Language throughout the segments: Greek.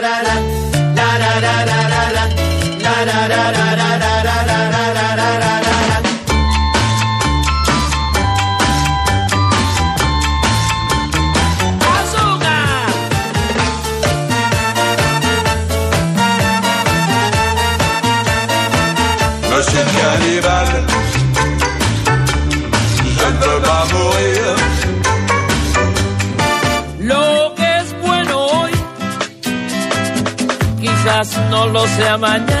da da da. Mañana.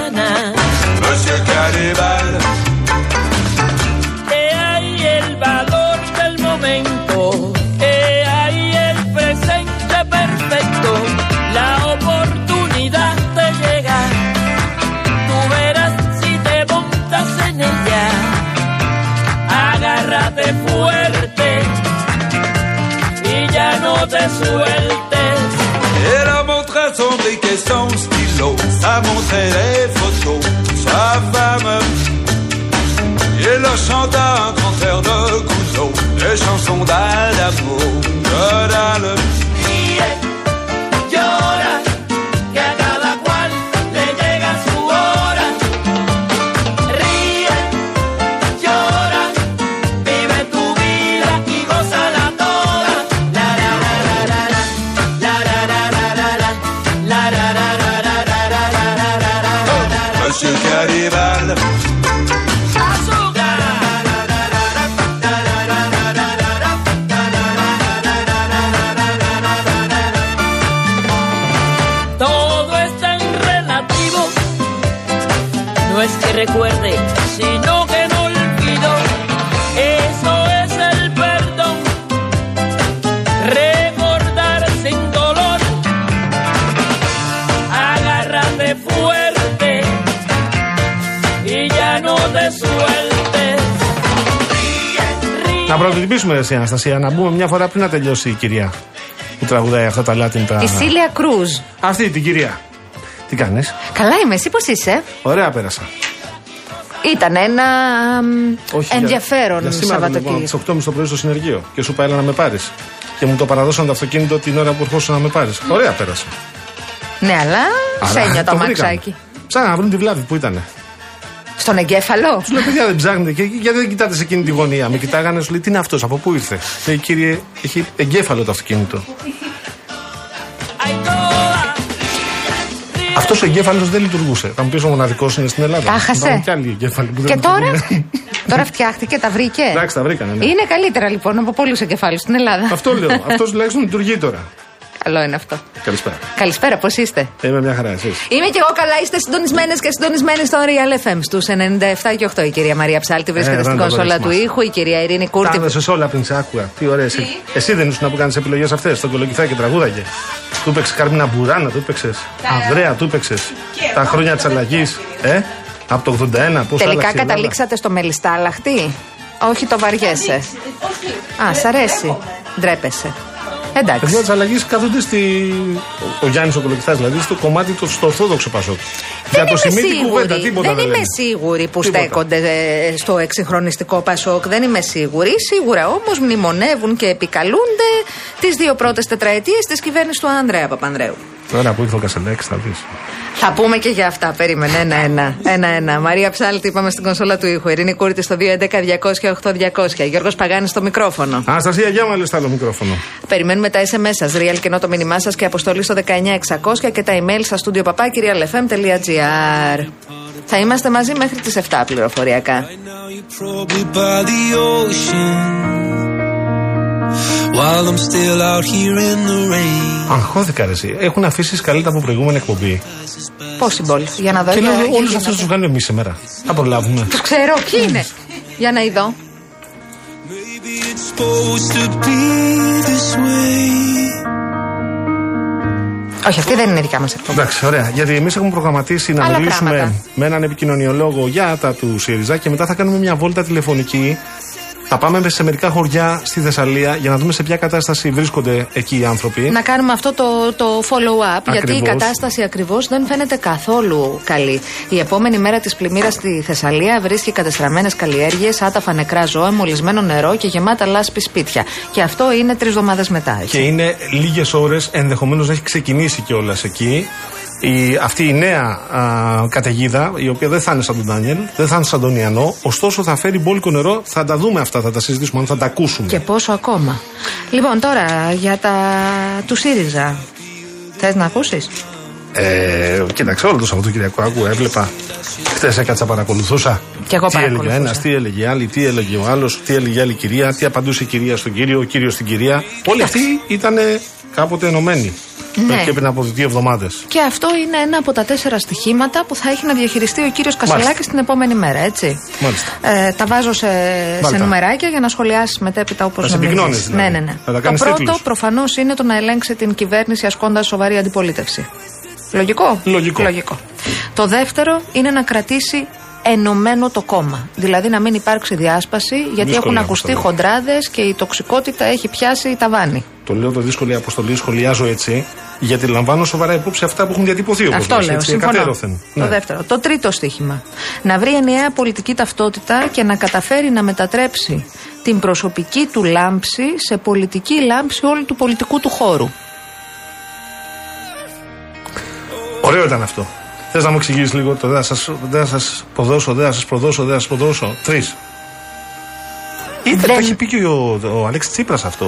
Αναστασία, να μπούμε μια φορά πριν να τελειώσει η κυρία που τραγουδάει αυτά τα λάτινα. Η Σίλια Κρούζ. Αυτή την κυρία. Τι κάνεις, Καλά είμαι, εσύ πώς είσαι; Ωραία πέρασα. Ήταν ένα μ, Όχι, για- ενδιαφέρον για σήμερα, λοιπόν, Σαββατοκύριακο. από τι 8.30 το πρωί στο συνεργείο και σου είπα έλα να με πάρεις. Και μου το παραδώσαν το αυτοκίνητο την ώρα που ερχόσουν να με πάρεις. Ωραία πέρασα. Ναι, αλλά σε Αλλά ένιωτα το μαξάκι. βρήκαμε. Ψάχναν να βρουν τη βλάβη που ήταν. Στον εγκέφαλο; Του λέω, παιδιά, δεν ψάχνετε και γιατί δεν κοιτάτε σε εκείνη τη γωνία; Με κοιτάγανε, σου λέει, τι είναι αυτός, από πού ήρθε; Λέει, κύριε, έχει εγκέφαλο το αυτοκίνητο. Αυτός ο εγκέφαλος δεν λειτουργούσε. Θα μου πεις ο μοναδικός είναι στην Ελλάδα. Τα χάσε. Υπάρχουν και άλλοι εγκέφαλοι που δεν Και τώρα, λειτουργούν. τώρα φτιάχτηκε, τα βρήκε; Εντάξει, τα βρήκανε. Ναι. Είναι καλύτερα λοιπόν από πολλούς εγκεφάλους στην Ελλάδα. Αυτό λέω. Αυτός τουλάχιστον λειτουργεί τώρα. Καλό είναι αυτό. Καλησπέρα. Καλησπέρα, πώς είστε; Είμαι μια χαρά, εσείς; Είμαι και εγώ καλά, είστε συντονισμένες και συντονισμένοι στο Real FM στους 97 και 8. Η κυρία Μαρία Ψάλτη βρίσκεται Ε, στην να το κονσόλα δεις του μας. ήχου, η κυρία Ειρήνη Κούρτη. Τα έδωσε όλα πριν σε άκουγα. Τι ωραία. Εσύ, εσύ δεν ήσουν που κάνεις τι επιλογές αυτές. Στον κολοκυθάκι τραγούδαγε. Του έπαιξε Καρμίνα Μπουράνα, του έπαιξε. Ανδρέα, του έπαιξε. Τα χρόνια της αλλαγής. Ε, από το 81. Πώς Τελικά καταλήξατε στο μελιστάλαχτη. Όχι το βαριέσαι. Α, σ' αρέσει. Ντρέπεσαι. Παιδιά Εντάξει. της αλλαγής κάθονται στη. Ο Γιάννης ο κολοκυθάς δηλαδή στο κομμάτι του στο Ορθόδοξο Πασόκ. Για Δεν το είμαι σημείο την κουβέντα, σίγουρη. τίποτα Δεν δεν είμαι λένε. σίγουρη που Τίποτα. στέκονται ε, στο εξυγχρονιστικό Πασόκ. Δεν είμαι σίγουρη. Σίγουρα όμως μνημονεύουν και επικαλούνται τις δύο πρώτες τετραετίες της κυβέρνησης του Ανδρέα Παπανδρέου. Τώρα που ήρθε ο Κασελέξ θα δεις. Θα πούμε και για αυτά. Περίμενε. Ένα-ένα. Ένα-ένα. Μαρία Ψάλτη, είπαμε στην κονσόλα του ήχου. Ειρήνη Κούρτη στο 211-200-8200. Γιώργος Παγάνης στο μικρόφωνο. Αναστασία, για μα λε άλλο μικρόφωνο. Περιμένουμε τα SMS σας, real και το μήνυμά σας και αποστολή στο 19600 και τα email στα studio papakirialfm.gr. Θα είμαστε μαζί μέχρι τις 7 πληροφοριακά. While I'm still out here in the rain. Αγχώθηκα ρε εσύ. Έχουν αφήσει καλύτερα από προηγούμενη εκπομπή. Possible. Για να δω. Και για- λέω, για- όλους για αυτούς να τους δω. βγάλουμε εμείς σήμερα. Θα προλάβουμε. Τους ξέρω. Ποιοι είναι; Για να ειδώ. Maybe it's supposed to be this way. Όχι, αυτή δεν είναι δικιά μας εκπομπή. Εντάξει, ωραία. Γιατί εμείς έχουμε προγραμματίσει να Άλλα μιλήσουμε πράγματα. με έναν επικοινωνιολόγο για τα του ΣΥΡΙΖΑ και μετά θα κάνουμε μια βόλτα τηλεφωνική Θα πάμε σε μερικά χωριά στη Θεσσαλία για να δούμε σε ποια κατάσταση βρίσκονται εκεί οι άνθρωποι. Να κάνουμε αυτό το, το follow-up, γιατί η Ακριβώς. κατάσταση ακριβώς δεν φαίνεται καθόλου καλή. Η επόμενη μέρα της πλημμύρας στη Θεσσαλία βρίσκει κατεστραμμένες καλλιέργειες, άταφα νεκρά ζώα, μολυσμένο νερό και γεμάτα λάσπη σπίτια. Και αυτό είναι τρεις εβδομάδες μετά. έτσι. Και είναι λίγες ώρες, ενδεχομένως να έχει ξεκινήσει κιόλας εκεί. Η, αυτή η νέα α, καταιγίδα, η οποία δεν θα είναι σαν τον Ντάνιελ, δεν θα είναι σαν τον Ιαννό, ωστόσο θα φέρει μπόλικο νερό. Θα τα δούμε αυτά, θα τα συζητήσουμε, αν θα τα ακούσουμε. Και πόσο ακόμα. Λοιπόν, τώρα για τα του ΣΥΡΙΖΑ. Θες να ακούσεις; Ε, κοίταξε, όλο το Σαββατοκύριακο άκουγα, έβλεπα. Χθες έκατσα, παρακολουθούσα. Κι εγώ τι έλεγε ο παρακολουθούσα. ένας, τι έλεγε η άλλη, τι έλεγε ο άλλος, τι έλεγε η άλλη κυρία, τι απαντούσε η κυρία στον κύριο, ο κύριος στην κυρία. Όλοι αυτοί ήταν κάποτε ενωμένοι. Ναι. Και πριν από δύο εβδομάδες. Και αυτό είναι ένα από τα τέσσερα στοιχήματα που θα έχει να διαχειριστεί ο κύριος Κασελάκης την επόμενη μέρα, έτσι. Μάλιστα. Ε, τα βάζω σε, σε Βάλτα. νουμεράκια για να σχολιάσει μετέπειτα όπως Να σε επικοινώνεις, δηλαδή. Ναι, ναι, ναι. Θα τα Το κάνεις πρώτο τίτλους. προφανώς είναι το να ελέγξει την κυβέρνηση ασκώντας σοβαρή αντιπολίτευση. Λογικό; Λογικό. Λογικό. Το δεύτερο είναι να κρατήσει ενωμένο το κόμμα. Δηλαδή να μην υπάρξει διάσπαση, γιατί Δύσκολη έχουν ακουστεί αποστολή. χοντράδες και η τοξικότητα έχει πιάσει ταβάνι. Το λέω το δύσκολη αποστολή, σχολιάζω έτσι, γιατί λαμβάνω σοβαρά υπόψη αυτά που έχουν διατυπωθεί όπως Αυτό λες, λέω. έτσι, Συμφωνώ. εκατέρωθεν. Το Ναι. δεύτερο. Το τρίτο στοίχημα. Να βρει ενιαία πολιτική ταυτότητα και να καταφέρει να μετατρέψει την προσωπική του λάμψη σε πολιτική λάμψη όλου του πολιτικού του χώρου. Ωραίο ήταν αυτό. Θες να μου εξηγήσεις λίγο το δεν θα σας δεν θα σας προδώσω, δεν θα σας προδώσω, δεν θα σας προδώσω. Τρεις. Είτε Δεν- το έχει πει και ο, ο Αλέξης Τσίπρας αυτό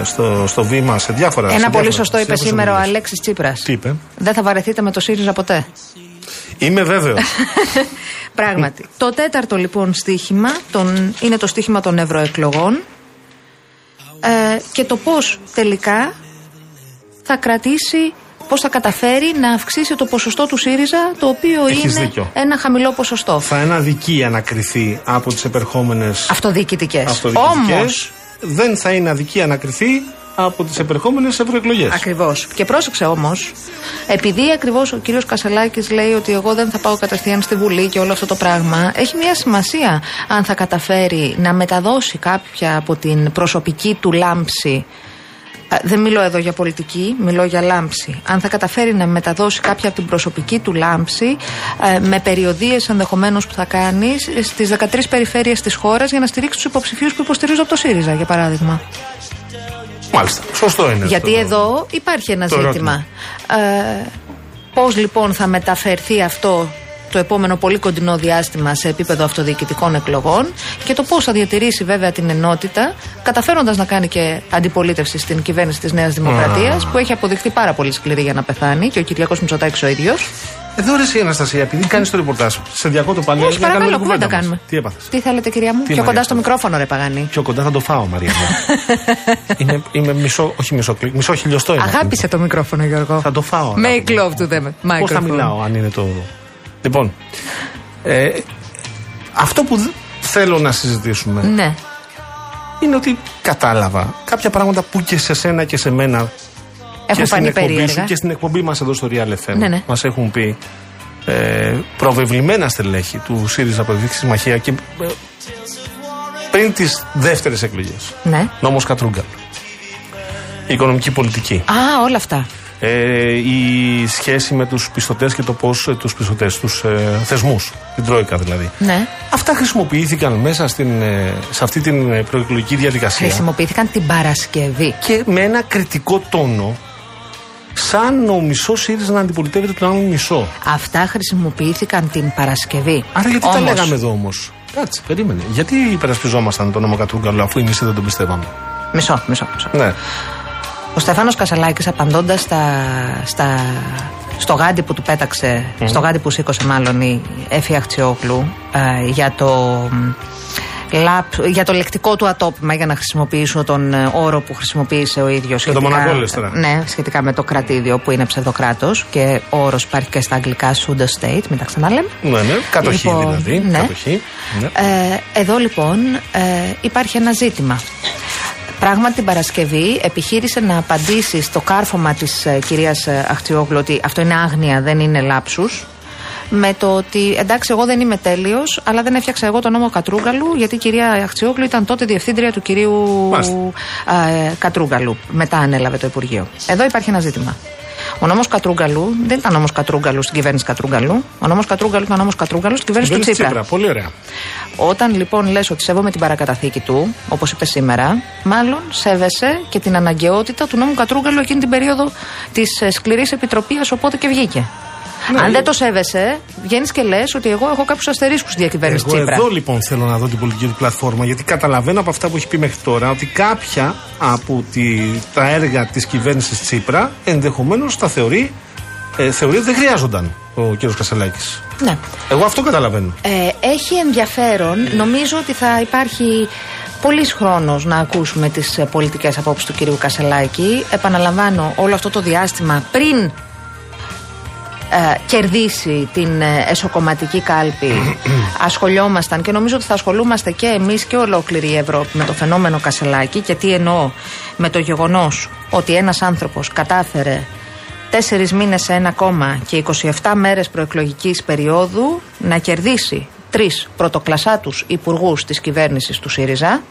α, στο, στο βήμα σε διάφορα σε Ένα πολύ διάφορα- σωστό σε είπε διάφορες σήμερα ο ομιλίες. Αλέξης Τσίπρας. Τι είπε; Δεν θα βαρεθείτε με το ΣΥΡΙΖΑ ποτέ; Είμαι βέβαιος. Πράγματι. το τέταρτο λοιπόν στίχημα τον, είναι το στίχημα των ευρωεκλογών ε, και το πώς τελικά θα κρατήσει, πώς θα καταφέρει να αυξήσει το ποσοστό του ΣΥΡΙΖΑ το οποίο Έχεις είναι δίκιο. ένα χαμηλό ποσοστό. θα είναι αδικία να κριθεί από τις επερχόμενες Αυτοδιοικητικές. αυτοδιοικητικές. Όμως, Δεν θα είναι αδικία να κριθεί από τις επερχόμενες ευρωεκλογές. Ακριβώς. Και πρόσεξε όμως, επειδή ακριβώς ο κύριος Κασελάκης λέει ότι εγώ δεν θα πάω κατευθείαν στη Βουλή και όλο αυτό το πράγμα, έχει μια σημασία αν θα καταφέρει να μεταδώσει κάποια από την προσωπική του λάμψη. Ε, Δεν μιλώ εδώ για πολιτική, μιλώ για λάμψη. Αν θα καταφέρει να μεταδώσει κάποια από την προσωπική του λάμψη ε, με περιοδίες ενδεχομένως που θα κάνει στις 13 περιφέρειες της χώρας για να στηρίξει τους υποψηφίους που υποστηρίζουν από το ΣΥΡΙΖΑ, για παράδειγμα. Μάλιστα. Σωστό είναι. Γιατί αυτό. εδώ υπάρχει ένα το ζήτημα. Ε, Πώς λοιπόν θα μεταφερθεί αυτό το επόμενο πολύ κοντινό διάστημα σε επίπεδο αυτοδιοικητικών εκλογών και το πώς θα διατηρήσει βέβαια την ενότητα, καταφέροντας να κάνει και αντιπολίτευση στην κυβέρνηση της Νέας Δημοκρατίας, που έχει αποδειχθεί πάρα πολύ σκληρή για να πεθάνει και ο Κυριακός Μητσοτάκης ο ίδιος. Εδώ ρε εσύ Αναστασία, επειδή κάνεις το ρεπορτάζ, σε διακόπτω πάλι. Όχι, για να κάνουμε παρακαλώ, λίγο κουβέντα κουβέντα μας. κάνουμε. Τι έπαθες; Τι θέλετε, κυρία μου, Τι, πιο Μαρία, κοντά στο αυτό. μικρόφωνο, ρε Παγανή. Πιο κοντά θα το φάω, Μαρία. μου. είμαι, είμαι μισό, όχι μισό, κλικ, μισό χιλιοστό είναι. Αγάπησε το μικρόφωνο, Γιώργο. Θα το φάω. Make love to the Πώς θα microphone. μιλάω, αν είναι το. Λοιπόν. Ε, αυτό που δ- θέλω να συζητήσουμε Ναι. είναι ότι κατάλαβα κάποια πράγματα που και σε σένα και σε μένα και Έχουν στην φανεί εκπομπή σου περίεργα. και στην εκπομπή μας εδώ στο Real FM Ναι, ναι. μας έχουν πει ε, προβεβλημένα στελέχη του ΣΥΡΙΖΑ Προεδρική Συμμαχία και ε, πριν τις δεύτερες εκλογές Ναι. νόμος Κατρούγκαλ η οικονομική πολιτική Α, όλα αυτά. Ε, η σχέση με τους πιστωτές και το πώς ε, τους πιστωτές, τους ε, θεσμούς την Τρόικα δηλαδή Ναι. αυτά χρησιμοποιήθηκαν μέσα στην, ε, σε αυτή την ε, προεκλογική διαδικασία Χρησιμοποιήθηκαν την Παρασκευή. και με ένα κριτικό τόνο σαν ο μισός ΣΥΡΙΖΑ να αντιπολιτεύεται τον άλλο μισό. Αυτά χρησιμοποιήθηκαν την Παρασκευή. Άρα γιατί τα Όμως, λέγαμε εδώ όμως; Κάτσε, περίμενε. Γιατί υπερασπιζόμασταν τον νόμο Κατρούγκαλο αφού εμείς δεν τον πιστεύαμε; Μισό, μισό, μισό. Ναι. Ο Στέφανος Κασαλάκης απαντώντας στα, στα, στο γάντι που του πέταξε, στο γάντι που σήκωσε μάλλον η Έφη Αχτσιόγλου ε, για το... μ, λαπ- για το λεκτικό του ατόπιμα, για να χρησιμοποιήσω τον ε, όρο που χρησιμοποίησε ο ίδιος. Για το Μονακό λες τώρα. Ναι, σχετικά με το κρατήδιο που είναι ψευδοκράτος και ο όρο υπάρχει και στα αγγλικά pseudo state, μην τα ξαναλέμε. Ναι, ναι. Κατοχή Λοιπόν, δηλαδή. ναι. Κατοχή. Ναι. Ε, εδώ λοιπόν ε, υπάρχει ένα ζήτημα. Πράγματι την Παρασκευή επιχείρησε να απαντήσει στο κάρφωμα της ε, κυρίας ε, Αχτσιόγλου ότι αυτό είναι άγνοια, δεν είναι λάψους. με το ότι εντάξει, εγώ δεν είμαι τέλειος, αλλά δεν έφτιαξα εγώ τον νόμο Κατρούγκαλου, γιατί η κυρία Αχτσιόγλου ήταν τότε διευθύντρια του κυρίου Μάλιστα. α, ε, Κατρούγκαλου. Μετά ανέλαβε το Υπουργείο. Εδώ υπάρχει ένα ζήτημα. Ο νόμος Κατρούγκαλου δεν ήταν νόμος Κατρούγκαλου στην κυβέρνηση Κατρούγκαλου. Ο νόμος Κατρούγκαλου ήταν νόμος Κατρούγκαλου στην κυβέρνηση του Κυβέρνηση Τσίπρα. Πολύ ωραία. Όταν λοιπόν λες ότι σέβομαι την παρακαταθήκη του, όπως είπες σήμερα, μάλλον σέβεσαι και την αναγκαιότητα του νόμου Κατρούγκαλου εκείνη την περίοδο της σκληρής επιτροπής, οπότε και βγήκε. Ναι, Αν δεν το σέβεσαι, βγαίνεις και λες ότι εγώ έχω κάποιους αστερίσκους στη διακυβέρνηση Εγώ Τσίπρα. εδώ λοιπόν θέλω να δω την πολιτική του πλατφόρμα γιατί καταλαβαίνω από αυτά που έχει πει μέχρι τώρα ότι κάποια από τη, τα έργα της κυβέρνησης Τσίπρα ενδεχομένως τα θεωρεί, ε, θεωρεί ότι δεν χρειάζονταν ο κ. Κασελάκης. Ναι. Εγώ αυτό καταλαβαίνω. Ε, έχει ενδιαφέρον. Νομίζω ότι θα υπάρχει πολλή χρόνος να ακούσουμε τις πολιτικές απόψεις του κυρίου Κασελάκη. Επαναλαμβάνω, όλο αυτό το διάστημα πριν ε, κερδίσει την ε, εσωκομματική κάλπη. Ασχολιόμασταν και νομίζω ότι θα ασχολούμαστε και εμείς και ολόκληρη η Ευρώπη με το φαινόμενο Κασελάκη. Και τι εννοώ με το γεγονός ότι ένας άνθρωπος κατάφερε τέσσερις μήνες σε ένα κόμμα και 27 μέρες προεκλογικής περίοδου να κερδίσει τρεις πρωτοκλασσάτους υπουργούς της κυβέρνησης του ΣΥΡΙΖΑ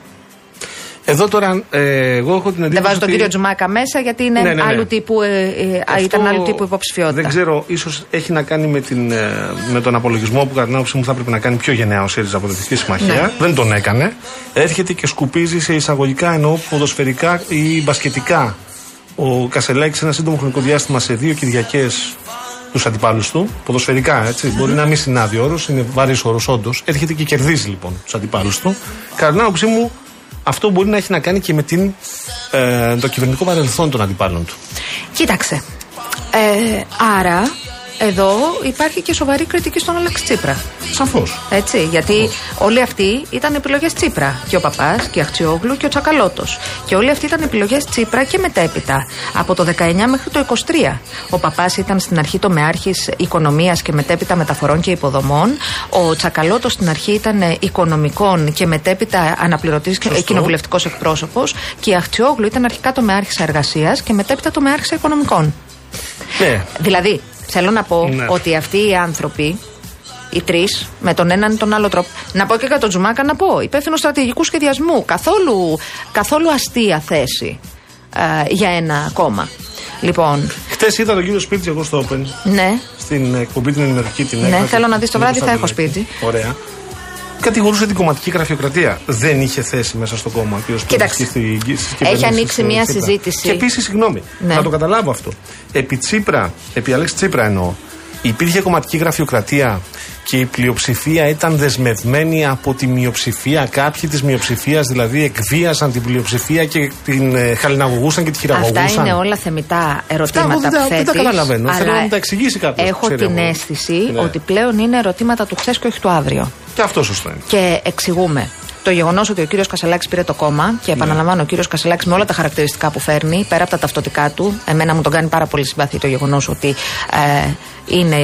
Εδώ τώρα ε, εγώ έχω την εντύπωση δεν βάζω τον ότι- κύριο Τζουμάκα μέσα γιατί είναι Ναι, ναι, ναι. άλλου τύπου, ε, ε, Αυτό ήταν άλλου τύπου υποψηφιότητα. Δεν ξέρω, ίσως έχει να κάνει με, την, ε, με τον απολογισμό που κατά την άποψή μου θα έπρεπε να κάνει πιο γενναία ο ΣΥΡΙΖΑ από τη Δυτική Συμμαχία. Ναι. Δεν τον έκανε. Έρχεται και σκουπίζει σε εισαγωγικά εννοώ ποδοσφαιρικά ή μπασκετικά ο Κασελάκης σε ένα σύντομο χρονικό διάστημα σε δύο Κυριακές τους αντιπάλους του. Ποδοσφαιρικά, έτσι. Μπορεί να μην συνάδει όρος, είναι βαρύς όρος όντως. Έρχεται και κερδίζει λοιπόν τους αντιπάλους του. Κατά την άποψή μου, αυτό μπορεί να έχει να κάνει και με την, ε, το κυβερνητικό παρελθόν των αντιπάλων του. Κοίταξε. Ε, άρα, εδώ υπάρχει και σοβαρή κριτική στον Αλέξη Τσίπρα. Σαφώς. Έτσι, γιατί όλοι αυτοί ήταν επιλογές Τσίπρα. Και ο Παπάς και η Αχτσιόγλου και ο Τσακαλώτος. Και όλοι αυτοί ήταν επιλογές Τσίπρα και μετέπειτα. Από το 19 μέχρι το 23. Ο Παπάς ήταν στην αρχή το μεάρχης οικονομίας και μετέπειτα μεταφορών και υποδομών. Ο Τσακαλώτος στην αρχή ήταν ε, οικονομικών και μετέπειτα αναπληρωτής κοινοβουλευτικός εκπρόσωπος. Και η Αχτσιόγλου ήταν αρχικά το μεάρχης εργασίας και μετέπειτα το μεάρχης οικονομικών. Ναι. Δηλαδή, θέλω να πω Ναι. ότι αυτοί οι άνθρωποι, οι τρεις, με τον έναν ή τον άλλο τρόπο. Να πω και για τον Τζουμάκα να πω. Υπεύθυνο στρατηγικού σχεδιασμού. Καθόλου, καθόλου αστεία θέση ε, για ένα κόμμα. Λοιπόν, Χτε είδα τον κύριος Σπίρτζης εγώ στο Open. ναι. Στην εκπομπή την ενημερωτική την Ναι, έκανα. θέλω να δεις το Την βράδυ, θα έχω Κωνσταντινάκη. Σπίρτζη. Ωραία. Κατηγορούσε την κομματική γραφειοκρατία. Δεν είχε θέση μέσα στο κόμμα ο κύριο Κοίταξε. Έχει ανοίξει μια συζήτηση. Και επίσης, συγγνώμη, Ναι. να το καταλάβω αυτό. Επί Τσίπρα, επί Αλέξη Τσίπρα εννοώ, υπήρχε κομματική γραφειοκρατία και η πλειοψηφία ήταν δεσμευμένη από τη μειοψηφία. Κάποιοι της μειοψηφίας δηλαδή εκβίασαν την πλειοψηφία και την ε, χαλιναγωγούσαν και τη χειραγωγούσαν. Αυτά είναι όλα θεμητά ερωτήματα εγώ δεν τα- που δεν τα θέτεις, καταλαβαίνω. Θέλω αλλά να μου τα εξηγήσει κάποιος που Έχω ξέρει την από- αίσθηση Ναι. ότι πλέον είναι ερωτήματα του χθε και όχι του αύριο. Και αυτό σωστό είναι. Και εξηγούμε. Το γεγονός ότι ο κύριος Κασελάκης πήρε το κόμμα και επαναλαμβάνω, ο κύριος Κασελάκης με όλα τα χαρακτηριστικά που φέρνει, πέρα από τα ταυτοτικά του, εμένα μου τον κάνει πάρα πολύ συμπαθή το γεγονός ότι ε, είναι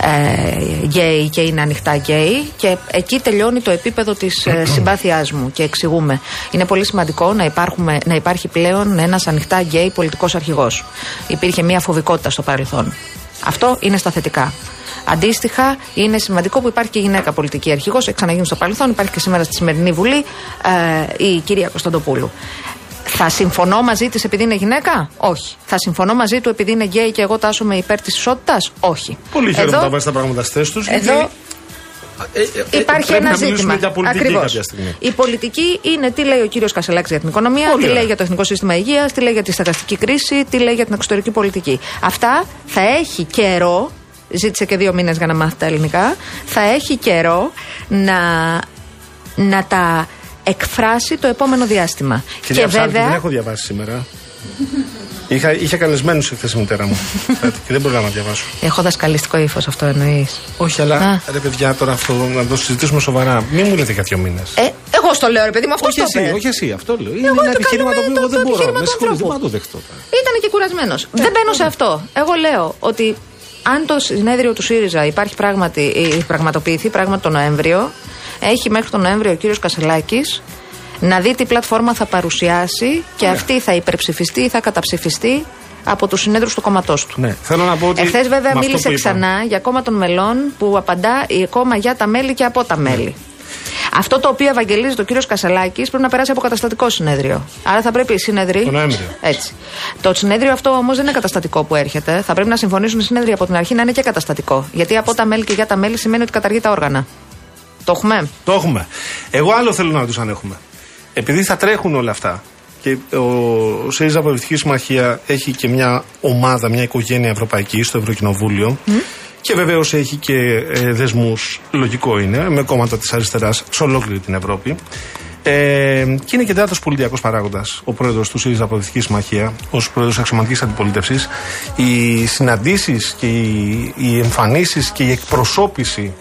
ε, γκέι και είναι ανοιχτά γκέι. Και εκεί τελειώνει το επίπεδο της ε, συμπάθειάς μου. Και εξηγούμε. Είναι πολύ σημαντικό να, υπάρχουμε, να υπάρχει πλέον ένας ανοιχτά γκέι πολιτικός αρχηγός. Υπήρχε μια φοβικότητα στο παρελθόν. Αυτό είναι στα θετικά. Αντίστοιχα, είναι σημαντικό που υπάρχει και γυναίκα πολιτική αρχηγός. Έχει ξαναγίνει στο παρελθόν, υπάρχει και σήμερα στη σημερινή Βουλή ε, η κυρία Κωνσταντοπούλου. Θα συμφωνώ μαζί της επειδή είναι γυναίκα; Όχι. Θα συμφωνώ μαζί του επειδή είναι γκέι και εγώ τάσσομαι υπέρ της ισότητας; Όχι. Πολύ χαίρομαι Εδώ- να βάζεις τα πράγματα στι θέσει τους. Εδώ Υπάρχει ένα ζήτημα. Για πολιτική Ακριβώς. κάποια στιγμή. Η πολιτική είναι τι λέει ο κύριος Κασελάκης για την οικονομία, Πολύ τι ωραία. λέει για το εθνικό σύστημα υγείας, τι λέει για τη στεγαστική κρίση, τι λέει για την εξωτερική πολιτική. Αυτά θα έχει καιρό. Ζήτησε και δύο μήνες για να μάθει τα ελληνικά. Θα έχει καιρό να, να τα εκφράσει το επόμενο διάστημα. Κυρία και Ψάλτη, βέβαια. δεν έχω διαβάσει σήμερα. Είχα, είχα καλεσμένους εχθές η μητέρα μου. και δεν μπορούσα να διαβάσω. Έχω δασκαλιστικό ύφος, αυτό εννοείς. Όχι, αλλά Α. ρε παιδιά, τώρα αυτό να το συζητήσουμε σοβαρά. Μην μου λέτε για δύο μήνες. Ε, εγώ στο λέω, ρε παιδί μου, αυτό όχι το εσύ, είπε. όχι εσύ, αυτό λέω. Είναι Εγώ ένα το επιχείρημα το κάνω οποίο με εγώ δεν το μπορώ. επιχείρημα Με του συγχωρείτε, δεν ανθρώπου. μπορώ να το δεχτώ. τώρα. Ήταν και κουρασμένος. Δεν μπαίνω σε αυτό. Εγώ λέω ότι αν το συνέδριο του ΣΥΡΙΖΑ υπάρχει πράγματι, ε, πραγματοποιηθεί πράγματι τον Νοέμβριο, έχει μέχρι τον Νοέμβριο ο κύριος Κασελάκης να δει τι πλατφόρμα θα παρουσιάσει και αυτή θα υπερψηφιστεί ή θα καταψηφιστεί από τους συνέδρους του κόμματός του. Ναι, θέλω να πω ότι. Εχθές, βέβαια, με αυτό μίλησε που είπα- ξανά για κόμμα των μελών που απαντά η κόμμα για τα μέλη και από τα μέλη. Αυτό το οποίο ευαγγελίζει ο κύριος Κασελάκης πρέπει να περάσει από καταστατικό συνέδριο. Άρα θα πρέπει οι συνέδροι. Το Νοέμβριο. Έτσι. Το συνέδριο αυτό όμως δεν είναι καταστατικό που έρχεται. Θα πρέπει να συμφωνήσουν οι συνέδροι από την αρχή να είναι και καταστατικό. Γιατί από τα μέλη και για τα μέλη σημαίνει ότι καταργεί τα όργανα. Το έχουμε; Το έχουμε. Εγώ άλλο θέλω να ρωτήσω αν έχουμε. Επειδή θα τρέχουν όλα αυτά και ο ΣΥΡΙΖΑ Προεδρική Συμμαχία έχει και μια ομάδα, μια οικογένεια ευρωπαϊκή στο Ευρωκοινοβούλιο. Και βεβαίως έχει και ε, δεσμούς, λογικό είναι, με κόμματα της αριστεράς σε ολόκληρη την Ευρώπη. Ε, και είναι και τέταρτος πολιτιακός παράγοντας ο πρόεδρος του ΣΥΡΙΖΑ Προεδρική Συμμαχία, ως πρόεδρος αξιωματικής αντιπολίτευσης. Οι συναντήσεις και οι, οι εμφανίσεις και η εκπροσώπηση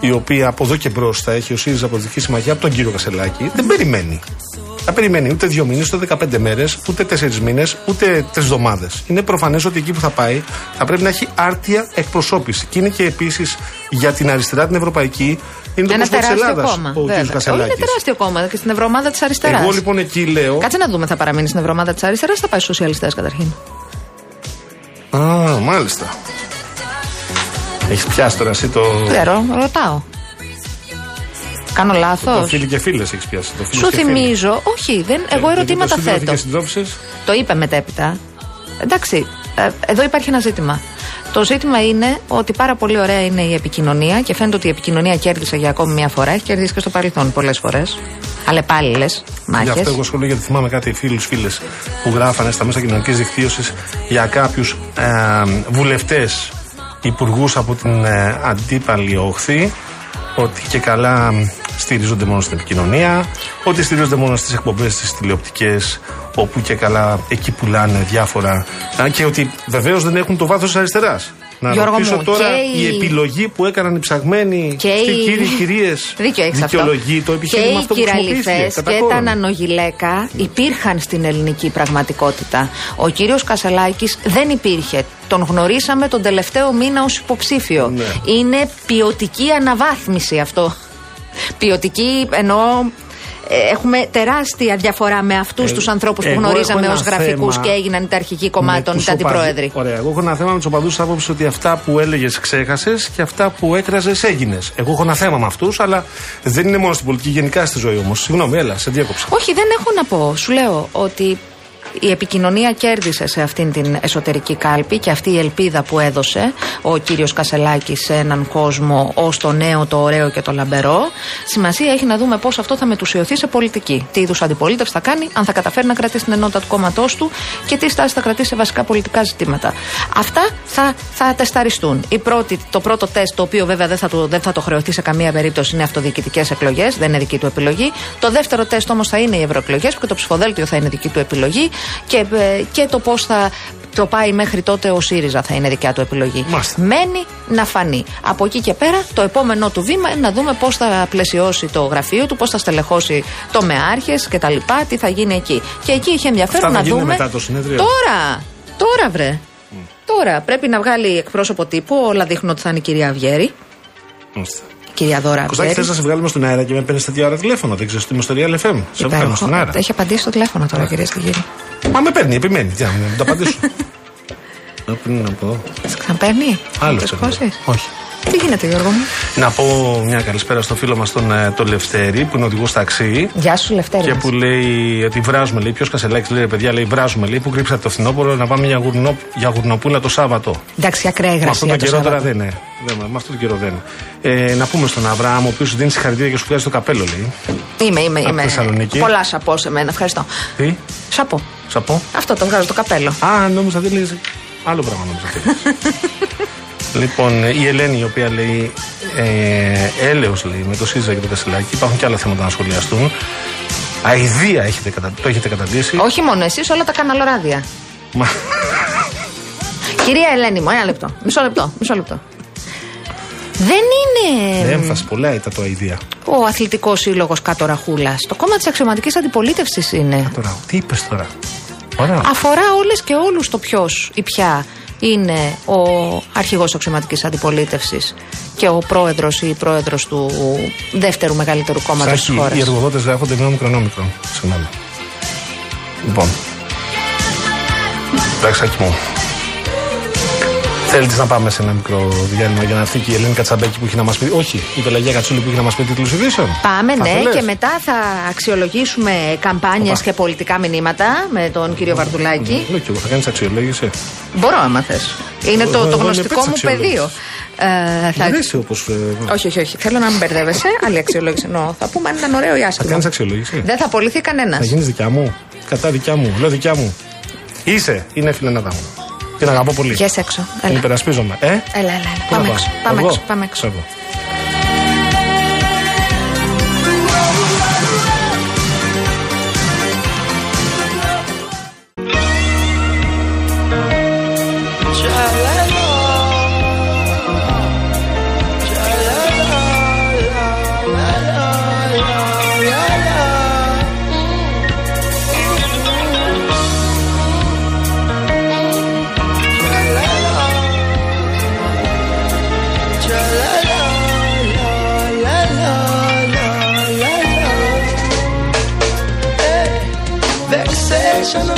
η οποία από εδώ και μπρος θα έχει ο ΣΥΡΙΖΑ Προεδρική Συμμαχία από τον κύριο Κασελάκη, δεν περιμένει. Δεν περιμένει ούτε δύο μήνες, ούτε 15 μέρες, ούτε τέσσερις μήνες, ούτε τρεις εβδομάδες. Είναι προφανές ότι εκεί που θα πάει θα πρέπει να έχει άρτια εκπροσώπηση. Και είναι και επίσης για την αριστερά την ευρωπαϊκή, είναι το Ένα κόμμα της τεράστιο Ελλάδας κόμμα. ο κ. βέβαια. Όχι, Κασελάκη. είναι τεράστιο κόμμα και στην Ευρωομάδα της Αριστεράς. Εγώ λοιπόν εκεί λέω. Κάτσε να δούμε, θα παραμείνει στην Ευρωομάδα της Αριστεράς ή θα πάει στους σοσιαλιστές καταρχήν; Α, μάλιστα. Έχεις πιάσει τώρα εσύ το. Ξέρω, ρωτάω. Κάνω Το λάθο. φίλοι και φίλες έχεις πιάσει. Το φίλους Σου και φίλοι. θυμίζω, όχι, δεν, εγώ Ε, ερωτήματα γιατί το σύντροφοι θέτω. και συντρόφισσες, Το είπε μετέπειτα. Εντάξει, ε, εδώ υπάρχει ένα ζήτημα. Το ζήτημα είναι ότι πάρα πολύ ωραία είναι η επικοινωνία και φαίνεται ότι η επικοινωνία κέρδισε για ακόμη μια φορά. Έχει κερδίσει και στο παρελθόν πολλές φορές. Αλλεπάλληλε Γι' μάχες. αυτό εγώ σχολείο γιατί θυμάμαι κάτι φίλους φίλες που γράφανε στα μέσα κοινωνικής δικτύωσης για κάποιους ε, βουλευτές υπουργούς από την ε, αντίπαλη όχθη ότι και καλά μ, στηρίζονται μόνο στην επικοινωνία, ότι στηρίζονται μόνο στις εκπομπές τι τηλεοπτικές, όπου και καλά εκεί πουλάνε διάφορα. Α, και ότι βεβαίως δεν έχουν το βάθος της αριστεράς. Να Γιώργο ρωτήσω μου, τώρα και η η- επιλογή που έκαναν οι ψαγμένοι Και και οι- κύριοι κυρίες Δίκιο έχεις αυτό. δικαιολογεί το Και επιχείρημα οι αυτό που χρησιμοποιήθηκε. κυραλιθές κατά και τα κόρον. νανογυλαίκα υπήρχαν στην ελληνική πραγματικότητα. Ο κύριος Κασελάκης δεν υπήρχε. Τον γνωρίσαμε τον τελευταίο μήνα ως υποψήφιο. Ναι. Είναι ποιοτική αναβάθμιση αυτό. Ποιοτική εννοώ. Ε, Έχουμε τεράστια διαφορά με αυτούς Ε, τους ανθρώπους που εγώ γνωρίζαμε έχω ως ένα γραφικούς θέμα και έγιναν είτε αρχηγοί με κομμάτων τους είτε αντιπρόεδροι. οπαδούς. Ωραία. Εγώ έχω ένα θέμα με τους οπαδούς της άποψης ότι αυτά που έλεγες ξέχασες και αυτά που έκραζες έγινες. Εγώ έχω ένα θέμα με αυτούς, αλλά δεν είναι μόνο στην πολιτική, γενικά στη ζωή όμως. Συγγνώμη, έλα, σε διέκοψα. Όχι, δεν έχω να πω. Σου λέω ότι η επικοινωνία κέρδισε σε αυτήν την εσωτερική κάλπη και αυτή η ελπίδα που έδωσε ο κύριος Κασελάκης σε έναν κόσμο ως το νέο, το ωραίο και το λαμπερό. Σημασία έχει να δούμε πώς αυτό θα μετουσιωθεί σε πολιτική. Τι είδους αντιπολίτευση θα κάνει, αν θα καταφέρει να κρατήσει την ενότητα του κόμματός του και τι στάση θα κρατήσει σε βασικά πολιτικά ζητήματα. Αυτά θα, θα τεσταριστούν. Η πρώτη, το πρώτο τεστ, το οποίο βέβαια δεν θα, το, δεν θα το χρεωθεί σε καμία περίπτωση, είναι αυτοδιοικητικές εκλογές, δεν είναι δική του επιλογή. Το δεύτερο τεστ όμως θα είναι οι ευρωεκλογές, που και το ψηφοδέλτιο θα είναι δική του επιλογή και, ε, και το πώς θα το πάει μέχρι τότε ο ΣΥΡΙΖΑ θα είναι δικιά του επιλογή. Μάλιστα. Μένει να φανεί. Από εκεί και πέρα, το επόμενό του βήμα είναι να δούμε πώς θα πλαισιώσει το γραφείο του, πώς θα στελεχώσει το μεάρχες κτλ. Τι θα γίνει εκεί. Και εκεί είχε ενδιαφέρον Αυτά θα να γίνουν δούμε. μετά το συνέδριο. Τώρα! Τώρα βρε. Τώρα πρέπει να βγάλει εκπρόσωπο τύπου. Όλα δείχνουν ότι θα είναι η κυρία Αυγέρη. Μάλιστα. Η κυρία Δώρα Κωστάκη, θες Αυγέρη. να σε βγάλουμε στον αέρα και με παίρνεις τέτοια ώρα τηλέφωνο; Δεν ξέρω τι είμαι στο Real FM. Σε βγάλουμε Υπέροχο. στον αέρα. Έχει απαντήσει στο τηλέφωνο τώρα, κυρίες και κύριοι. Μα με παίρνει, επιμένει. Τι να μην το απαντήσω. Να πριν να πω. Σε ξαναπαίρνει; Άλλο Να το ψάχνω. σηκώσεις; Όχι. Τι γίνεται, Γιώργο μου; Να πω μια καλησπέρα στο φίλο μας τον, ε, τον Λευτέρη που είναι οδηγός ταξί. Γεια σου, Λευτέρη. Και μας. που λέει ότι βράζουμε, λέει, ποιος Κασελάκης λέει, ρε παιδιά, λέει, βράζουμε, λέει, που κρύψατε το φθινόπωρο να πάμε για, γουρνό, για γουρνοπούλα το Σάββατο. Εντάξει, ακραία Με αυτόν υγρασία τον το καιρό τώρα Σάββατο. δεν είναι. Δεν, με αυτόν τον καιρό δεν είναι. Ε, να πούμε στον Αβραάμ, ο οποίος σου δίνει συγχαρητήρια και σου βγάζει το καπέλο, λέει. Είμαι, είμαι, Από είμαι. Θεσσαλονίκη. Πολλά σαπό σε μένα, ευχαριστώ. Τι, Σαπό. σαπώ. Αυτό το βγάζω το καπέλο. Α, νόμιζα δεν λέει. Άλλο πράγμα νόμιζα. ότι λοιπόν, η Ελένη η οποία λέει ε, έλεος λέει με το ΣΥΖΑ και το Κασιλάκι. Υπάρχουν και άλλα θέματα να σχολιαστούν. Αιδία έχετε, κατα... το έχετε καταντήσει. Όχι μόνο εσείς, όλα τα καναλοράδια. Μα... Κυρία Ελένη μου, ένα λεπτό. Μισό λεπτό. Μισό λεπτό. Δεν είναι Με έμφαση πολλά ήταν το αηδία. ο αθλητικός σύλλογος κάτω ραχούλα. Το κόμμα της αξιωματικής αντιπολίτευσης είναι. Τώρα, τι είπες τώρα; Ωραία. Αφορά όλες και όλους το ποιος ή ποια είναι ο αρχηγός αξιωματικής αντιπολίτευσης και ο πρόεδρος ή η πρόεδρος του δεύτερου μεγαλύτερου κόμματος της Σάκη, χώρας. οι εργοδότες γράφονται με όμικρον όμικρον. Συγγνώμη. Λοιπόν. Εντάξει, Άκη μου. Θέλετε να πάμε σε ένα μικρό διάλειμμα για να έρθει και η Ελένη Κατσαμπέκη που έχει να μας πει. Όχι, η Πελαγία Κατσούλη που έχει να μας πει τίτλους ειδήσεων. Πάμε, Θα ναι, θέλες; και μετά θα αξιολογήσουμε καμπάνιες Οπα. και πολιτικά μηνύματα με τον κύριο Βαρδουλάκη. Λέω και εγώ, θα κάνεις αξιολόγηση. Μπορώ, άμα θες. Είναι Εγώ- το, εγώ το είμαι γνωστικό υπέρ μου της αξιολόγησης. πεδίο. Ε, θα... Δεν είσαι όπως. Όχι, όχι, όχι. Θέλω να μην μπερδεύεσαι. Άλλη αξιολόγηση εννοώ. Θα πούμε αν ήταν ωραίο ή Θα άσχημο. κάνεις αξιολόγηση. Δεν θα απολυθεί κανένας. Θα γίνεις δικιά μου. Κατά δικιά μου. Λέω δικιά μου. Είσαι. Είναι φιλενάδα μου. Την αγαπώ πολύ. Βγες έξω. Την Έλα. υπερασπίζομαι. Ε, Έλα, έλα, έλα. Πού να Πάμε πάω; έξω. Πάμε Εγώ; έξω. Πάμε έξω.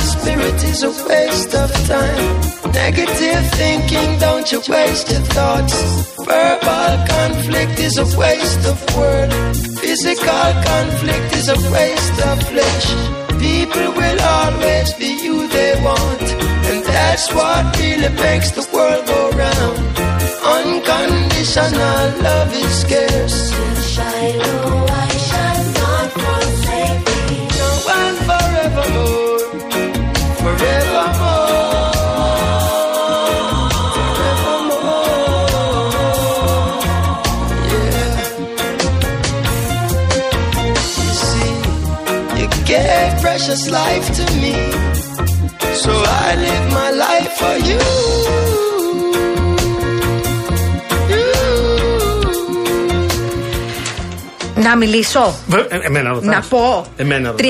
Spirit is a waste of time. Negative thinking, don't you waste your thoughts. Verbal conflict is a waste of word. Physical conflict is a waste of flesh. People will always be you they want, and that's what really makes the world go round. Unconditional love is scarce. Oh, precious life to me, so I live my life for you. You. Να μιλήσω. Βε- ε, Εμένα ρωτάς. Να πω. Εμένα 34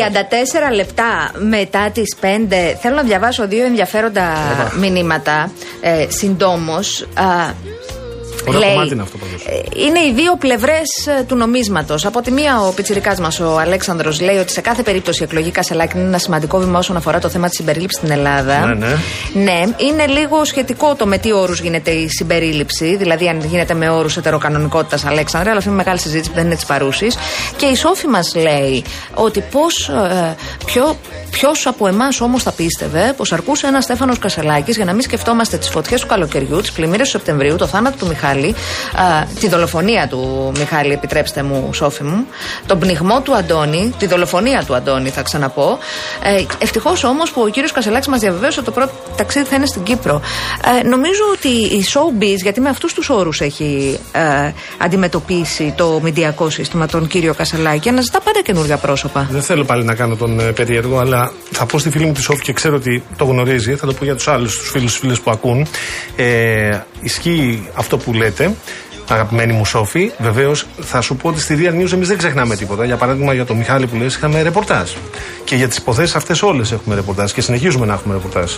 ρωτάς. λεπτά μετά τις 5 θέλω να διαβάσω δύο ενδιαφέροντα Οπα. μηνύματα. Ε, Συντόμως. Ωραίο κομμάτι είναι αυτό πάντως. Είναι οι δύο πλευρές του νομίσματος. Από τη μία, ο πιτσυρικά μας, ο Αλέξανδρος, λέει ότι σε κάθε περίπτωση η εκλογή Κασελάκη είναι ένα σημαντικό βήμα όσον αφορά το θέμα της συμπερίληψης στην Ελλάδα. Ναι, ναι. Ναι, είναι λίγο σχετικό το με τι όρους γίνεται η συμπερίληψη. Δηλαδή, αν γίνεται με όρους ετεροκανονικότητας, Αλέξανδρε, αλλά αυτή είναι μεγάλη συζήτηση που δεν είναι της παρούσης. Και η Σόφη μας λέει ότι πώς. Ε, ποιο, Ποιος από εμάς όμως θα πίστευε πως αρκούσε ένας Στέφανος Κασελάκης για να μην σκεφτόμαστε τις φωτιές του καλοκαιριού, τις πλημμύρες του Σεπτεμβρίου, το θάνατο του Μιχάλη, α, τη δολοφονία του Μιχάλη, επιτρέψτε μου, Σόφη μου, τον πνιγμό του Αντώνη, τη δολοφονία του Αντώνη, θα ξαναπώ. Ε, Ευτυχώς όμως που ο κύριος Κασελάκης μας διαβεβαίωσε ότι το πρώτο ταξίδι θα είναι στην Κύπρο. Ε, νομίζω ότι η showbiz, γιατί με αυτούς τους όρους έχει ε, αντιμετωπίσει το μηντιακό σύστημα τον κύριο Κασελάκη, αναζητά πάντα καινούργια πρόσωπα. Δεν θέλω πάλι να κάνω τον ε, περίεργο, αλλά θα πω στη φίλη μου τη Σόφη και ξέρω ότι το γνωρίζει. Θα το πω για τους άλλους, τους φίλους φίλες που ακούν. Ε, ισχύει αυτό που λέτε. Αγαπημένη μου Σόφη, βεβαίως θα σου πω ότι στη Real News εμείς δεν ξεχνάμε τίποτα. Για παράδειγμα, για το Μιχάλη που λες είχαμε ρεπορτάζ. Και για τις υποθέσεις αυτές όλες έχουμε ρεπορτάζ και συνεχίζουμε να έχουμε ρεπορτάζ.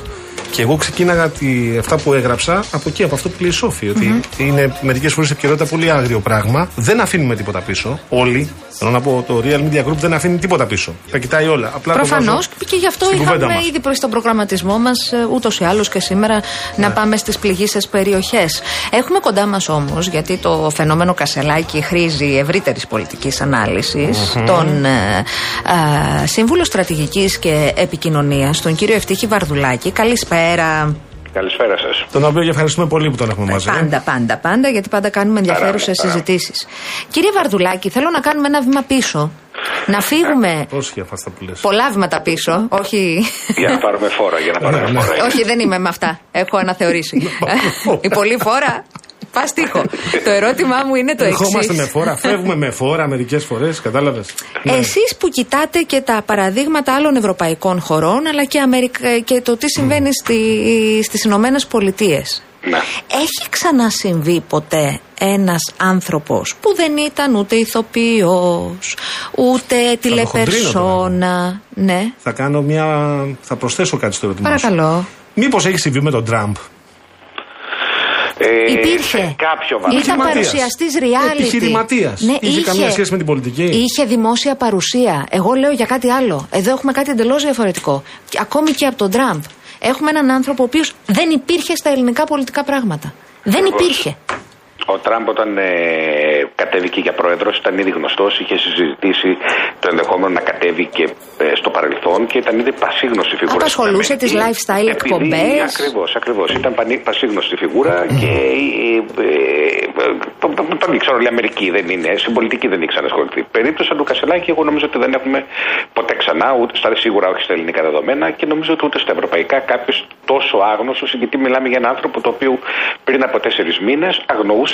Και εγώ ξεκίναγα τη, αυτά που έγραψα από εκεί, από αυτό που λέει η Σόφη. Ότι είναι μερικές φορές επικαιρότητα πολύ άγριο πράγμα. Δεν αφήνουμε τίποτα πίσω. Όλοι. Θέλω να πω, το Real Media Group δεν αφήνει τίποτα πίσω. Τα κοιτάει όλα. Απλά το Προφανώς βάζω και γι' αυτό στην κουβέντα είχαμε μας. ήδη προ τον προγραμματισμό μας ούτως ή άλλως και σήμερα να πάμε στις πληγήσεις περιοχές. Έχουμε κοντά μας όμως, γιατί το φαινόμενο Κασελάκη χρήζει ευρύτερης πολιτικής ανάλυσης, τον ε, ε, Σύμβουλο Στρατηγικής και Επικοινωνίας, τον κύριο Ευτύχη Βαρδουλάκη. Καλησπέρα. Καλησπέρα σας. Τον οποίο και ευχαριστούμε πολύ που τον έχουμε μαζί. Πάντα, πάντα, πάντα, γιατί πάντα κάνουμε ενδιαφέρουσες Παρά, παρά. συζητήσεις. Κύριε Βαρδουλάκη, θέλω να κάνουμε ένα βήμα πίσω. Να φύγουμε Πώς για αυτά που λες. πολλά βήματα πίσω, όχι. για να πάρουμε φόρα, για να πάρουμε Ναι, φόρα. Όχι, δεν είμαι με αυτά. Έχω αναθεωρήσει. Η πολλή φόρα. Πας τείχο. Το ερώτημά μου είναι το Ερχόμαστε με εξή. φόρα, φεύγουμε με φόρα μερικές φορές, κατάλαβες; Εσείς που κοιτάτε και τα παραδείγματα άλλων ευρωπαϊκών χωρών, αλλά και, Αμερικα... και το τι συμβαίνει στη... στις Ηνωμένες Πολιτείες. Ναι. Έχει ξανασυμβεί ποτέ ένας άνθρωπος που δεν ήταν ούτε ηθοποιός, ούτε τηλεπερσόνα; Ναι, Θα κάνω μια. Θα προσθέσω κάτι στο ερώτημά σου. παρακαλώ. Μήπως έχει συμβεί με τον Τραμπ; Ε, Υπήρχε. σε κάποιο βαθμό. Ήταν Επιχειρηματίας. παρουσιαστή reality. Επιχειρηματίας. Ναι, Είχε καμία σχέση με την πολιτική; Είχε δημόσια παρουσία. Εγώ λέω για κάτι άλλο. Εδώ έχουμε κάτι εντελώς διαφορετικό. Και Ακόμη και από τον Τραμπ. έχουμε έναν άνθρωπο ο οποίος δεν υπήρχε στα ελληνικά πολιτικά πράγματα. Δεν Ακριβώς. υπήρχε. Ο Τραμπ όταν ε, κατέβηκε για πρόεδρος ήταν ήδη γνωστός, είχε συζητήσει το ενδεχόμενο να κατέβει και ε, στο παρελθόν και ήταν ήδη πασίγνωστη φιγούρα. Απασχολούσε στην τις Αμερική. lifestyle Επειδή- εκπομπές. Ακριβώς, ακριβώς. Ήταν πανί- πασίγνωστη φιγούρα και ε, ε, ε, τον, τον- τον ήξερε όλη η Αμερική, δεν είναι. Στην πολιτική δεν ήξερε να ασχοληθεί. Περίπτωση του Κασελάκη, εγώ νομίζω ότι δεν έχουμε ποτέ ξανά, ούτε στα, σίγουρα όχι στα ελληνικά δεδομένα και νομίζω ότι ούτε στα ευρωπαϊκά κάποιος τόσο άγνωστος, γιατί μιλάμε για έναν άνθρωπο το οποίο πριν από τέσσερις μήνες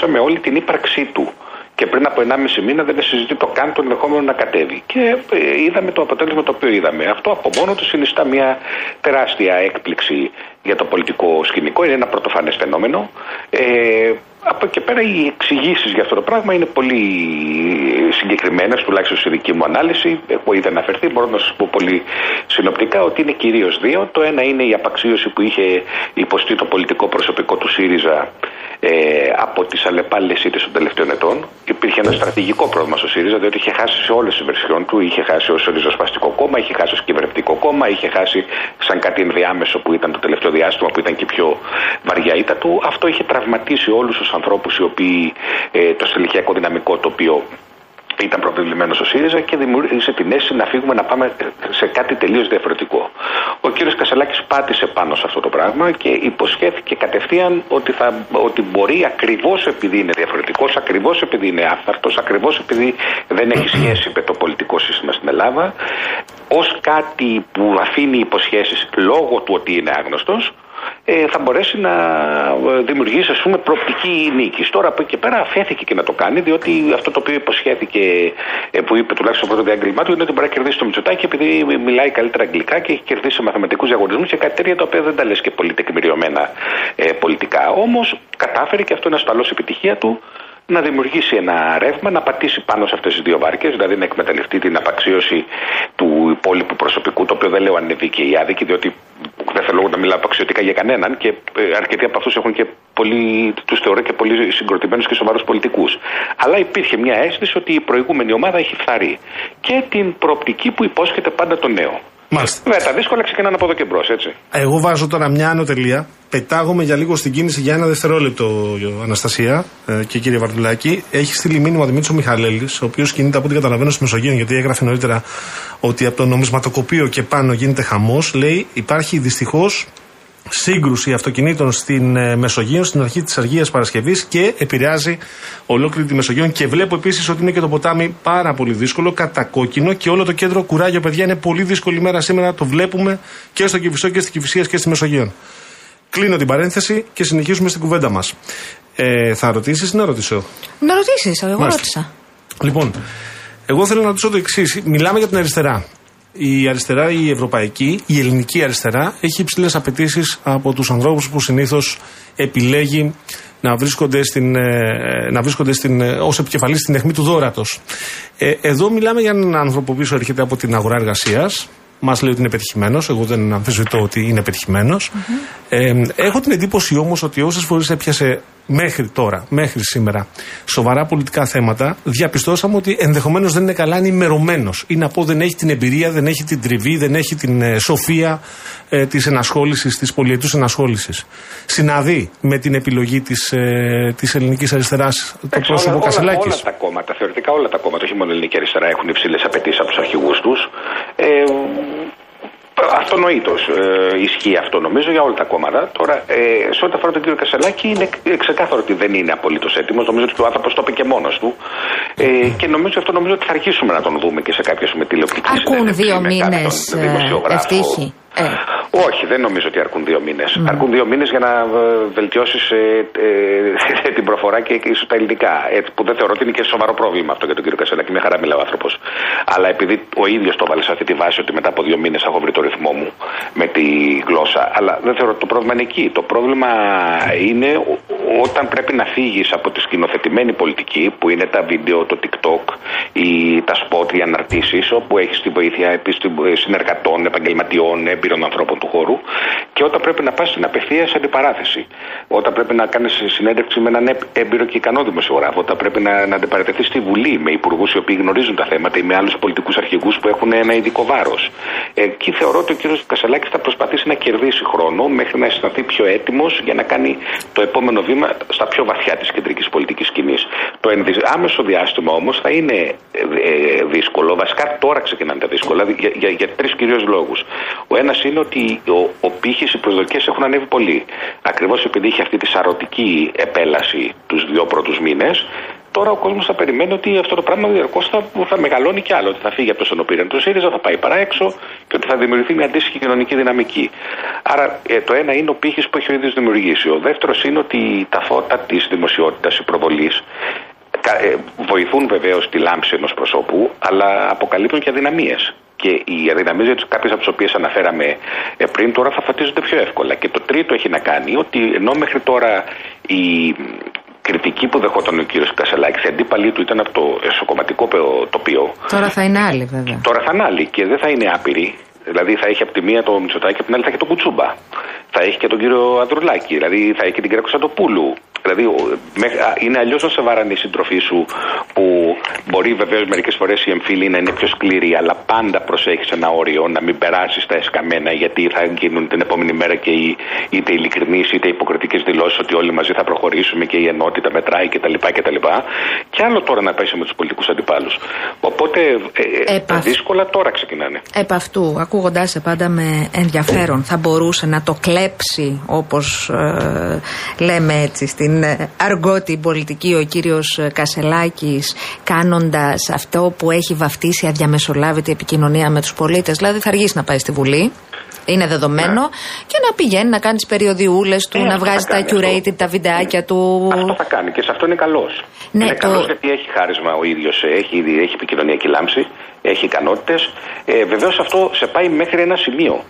αγνοούσαμε όλη την ύπαρξή του. Και πριν από 1,5 μήνα δεν συζητεί το καν το ενδεχόμενο να κατέβει. Και ε, είδαμε το αποτέλεσμα το οποίο είδαμε. Αυτό από μόνο του συνιστά μια τεράστια έκπληξη για το πολιτικό σκηνικό. Είναι ένα πρωτοφανές φαινόμενο. Ε, από εκεί πέρα οι εξηγήσεις για αυτό το πράγμα είναι πολύ συγκεκριμένες, τουλάχιστον στη δική μου ανάλυση. Έχω ήδη αναφερθεί, μπορώ να σας πω πολύ συνοπτικά ότι είναι κυρίως δύο. Το ένα είναι η απαξίωση που είχε υποστεί το πολιτικό προσωπικό του ΣΥΡΙΖΑ ε, από τις αλλεπάλληλες ήττες των τελευταίων ετών. Υπήρχε ένα στρατηγικό πρόβλημα στο ΣΥΡΙΖΑ, διότι είχε χάσει σε όλες τις βερσιόν του. Είχε χάσει ως ριζοσπαστικό κόμμα, είχε χάσει ως κυβερνητικό κόμμα, είχε χάσει σαν κάτι ενδιάμεσο που ήταν το τελευταίο διάστημα, που ήταν και πιο βαριά ήττα του. Αυτό είχε τραυματίσει όλους τους ανθρώπους οι οποίοι ε, το στελεχειακό δυναμικό το οποίο ήταν προπευλημένο στο ΣΥΡΙΖΑ και δημιούργησε την αίσθηση να φύγουμε να πάμε σε κάτι τελείως διαφορετικό. Ο κύριος Κασελάκης πάτησε πάνω σε αυτό το πράγμα και υποσχέθηκε κατευθείαν ότι, θα, ότι μπορεί ακριβώς επειδή είναι διαφορετικός, ακριβώς επειδή είναι άφθαρτο, ακριβώς επειδή δεν έχει σχέση με το πολιτικό σύστημα στην Ελλάδα, ως κάτι που αφήνει υποσχέσεις λόγω του ότι είναι άγνωστος, ε, θα μπορέσει να ε, δημιουργήσει ας πούμε προοπτική νίκης. Τώρα από εκεί και πέρα αφέθηκε και να το κάνει, διότι αυτό το οποίο υποσχέθηκε, ε, που είπε τουλάχιστον στο πρώτο διάγγελμά του, είναι ότι μπορεί να κερδίσει το Μητσοτάκι επειδή μιλάει καλύτερα αγγλικά και έχει κερδίσει σε μαθηματικούς διαγωνισμούς και κάτι τέτοια τα οποία δεν τα λες και πολύ τεκμηριωμένα ε, πολιτικά. Όμως κατάφερε και αυτό είναι ασφαλώ επιτυχία του να δημιουργήσει ένα ρεύμα, να πατήσει πάνω σε αυτές τις δύο βάρκες, δηλαδή να εκμεταλλευτεί την απαξίωση του υπόλοιπου προσωπικού, το οποίο δεν λέω αν είναι δίκαιη ή άδικη, διότι δεν θέλω να μιλάω απαξιωτικά για κανέναν και ε, αρκετοί από αυτούς έχουν και πολύ, τους θεωρώ και πολύ συγκροτημένους και σοβαρούς πολιτικούς. Αλλά υπήρχε μια αίσθηση ότι η προηγούμενη ομάδα έχει φθαρεί και την προοπτική που υπόσχεται πάντα το νέο. Μάλιστα. Βέβαια, τα δύσκολα ξεκινάνε από εδώ και μπρος, έτσι. Εγώ βάζω τώρα μια άνω τελεία. Πετάγομαι για λίγο στην κίνηση για ένα δευτερόλεπτο, Αναστασία ε, και κύριε Βαρδουλάκη. Έχει στείλει μήνυμα ο Δημήτρης Μιχαλέλης, ο οποίος κινείται από ό,τι καταλαβαίνω στη Μεσογείο, γιατί έγραφε νωρίτερα ότι από το νομισματοκοπείο και πάνω γίνεται χαμός. Λέει υπάρχει δυστυχώς σύγκρουση αυτοκινήτων στην ε, Μεσογείο στην αρχή της Αργίας Παρασκευής και επηρεάζει ολόκληρη τη Μεσογείο. Και βλέπω επίσης ότι είναι και το ποτάμι πάρα πολύ δύσκολο, κατακόκκινο και όλο το κέντρο κουράγιο, παιδιά, είναι πολύ δύσκολη μέρα σήμερα. Το βλέπουμε και στο Κυφισό και στην Κυφυσία και στη Μεσογείο. Κλείνω την παρένθεση και συνεχίζουμε στην κουβέντα μας. Ε, θα ρωτήσεις ή να ρωτήσω; Να ρωτήσεις, εγώ Μάλιστα. ρώτησα. Λοιπόν, εγώ θέλω να ρωτήσω το εξής. Μιλάμε για την αριστερά. Η αριστερά, η ευρωπαϊκή, η ελληνική αριστερά έχει υψηλές απαιτήσεις από τους ανθρώπους που συνήθως επιλέγει να βρίσκονται, στην, ε, να βρίσκονται στην, ε, ως επικεφαλής στην αιχμή του δόρατος. Ε, εδώ μιλάμε για έναν άνθρωπο που έρχεται από την αγορά εργασίας, Μας λέει ότι είναι πετυχημένος. Εγώ δεν αμφισβητώ ότι είναι πετυχημένος. Ε, έχω την εντύπωση όμως ότι όσες φορές έπιασε μέχρι τώρα, μέχρι σήμερα, σοβαρά πολιτικά θέματα, διαπιστώσαμε ότι ενδεχομένως δεν είναι καλά ενημερωμένο. Ή να πω δεν έχει την εμπειρία, δεν έχει την τριβή, δεν έχει την ε, σοφία ε, της ενασχόλησης, της πολιετού ενασχόλησης. Συναδεί με την επιλογή της ε, της ελληνικής αριστεράς το Εντάξει, πρόσωπο όλα, Κασελάκης. όλα, όλα τα κόμματα, θεωρητικά όλα τα κόμματα, όχι μόνο η ελληνική αριστερά, έχουν υψηλές απαιτήσεις από τους αρχηγούς τους. Ε, Αυτονοήτως ε, ισχύει αυτό νομίζω για όλα τα κόμματα. Τώρα, ε, σε ό,τι αφορά τον κύριο Κασελάκη, είναι ε, ξεκάθαρο ότι δεν είναι απολύτως έτοιμος. Νομίζω ότι ο άνθρωπος το είπε και μόνος του. Ε, και νομίζω αυτό νομίζω ότι θα αρχίσουμε να τον δούμε και σε κάποια με τηλεοπτική Αρκούν συνέντευξη δύο με μήνες κάποιον δημοσιογράφο. ευτύχη. Ε, Όχι, δεν νομίζω ότι αρκούν δύο μήνες. Αρκούν δύο μήνες για να βελτιώσεις την προφορά και ίσω τα ελληνικά. Έτσι, που δεν θεωρώ ότι είναι και σοβαρό πρόβλημα αυτό για τον κύριο Κασελάκη. Μια χαρά μιλάει ο άνθρωπος. Αλλά επειδή ο ίδιος το έβαλε σε αυτή τη βάση ότι μετά από δύο μήνες έχω βρει το ρυθμό μου με τη γλώσσα. Αλλά δεν θεωρώ ότι το πρόβλημα είναι εκεί. Το πρόβλημα είναι ο- όταν πρέπει να φύγεις από τη σκηνοθετημένη πολιτική, που είναι τα βίντεο, το TikTok, ή τα σπότ, οι αναρτήσεις, όπου έχεις τη βοήθεια συνεργατών, επαγγελματιών, έμπειρων ανθρώπων του χώρου, και όταν πρέπει να πας στην απευθεία αντιπαράθεση. Όταν πρέπει να κάνεις συνέντευξη με έναν έμπειρο και ικανό δημοσιογράφο, όταν πρέπει να, να αντιπαρατεθεί στη Βουλή με υπουργούς οι οποίοι γνωρίζουν τα θέματα ή με άλλους πολιτικούς αρχηγούς που έχουν ένα ειδικό βάρος. Εκεί θεωρώ ότι ο κ. Κασελάκης θα προσπαθήσει να κερδίσει χρόνο μέχρι να αισθανθεί πιο έτοιμος για να κάνει το επόμενο βήμα στα πιο βαθιά της κεντρικής πολιτικής σκηνής. Το άμεσο διάστημα όμως θα είναι ε, ε, δύσκολο. Βασικά τώρα ξεκινάνε τα δύσκολα για, για, για τρεις κυρίως λόγους. Ο ένας είναι ότι ο, ο πύχης, οι προσδοκίες έχουν ανέβει πολύ. Ακριβώς επειδή είχε αυτή τη σαρωτική επέλαση τους δύο πρώτους μήνες, Τώρα ο κόσμος θα περιμένει ότι αυτό το πράγμα διαρκώς θα, θα μεγαλώνει κι άλλο. Ότι θα φύγει από το σενοπήρεν του ΣΥΡΙΖΑ, θα πάει παρά έξω και ότι θα δημιουργηθεί μια αντίστοιχη κοινωνική δυναμική. Άρα ε, το ένα είναι ο πύχης που έχει ο ίδιος δημιουργήσει. Ο δεύτερος είναι ότι τα φώτα της δημοσιότητας, η προβολής, ε, βοηθούν βεβαίως τη λάμψη ενός προσώπου, αλλά αποκαλύπτουν και αδυναμίες. Και οι αδυναμίες για κάποιες από τις οποίες αναφέραμε ε, πριν τώρα θα φωτίζονται πιο εύκολα. Και το τρίτο έχει να κάνει ότι ενώ μέχρι τώρα η κριτική που δεχόταν ο κύριος Κασελάκης, οι αντίπαλοι του ήταν από το εσωκομματικό τοπίο. Τώρα θα είναι άλλοι, βέβαια. Τώρα θα είναι άλλοι και δεν θα είναι άπειροι. Δηλαδή θα έχει από τη μία το Μητσοτάκη και από την άλλη θα έχει τον Κουτσούμπα. Θα έχει και τον κύριο Ανδρουλάκη. Δηλαδή θα έχει και την κυρία Κωνσταντοπούλου. Δηλαδή είναι αλλιώς να σε βαράνει η συντροφή σου που μπορεί βεβαίως μερικές φορές η εμφύλη να είναι πιο σκληρή, αλλά πάντα προσέχεις ένα όριο να μην περάσεις τα εσκαμμένα γιατί θα γίνουν την επόμενη μέρα και οι, είτε ειλικρινείς είτε υποκριτικές δηλώσεις ότι όλοι μαζί θα προχωρήσουμε και η ενότητα μετράει κτλ. Και, και άλλο τώρα να πέσει με τους πολιτικούς αντιπάλους. Οπότε ε, ε τα δύσκολα τώρα ξεκινάνε. Επ' αυτού, ακούγοντάς σε πάντα με ενδιαφέρον, θα μπορούσε να το κλέψει όπως ε, λέμε έτσι στην την ε, αργότη πολιτική ο κύριος ε, Κασελάκης κάνοντας αυτό που έχει βαφτίσει αδιαμεσολάβητη επικοινωνία με τους πολίτες. Δηλαδή θα αργήσει να πάει στη Βουλή. Είναι δεδομένο. Ναι. Και να πηγαίνει να κάνεις τι περιοδιούλες του, ε, να βγάζει τα curated, τα βιντεάκια του. Αυτό θα κάνει και σε αυτό είναι καλός. Ναι, είναι το... καλός γιατί έχει χάρισμα ο ίδιος, έχει, έχει επικοινωνιακή λάμψη, έχει ικανότητες. Ε, Βεβαίως αυτό σε πάει μέχρι ένα σημείο.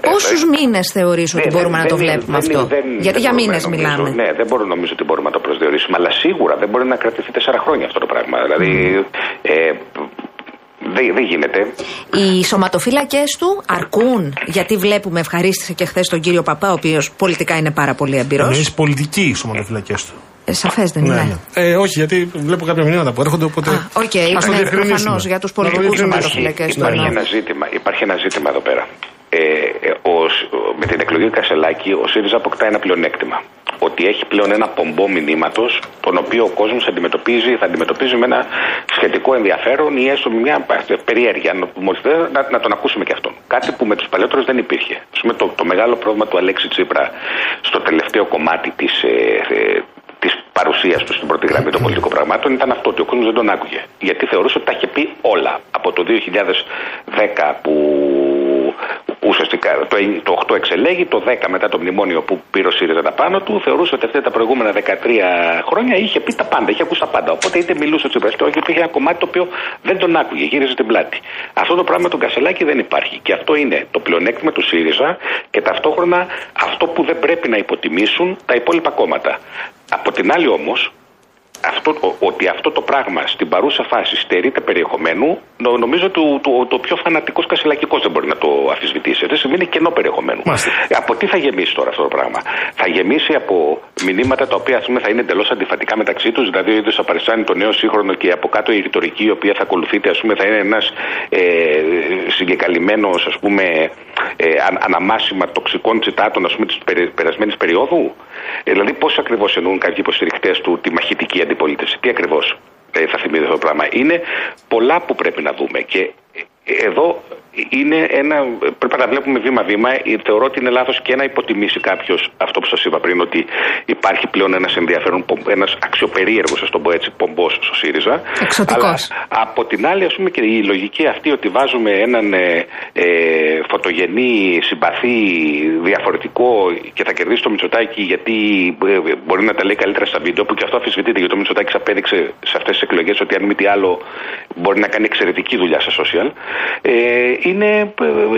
Πόσους ε, μήνες θεωρείς ότι μπορούμε να το βλέπουμε αυτό, Γιατί για μήνες μιλάμε. Ναι, δεν μπορώ νομίζω ότι μπορούμε να το προσδιορίσουμε, αλλά σίγουρα δεν μπορεί να κρατηθεί τέσσερα χρόνια αυτό το πράγμα. Δηλαδή. Ε, δεν, δεν γίνεται. Οι σωματοφύλακές του αρκούν, γιατί βλέπουμε, ευχαρίστησε και χθες τον κύριο Παππά, ο οποίος πολιτικά είναι πάρα πολύ έμπειρος. Εννοείς πολιτικοί οι σωματοφύλακές του. Ε, Σαφές δεν ναι, είναι. Ναι. Ε, όχι, γιατί βλέπω κάποια μηνύματα που έρχονται. Οπότε... Ok, okay, ναι, προφανώς για τους πολιτικούς σωματοφύλακες του. Υπάρχει, ένα ζήτημα, υπάρχει ένα ζήτημα εδώ πέρα ε, ο, με την εκλογή Κασελάκη ο ΣΥΡΙΖΑ αποκτά ένα πλεονέκτημα. Ότι έχει πλέον ένα πομπό μηνύματος, τον οποίο ο κόσμος αντιμετωπίζει, θα αντιμετωπίζει με ένα σχετικό ενδιαφέρον ή έστω με μια περιέργεια. Να, να τον ακούσουμε και αυτόν. Κάτι που με τους παλαιότερους δεν υπήρχε. πούμε, το, το μεγάλο πρόβλημα του Αλέξη Τσίπρα στο τελευταίο κομμάτι της ε, ε, της παρουσίας του στην πρώτη γραμμή των πολιτικών πραγμάτων ήταν αυτό ότι ο κόσμος δεν τον άκουγε. Γιατί θεωρούσε ότι τα είχε πει όλα από το 2010 που ουσιαστικά το, το 8 εξελέγει, το 10 μετά το μνημόνιο που πήρε ο ΣΥΡΙΖΑ τα πάνω του, θεωρούσε ότι αυτά τα προηγούμενα 13 χρόνια είχε πει τα πάντα, είχε ακούσει τα πάντα. Οπότε είτε μιλούσε ο Τσίπρας, όχι υπήρχε ένα κομμάτι το οποίο δεν τον άκουγε, γύριζε την πλάτη. Αυτό το πράγμα του Κασελάκη δεν υπάρχει. Και αυτό είναι το πλεονέκτημα του ΣΥΡΙΖΑ και ταυτόχρονα αυτό που δεν πρέπει να υποτιμήσουν τα υπόλοιπα κόμματα. Από την άλλη όμως, αυτό, ότι αυτό το πράγμα στην παρούσα φάση στερείται περιεχομένου, νομίζω ότι το, το, το πιο φανατικός κασελακικός δεν μπορεί να το αφισβητήσει. Δεν σημαίνει κενό περιεχομένου. Από τι θα γεμίσει τώρα αυτό το πράγμα; Θα γεμίσει από μηνύματα τα οποία πούμε, θα είναι εντελώς αντιφατικά μεταξύ τους, δηλαδή ο ίδιος θα παριστάνει το νέο σύγχρονο και από κάτω η ρητορική η οποία θα ακολουθείται ας πούμε, θα είναι ένας ε, συγκεκαλυμμένος ε, αναμάσιμα τοξικών τσιτάτων της περασμένης περίοδου; Ε, δηλαδή, πώς ακριβώς εννοούν κάποιοι υποστηρικτές του τη μαχητική αντιπολίτευση, τι ακριβώς ε, θα θυμίζει αυτό το πράγμα; Είναι πολλά που πρέπει να δούμε και εδώ είναι ένα. Πρέπει να βλέπουμε βήμα-βήμα. Θεωρώ ότι είναι λάθος και να υποτιμήσει κάποιος αυτό που σας είπα πριν, ότι υπάρχει πλέον ένας ενδιαφέρον, ένας αξιοπερίεργος, ας το πω έτσι, πομπός στο ΣΥΡΙΖΑ. Εξωτικός. Από την άλλη, ας πούμε, και η λογική αυτή ότι βάζουμε έναν ε, ε, φωτογενή, συμπαθή, διαφορετικό και θα κερδίσει το Μητσοτάκι γιατί ε, μπορεί να τα λέει καλύτερα στα βίντεο, που και αυτό αφισβητείται γιατί το Μητσοτάκι απέδειξε σε αυτές τις εκλογές ότι αν μη τι άλλο μπορεί να κάνει εξαιρετική δουλειά σε social. ε, είναι,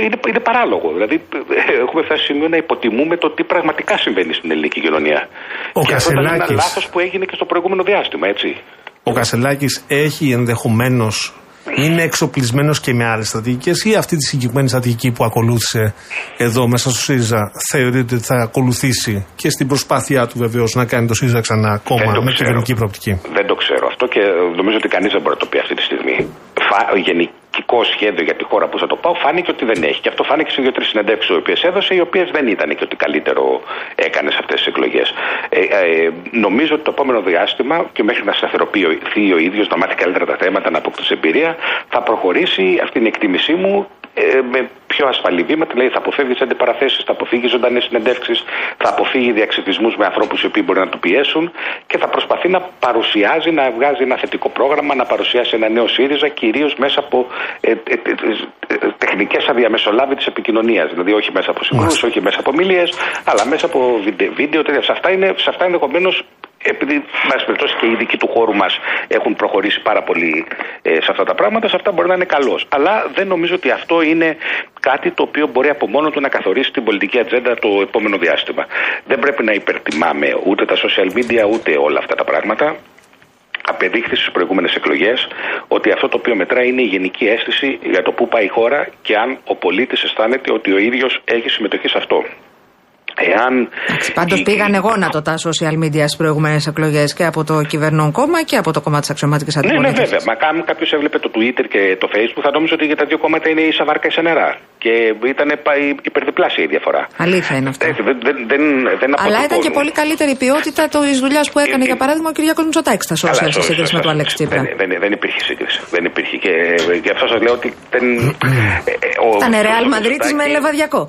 είναι, είναι παράλογο. Δηλαδή, ε, έχουμε φτάσει σε σημείο να υποτιμούμε το τι πραγματικά συμβαίνει στην ελληνική κοινωνία. Ο και αυτό ήταν ένα Κασελάκης. λάθος που έγινε και στο προηγούμενο διάστημα, έτσι. Ο Κασελάκης έχει ενδεχομένως. Είναι εξοπλισμένος και με άλλες στρατηγικές ή αυτή τη συγκεκριμένη στρατηγική που ακολούθησε εδώ μέσα στο ΣΥΡΙΖΑ θεωρείται ότι θα ακολουθήσει και στην προσπάθειά του βεβαίως να κάνει το ΣΥΡΙΖΑ ξανά κόμμα Δεν το με ξέρω. κυβερνητική προοπτική; Δεν το ξέρω αυτό και νομίζω ότι κανείς δεν μπορεί να το πει αυτή τη στιγμή. Φα... Γενικό σχέδιο για τη χώρα που θα το πάω φάνηκε ότι δεν έχει. Και αυτό φάνηκε σε δύο-τρεις συνεντεύξεις οι οποίες έδωσε, οι οποίες δεν ήταν και ότι καλύτερο έκανες σε αυτές τις εκλογές. Ε, ε, νομίζω ότι το επόμενο διάστημα και μέχρι να σταθεροποιηθεί ο ίδιος, να μάθει καλύτερα τα θέματα, να αποκτήσει εμπειρία, θα προχωρήσει αυτή είναι η εκτίμησή μου ε, με πιο ασφαλή βήματα, δηλαδή θα αποφεύγει τις αντιπαραθέσεις, θα αποφύγει ζωντανές συνεντεύξεις, θα αποφύγει διαξυφισμού με ανθρώπους οι οποίοι μπορεί να του πιέσουν και θα προσπαθεί να παρουσιάζει, να βγάζει ένα θετικό πρόγραμμα, να παρουσιάσει ένα νέο ΣΥΡΙΖΑ, κυρίως μέσα από ε, ε, ε, ε, τεχνικές αδιαμεσολάβητη επικοινωνίας. Δηλαδή όχι μέσα από συγκρούσεις, όχι μέσα από ομιλίες, αλλά μέσα από βίντεο, βίντεο τέτοια. Σε αυτά, είναι, σε αυτά ενδεχομένως επειδή μα περιπτώσει και οι ειδικοί του χώρου μας έχουν προχωρήσει πάρα πολύ ε, σε αυτά τα πράγματα, σε αυτά μπορεί να είναι καλός. Αλλά δεν νομίζω ότι αυτό είναι κάτι το οποίο μπορεί από μόνο του να καθορίσει την πολιτική ατζέντα το επόμενο διάστημα. Δεν πρέπει να υπερτιμάμε ούτε τα social media ούτε όλα αυτά τα πράγματα. Απεδείχθη στις προηγούμενες εκλογές ότι αυτό το οποίο μετράει είναι η γενική αίσθηση για το πού πάει η χώρα και αν ο πολίτης αισθάνεται ότι ο ίδιος έχει συμμετοχή σε αυτό. Εάν. Πάντως η- πήγανε γόνατο τα social media στις προηγούμενες εκλογές και από το κυβερνών κόμμα και από το κόμμα της αξιωματική Ναι, ναι, αντιπολίτευσης. βέβαια. Μα αν κάποιος έβλεπε το Twitter και το Facebook, θα νόμιζε ότι για τα δύο κόμματα είναι ίσα βάρκα ίσα νερά. Και ήταν πα- υπερδιπλάσια η διαφορά. Αλήθεια είναι αυτό. Έτσι, δεν, δεν, δεν, δεν Αλλά ήταν και αποτυπώνουν. πολύ καλύτερη η ποιότητα της δουλειάς που έκανε, Ε, για παράδειγμα, ο Κυριάκος Μητσοτάκης στα Καλά, social σε στο- σύγκριση με στο- το Αλέξη Τσίπρα. Δεν, δεν, δεν υπήρχε σύγκριση. Δεν υπήρχε. Και γι' αυτό σας λέω ότι δεν. ε, ε, ο- Ήταν ο- Ρεάλ ο Μαδρίτη με Μητσοτάκη- λεβαδιακό.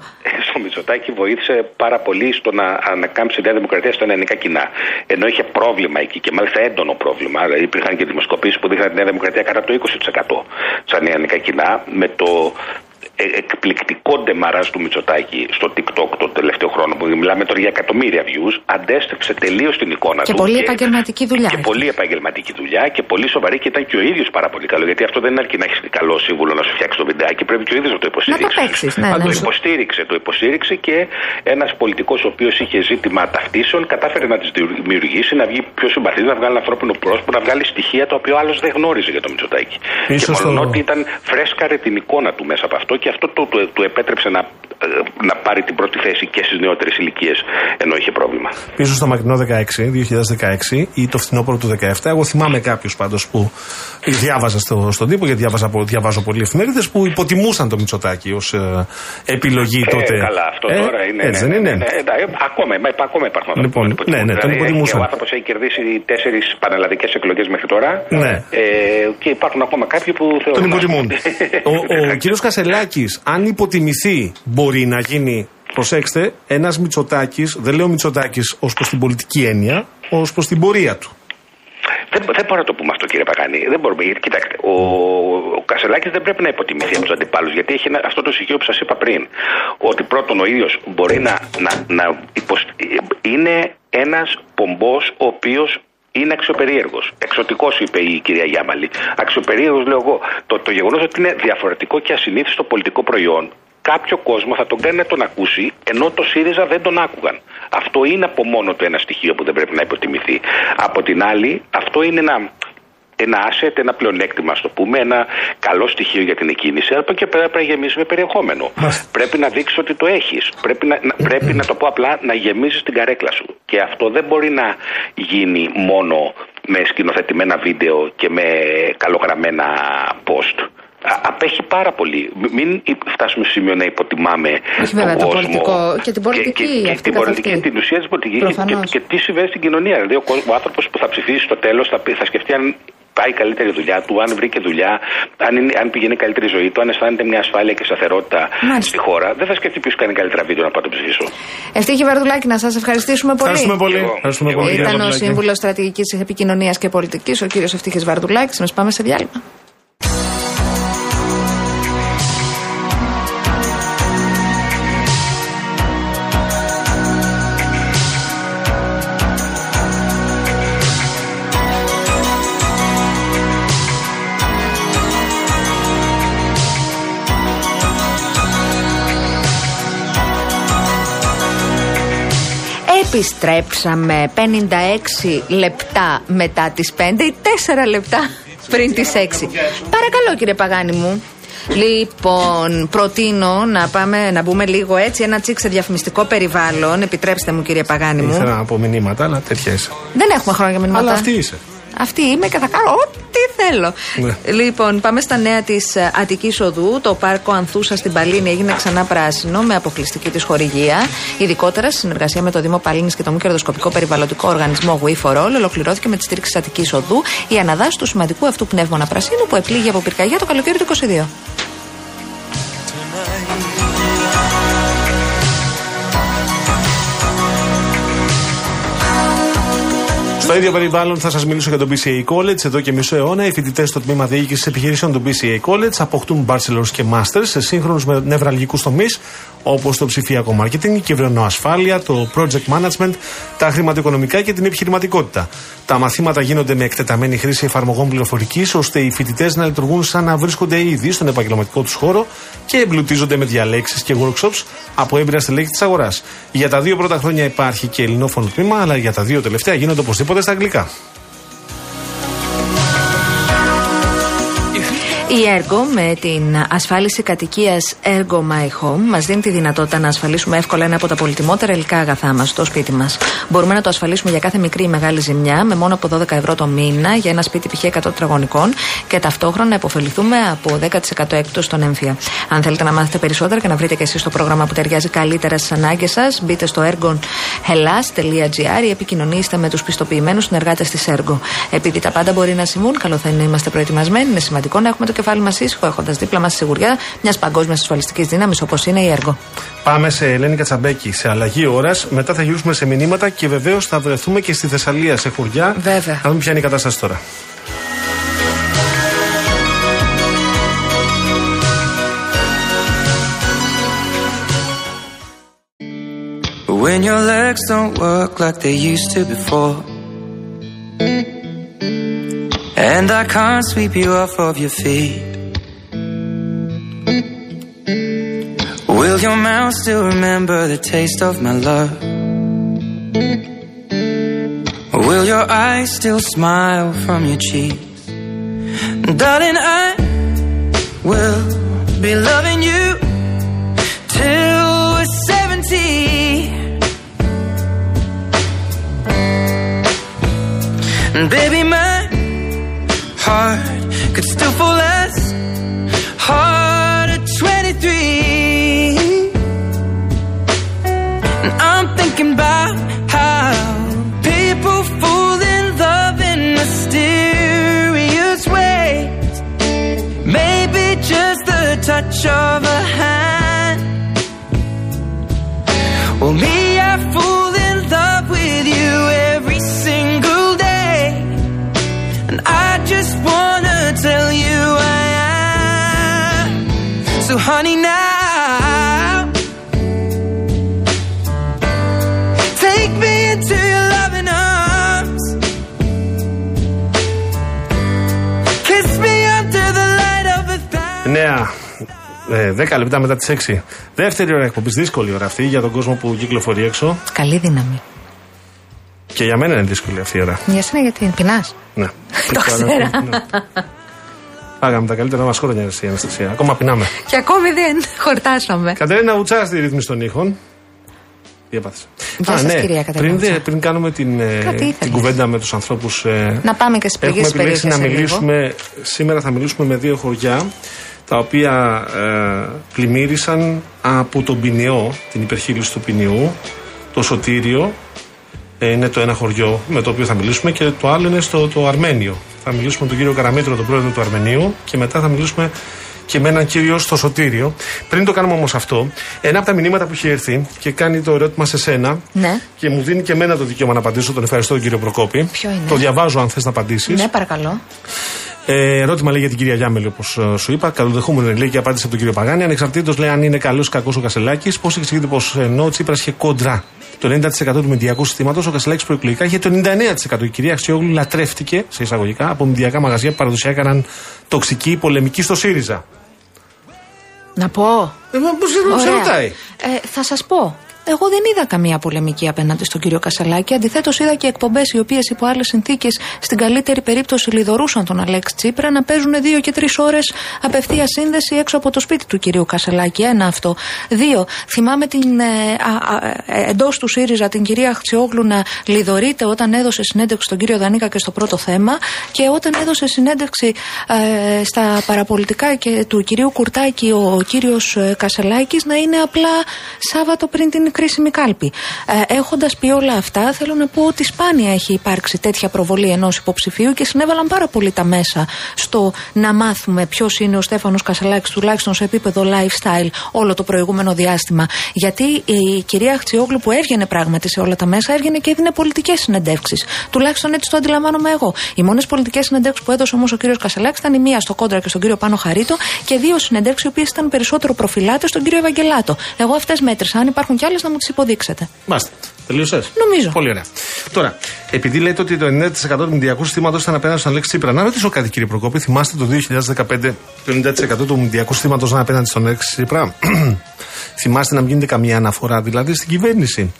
στο Μητσοτάκη βοήθησε πάρα πολύ στο να ανακάμψει η Νέα Δημοκρατία στα ελληνικά κοινά. Ενώ είχε πρόβλημα εκεί και μάλιστα έντονο πρόβλημα. Δηλαδή υπήρχαν και δημοσκοπήσεις που δείχναν τη Νέα Δημοκρατία κατά το 20% στα ελληνικά κοινά με το ε, εκπληκτικό ντεμαράζ του Μητσοτάκη στο TikTok τον τελευταίο χρόνο που μιλάμε τώρα για εκατομμύρια views αντέστρεψε τελείως την εικόνα Και του. πολύ επαγγελματική δουλειά. Και πολύ επαγγελματική δουλειά και πολύ σοβαρή και ήταν και ο ίδιος πάρα πολύ καλό. Γιατί αυτό δεν είναι αρκεί να έχεις καλό σύμβουλο να σου φτιάξει το βιντεάκι, πρέπει και ο ίδιος να το υποστηρίξει. Να το παίξεις, ναι, Α, ναι. το υποστήριξε, το υποστήριξε και ένας πολιτικός ο οποίος είχε ζήτημα ταυτίσεων κατάφερε να τις δημιουργήσει, να βγει πιο συμπαθής, να βγάλει ένα ανθρώπινο πρόσωπο, να βγάλει στοιχεία τα οποία άλλος δεν γνώριζε για το Μητσοτάκη. Και Ίσως μόνο το- ότι ήταν φρέσκαρε την εικόνα του μέσα από αυτό και αυτό το, του- του επέτρεψε να, ε, να πάρει την πρώτη θέση και στις νεότερες ηλικίες ενώ είχε πρόβλημα. Πίσω στο μακρινό 16, 2016 ή το φθινόπωρο του 17. Εγώ θυμάμαι κάποιους πάντως που διάβαζα στο, στον τύπο, γιατί διάβαζα, πο- διαβάζω πολλοί εφημερίδες που υποτιμούσαν το Μητσοτάκη ως επιλογή Ε, τότε. καλά, αυτό Ε, τώρα είναι. Έτσι ναι, δεν είναι; ναι, ναι, ναι, ε, ακόμα, μα, ακόμα υπάρχουν άνθρωποι Λοιπόν, που τον υποτιμούν. ναι, ναι, τον Δηλαδή, υποτιμούσαν. και Ο άνθρωπος έχει κερδίσει τέσσερις πανελλαδικές εκλογές μέχρι τώρα. Ναι. Ε, και υπάρχουν ακόμα κάποιοι που θεωρούν. Τον υποτιμούν. ο ο κύριος Κασελάκης, αν υποτιμηθεί, μπορεί να γίνει. Προσέξτε, ένας Μητσοτάκης, δεν λέω Μητσοτάκης ως προς την πολιτική έννοια, ως προς την πορεία του. Δεν, δεν μπορώ να το πούμε αυτό, κύριε Παγάνη. Δεν μπορούμε. Γιατί, Κοιτάξτε, ο, ο Κασελάκης δεν πρέπει να υποτιμηθεί από τους αντιπάλους, γιατί έχει ένα- αυτό το στοιχείο που σας είπα πριν. Ότι πρώτον ο ίδιος μπορεί να, να, να υποσ- είναι ένας πομπός ο οποίος είναι αξιοπερίεργος. Εξωτικός, είπε η κυρία Γιάμαλη. Αξιοπερίεργος, λέω εγώ. Το, το γεγονός ότι είναι διαφορετικό και ασυνήθιστο πολιτικό προϊόν κάποιο κόσμο θα τον κάνει να τον ακούσει, ενώ το ΣΥΡΙΖΑ δεν τον άκουγαν. Αυτό είναι από μόνο το ένα στοιχείο που δεν πρέπει να υποτιμηθεί. Από την άλλη, αυτό είναι ένα, ένα asset, ένα πλεονέκτημα, ας το πούμε, ένα καλό στοιχείο για την εκκίνηση. Αλλά από εκεί πέρα πρέπει να γεμίσεις με περιεχόμενο. Πρέπει να δείξεις ότι το έχεις. Πρέπει, να, να- πρέπει να το πω απλά να γεμίζει την καρέκλα σου. Και αυτό δεν μπορεί να γίνει μόνο με σκηνοθετημένα βίντεο και με καλογραμμένα post. Α- Απέχει πάρα πολύ. Μ- Μην υ- φτάσουμε στο σημείο να υποτιμάμε Όχι, βέβαια, τον το κόσμο πολιτικό και την πολιτική και, και, αυτή την καθ' πολιτική αυτή. και την ουσία της πολιτικής και, και, Προφανώς. και τι συμβαίνει στην κοινωνία. Δηλαδή, ο, κόσμος- ο άνθρωπος που θα ψηφίσει στο τέλος θα, πει- θα σκεφτεί αν πάει καλύτερη δουλειά του, αν βρήκε δουλειά, αν, είναι, αν πηγαίνει καλύτερη ζωή του, αν αισθάνεται μια ασφάλεια και σταθερότητα Μάλιστα. στη χώρα. Δεν θα σκεφτεί ποιος κάνει καλύτερα βίντεο να πάω να το ψηφίσω. Ευτύχη Βαρδουλάκη, να σας ευχαριστήσουμε πολύ. Ευχαριστούμε πολύ. Εγώ. Ευχαριστούμε Εγώ. πολύ, κύριε Ήταν ο Βαρδουλάκη. σύμβουλος στρατηγικής επικοινωνίας και πολιτικής, ο κύριος Ευτύχη Βαρδουλάκης. Μας πάμε σε διάλειμμα. Επιστρέψαμε 56 λεπτά μετά τις 5 ή 4 λεπτά πριν τις 6. Παρακαλώ κύριε Παγάνη μου. Λοιπόν, προτείνω να πάμε να μπούμε λίγο έτσι ένα τσίξ σε διαφημιστικό περιβάλλον. Επιτρέψτε μου, κύριε Παγάνη μου. Ήθελα να πω μηνύματα, αλλά τέτοια είσαι. Δεν έχουμε χρόνο για μηνύματα. Αλλά αυτή είσαι. Αυτή είμαι και θα κάνω ό,τι θέλω. Ναι. Λοιπόν, πάμε στα νέα της Αττικής Οδού. Το πάρκο Ανθούσα στην Παλίνη έγινε ξανά πράσινο με αποκλειστική της χορηγία. Ειδικότερα, στη συνεργασία με το Δήμο Παλίνης και το μη κερδοσκοπικό περιβαλλοντικό οργανισμό We for All, ολοκληρώθηκε με τη στήριξη της Αττικής Οδού η αναδάση του σημαντικού αυτού πνεύμονα πρασίνου που επλήγει από πυρκαγιά το καλοκαίρι του 22. Στο ίδιο περιβάλλον θα σας μιλήσω για το BCA College. Εδώ και μισό αιώνα οι φοιτητές στο τμήμα διοίκησης επιχειρήσεων του BCA College αποκτούν bachelors και masters σε σύγχρονους με νευραλγικούς τομείς όπως το ψηφιακό marketing, η κυβερνοασφάλεια, το project management, τα χρηματοοικονομικά και την επιχειρηματικότητα. Τα μαθήματα γίνονται με εκτεταμένη χρήση εφαρμογών πληροφορικής ώστε οι φοιτητές να λειτουργούν σαν να βρίσκονται ήδη στον επαγγελματικό τους χώρο και εμπλουτίζονται με διαλέξεις και workshops από έμπειρα στελέχη της αγοράς. Για τα δύο πρώτα χρόνια υπάρχει και ελληνόφωνο τμήμα, αλλά για τα δύο τελευταία γίνονται οπωσδήποτε στα αγγλικά. Η Ergo με την ασφάλιση κατοικίας Ergo My Home μας δίνει τη δυνατότητα να ασφαλίσουμε εύκολα ένα από τα πολυτιμότερα υλικά αγαθά μας, το σπίτι μας. Μπορούμε να το ασφαλίσουμε για κάθε μικρή ή μεγάλη ζημιά με μόνο από 12 ευρώ το μήνα για ένα σπίτι π.χ. 100 τετραγωνικών και ταυτόχρονα να υποφεληθούμε από 10% έκπτωση στον έμφυα. Αν θέλετε να μάθετε περισσότερα και να βρείτε και εσείς το πρόγραμμα που ταιριάζει καλύτερα στις ανάγκες σας, μπείτε στο ergonhellas.gr ή επικοινωνήστε με τους πιστοποιημένους συνεργάτες της Ergo. Επειδή τα πάντα μπορεί να συμβούν, καλό θα είναι να είμαστε προετοιμασμένοι. Είναι σημαντικό να έχουμε το κεφάλι μας ήσυχο, έχοντας δίπλα μας τη σιγουριά μιας παγκόσμιας ασφαλιστικής δύναμης όπως είναι η Ergo. Πάμε σε Ελένη Κατσαμπέκη σε αλλαγή ώρας. Μετά θα γυρίσουμε σε μηνύματα και βεβαίως θα βρεθούμε και στη Θεσσαλία σε χωριά. Βέβαια. Να δούμε ποια είναι η κατάσταση τώρα. When your legs don't work like they used to before. And I can't sweep you off of your feet. Will your mouth still remember the taste of my love? Will your eyes still smile from your cheeks? Darling, I will be loving you till we're 70. And baby, my heart could still fall as hard at 23. And I'm thinking about how people fall in love in mysterious ways. Maybe just the touch of a hand. Ε, 10 λεπτά μετά τις 6. Δεύτερη ώρα εκπομπής. Δύσκολη ώρα αυτή για τον κόσμο που κυκλοφορεί έξω. Καλή δύναμη. Και για μένα είναι δύσκολη αυτή η ώρα. Για σένα γιατί πεινάς; Ναι. Το ξέρα. Ναι. Πάγαμε τα καλύτερα μας χρόνια, εσύ, Αναστασία. Ακόμα πεινάμε. Και ακόμη δεν χορτάσαμε. Κατερίνα Ουτσάς στη ρύθμιση των ήχων. Τι έπαθες; Γεια σας, κυρία Κατερίνα πριν, δε- Ουτσά. πριν κάνουμε την, ε, Κάτι ήθελες. την κουβέντα με τους ανθρώπους. Να πάμε και στις Έχουμε πληγέ επιλέξει να περιοχές. μιλήσουμε. Σήμερα θα μιλήσουμε με δύο χωριά τα οποία ε, πλημμύρισαν από τον Ποινιό, την υπερχείληση του Ποινιού, το Σωτήριο. ε, είναι το ένα χωριό με το οποίο θα μιλήσουμε και το άλλο είναι στο το Αρμένιο. Θα μιλήσουμε με τον κύριο Καραμίτρο, τον πρόεδρο του Αρμενίου και μετά θα μιλήσουμε και με έναν κύριο στο Σωτήριο. Πριν το κάνουμε όμως αυτό, ένα από τα μηνύματα που έχει έρθει και κάνει το ερώτημα σε σένα Ναι. και μου δίνει και εμένα το δικαίωμα να απαντήσω, τον ευχαριστώ τον κύριο Προκόπη. Ποιο είναι; Το διαβάζω αν θες να απαντήσεις. Ναι, παρακαλώ. Ε, ερώτημα λέει για την κυρία Γιάμελη, όπως σου είπα. Καλοδεχούμενο λέει και απάντηση από τον κύριο Παγάνη. Ανεξαρτήτως λέει αν είναι καλός ή κακός ο Κασελάκης, πώς εξηγείται πως ενώ ο Τσίπρας είχε κόντρα το 90% του μηντιακού συστήματος, ο Κασελάκης προεκλογικά είχε το 99%. Η κυρία Αξιόγλου λατρεύτηκε, σε εισαγωγικά, από μηντιακά μαγαζιά που παραδοσιακά έκαναν τοξική πολεμική στο ΣΥΡΙΖΑ. Να πω. Ε, μα πώς σε Ωραία. ρωτάει; Ε, θα σας πω. Εγώ δεν είδα καμία πολεμική απέναντι στον κύριο Κασελάκη. Αντιθέτως, είδα και εκπομπές οι οποίες υπό άλλες συνθήκες, στην καλύτερη περίπτωση, λιδωρούσαν τον Αλέξη Τσίπρα να παίζουν δύο και τρεις ώρες απευθεία σύνδεση έξω από το σπίτι του κυρίου Κασελάκη. Ένα αυτό. Δύο, θυμάμαι την, ε, ε, εντός του ΣΥΡΙΖΑ την κυρία Χτσιόγλου να λιδωρείται όταν έδωσε συνέντευξη στον κύριο Δανίκα και στο πρώτο θέμα και όταν έδωσε συνέντευξη ε, στα παραπολιτικά και του κυρίου Κουρτάκη ο κύριος Κασελάκης να είναι απλά Σάββατο πριν την κρίσιμη κάλπη. Ε, Έχοντας πει όλα αυτά, θέλω να πω ότι σπάνια έχει υπάρξει τέτοια προβολή ενός υποψηφίου και συνέβαλαν πάρα πολύ τα μέσα στο να μάθουμε ποιος είναι ο Στέφανος Κασελάκης, τουλάχιστον σε επίπεδο lifestyle, όλο το προηγούμενο διάστημα. Γιατί η κυρία Χτσιόγλου που έβγαινε πράγματι σε όλα τα μέσα, έβγαινε και έδινε πολιτικές συνεντεύξεις. Τουλάχιστον έτσι το αντιλαμβάνομαι εγώ. Οι μόνες πολιτικές συνεντεύξεις που έδωσε όμως ο κύριος Κασελάκης ήταν η μία στο κόντρα και στον κύριο Πάνο Χαρίτο και δύο συνεντεύξεις οι οποίες ήταν περισσότερο προφυλάτες στον κύριο Ευαγγελάτο. Εγώ αυτές μέτρησα. Αν υπάρχουν κι άλλες να μου τις υποδείξετε. Μάστε. Τελείωσες. Νομίζω. Πολύ ωραία. Τώρα, επειδή λέτε ότι το 90% του μηντιακού συστήματος ήταν απέναντι στον Αλέξη Τσίπρα, να ρωτήσω κάτι κύριε Προκόπη. Θυμάστε το 2015 το 90% του μηντιακού συστήματος ήταν απέναντι στον Αλέξη Τσίπρα; Θυμάστε να μην γίνεται καμία αναφορά δηλαδή στην κυβέρνηση;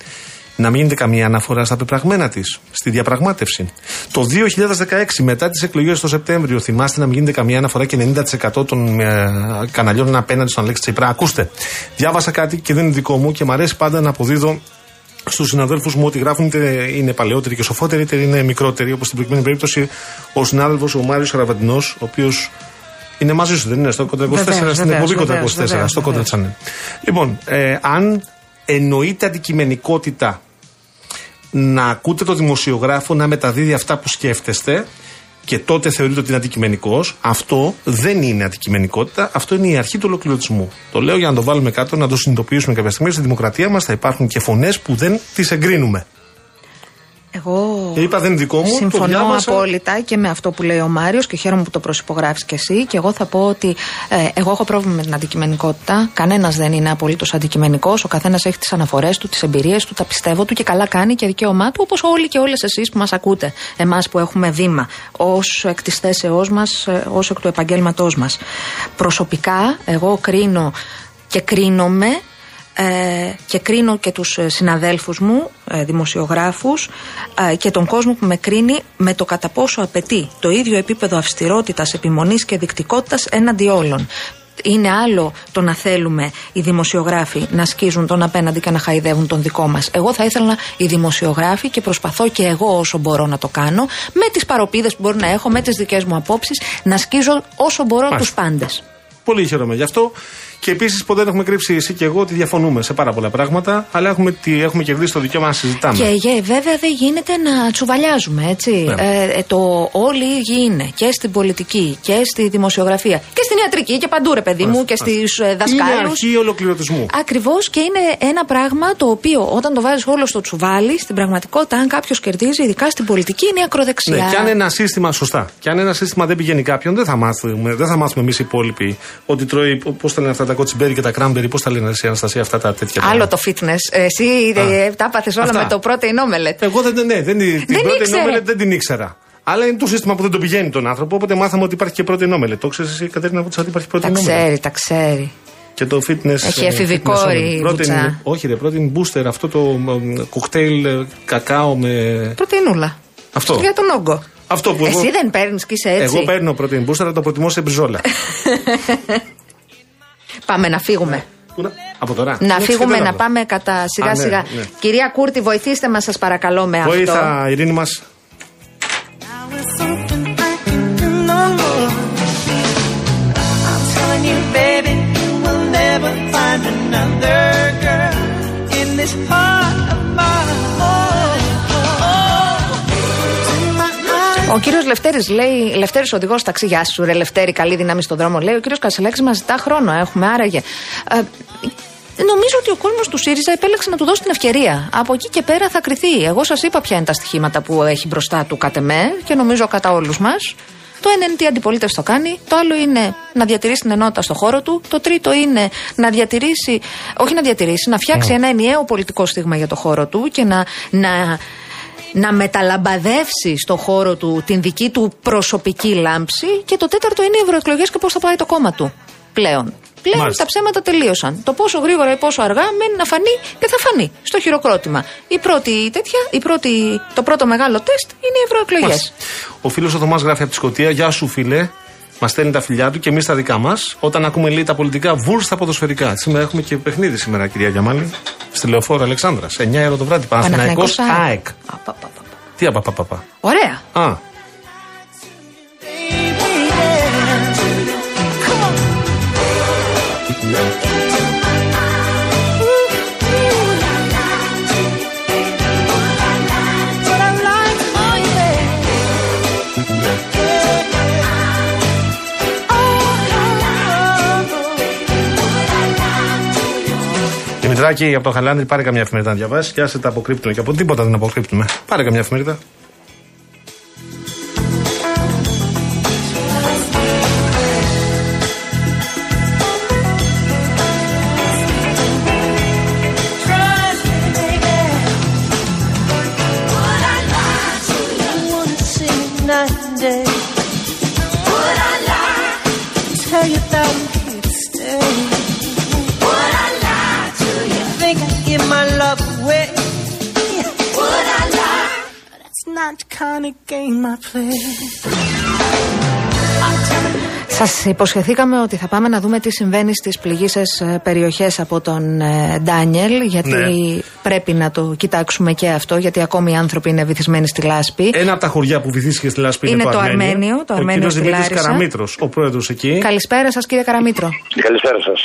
Να μην γίνεται καμία αναφορά στα πεπραγμένα της, στη διαπραγμάτευση. Το 2016, μετά τις εκλογές το Σεπτέμβριο, θυμάστε να μην γίνεται καμία αναφορά και 90% των ε, καναλιών είναι απέναντι στον Αλέξη Τσίπρα. Ακούστε, διάβασα κάτι και δεν είναι δικό μου και μου αρέσει πάντα να αποδίδω στους συναδέλφους μου ότι γράφουν είτε είναι παλαιότεροι και σοφότεροι, είτε είναι μικρότεροι. Όπως στην προηγούμενη περίπτωση ο συνάδελφος ο Μάριος Αραβαντινό, ο οποίος είναι μαζί σου, δεν είναι στο κοντά 24, Βεβαίως, στην βεβαίως, εκπομπή κοντά 24, βεβαίως, βεβαίως, στο κοντά βεβαίως. τσανέ. Λοιπόν, ε, αν εννοείται αντικειμενικότητα να ακούτε το δημοσιογράφο να μεταδίδει αυτά που σκέφτεστε και τότε θεωρείτε ότι είναι αντικειμενικός, αυτό δεν είναι αντικειμενικότητα, αυτό είναι η αρχή του ολοκληρωτισμού. Το λέω για να το βάλουμε κάτω, να το συνειδητοποιήσουμε κάποια στιγμή. Στη δημοκρατία μας θα υπάρχουν και φωνές που δεν τις εγκρίνουμε. Εγώ Και είπα δεν είναι δικό μου, το συμφωνώ διάβασα. απόλυτα και με αυτό που λέει ο Μάριος και χαίρομαι που το προσυπογράφεις και εσύ. Και εγώ θα πω ότι ε, εγώ έχω πρόβλημα με την αντικειμενικότητα. Κανένας δεν είναι απολύτως αντικειμενικός. Ο καθένας έχει τις αναφορές του, τις εμπειρίες του, τα πιστεύω του και καλά κάνει και δικαίωμά του, όπως όλοι και όλες εσείς που μας ακούτε. Εμάς που έχουμε βήμα ως εκ της θέσεώς μας, ως εκ του επαγγέλματός μας. Προσωπικά, εγώ κρίνω και κρίνομαι ε, και κρίνω και τους ε, συναδέλφους μου, ε, δημοσιογράφους ε, και τον κόσμο που με κρίνει με το κατά πόσο απαιτεί το ίδιο επίπεδο αυστηρότητας, επιμονής και δεικτικότητας έναντι όλων. Είναι άλλο το να θέλουμε οι δημοσιογράφοι να σκίζουν τον απέναντι και να χαϊδεύουν τον δικό μας. Εγώ θα ήθελα οι δημοσιογράφοι και προσπαθώ και εγώ όσο μπορώ να το κάνω με τις παροπίδες που μπορώ να έχω, με τις δικές μου απόψεις να σκίζω όσο μπορώ Μάλιστα. τους πάντες. Πολύ χαίρομαι γι' αυτό. Και επίσης ποτέ δεν έχουμε κρύψει εσύ και εγώ ότι διαφωνούμε σε πάρα πολλά πράγματα, αλλά έχουμε, τι- έχουμε κερδίσει το δικαίωμα να συζητάμε. Και γε, βέβαια δεν γίνεται να τσουβαλιάζουμε, έτσι. Ναι. Ε, ε, το όλοι οι ίδιοι είναι και στην πολιτική και στη δημοσιογραφία και στην ιατρική και παντού, ρε παιδί μου, και στου Είναι δασκάλους. αρχή ολοκληρωτισμού. Ακριβώς και είναι ένα πράγμα το οποίο όταν το βάζεις όλο στο τσουβάλι, στην πραγματικότητα, αν κάποιος κερδίζει, ειδικά στην πολιτική, είναι η ακροδεξιά. Ναι, και αν ένα σύστημα, σωστά, και αν ένα σύστημα δεν πηγαίνει κάποιον, δεν θα μάθουμε, δεν θα μάθουμε εμείς οι υπόλοιποι ότι τρώει, πώς τα λένε αυτά τα κοτσιμπέρι και τα κράμπερι, πώς τα λένε εσύ Αναστασία αυτά τα τέτοια. Άλλο πράγματα. το fitness. Εσύ ε, τα έπαθε όλα Αυτά. με το πρώτο omelette. Εγώ δεν, ναι, δεν, την Δεν πρώτη ήξερε. νόμελετ δεν την ήξερα. Αλλά είναι το σύστημα που δεν το πηγαίνει τον άνθρωπο, οπότε μάθαμε ότι υπάρχει και πρώτη νόμελετ. Το ξέρεις εσύ, Κατέρινα Βούτσα, ότι υπάρχει πρώτη Τα νόμελετ. ξέρει, τα ξέρει. Και το fitness. Έχει ε, εφηβικό fitness η omelet. Πρώτη- Βούτσα. Όχι, ρε, πρώτη booster, αυτό το ε, κοκτέιλ ε, κακάο με. Πρωτεϊνούλα. Αυτό. Για τον όγκο. Αυτό που εγώ- Εσύ δεν παίρνεις και είσαι έτσι. Εγώ παίρνω πρώτη booster, αλλά το προτιμώ σε μπριζόλα. Πάμε να φύγουμε. Πού να- Από τώρα. Να Είναι φύγουμε, σχεδόν να αυτό. πάμε κατά σιγά Α, ναι, σιγά. ναι. Κυρία Κούρτη, βοηθήστε μας, σας παρακαλώ, με αυτό. Βοήθα, Ειρήνη μας. Now it's Ο κύριος Λευτέρης λέει, Λευτέρης οδηγός ταξί, γεια σου, ρε Λευτέρη, καλή δύναμη στον δρόμο. Λέει ο κύριος Κασελάκης μας ζητά χρόνο, έχουμε άραγε. Ε, νομίζω ότι ο κόσμος του ΣΥΡΙΖΑ επέλεξε να του δώσει την ευκαιρία. Από εκεί και πέρα θα κρυθεί. Εγώ σας είπα ποια είναι τα στοιχήματα που έχει μπροστά του κατ' εμέ και νομίζω κατά όλους μας. Το ένα είναι τι αντιπολίτευση το κάνει. Το άλλο είναι να διατηρήσει την ενότητα στο χώρο του. Το τρίτο είναι να διατηρήσει, όχι να διατηρήσει, να φτιάξει ένα ενιαίο πολιτικό στίγμα για το χώρο του και να, να, να μεταλαμπαδεύσει στο χώρο του την δική του προσωπική λάμψη. Και το τέταρτο είναι οι ευρωεκλογές και πώς θα πάει το κόμμα του πλέον. Πλέον Μάλιστα. τα ψέματα τελείωσαν. Το πόσο γρήγορα ή πόσο αργά μένει να φανεί και θα φανεί στο χειροκρότημα. Η πρώτη τέτοια, η πρώτη, το πρώτο μεγάλο τεστ είναι οι ευρωεκλογές. Μάλιστα. Ο φίλος ο Θωμάς γράφει από τη Σκωτία: Γεια σου, φίλε. Μα στέλνει τα φιλιά του και εμείς τα δικά μας. Όταν ακούμε λέει τα πολιτικά, βουλ στα ποδοσφαιρικά. Σήμερα έχουμε και παιχνίδι σήμερα, κυρία Γιαμάλη. Στη λεωφόρο Αλεξάνδρας. 9 ώρα το βράδυ. Παναθηναϊκός Παναθηναϊκός ΑΕΚ. Α, πα, πα, πα, πα. Τι απαπαπαπα. Ωραία. Α, Δημητράκη από το Χαλάνδρι, πάρε καμιά εφημερίδα να διαβάσεις και άσε τα αποκρύπτουμε. Και από τίποτα δεν αποκρύπτουμε. Πάρε καμιά εφημερίδα. Not kind of game I play. Σας υποσχεθήκαμε ότι θα πάμε να δούμε τι συμβαίνει στις πληγήσεις περιοχές από τον ε, Ντάνιελ, γιατί Ναι. πρέπει να το κοιτάξουμε και αυτό, γιατί ακόμη οι άνθρωποι είναι βυθισμένοι στη λάσπη. Ένα από τα χωριά που βυθίστηκε στη Λάσπη είναι, Είναι το Αρμένιο. Αρμένιο, το ο Αρμένιο κύριος στη Δημήτρης Λάρισα. Καραμήτρος, ο πρόεδρος εκεί. Καλησπέρα σας, κύριε Καραμήτρο. Καλησπέρα σας.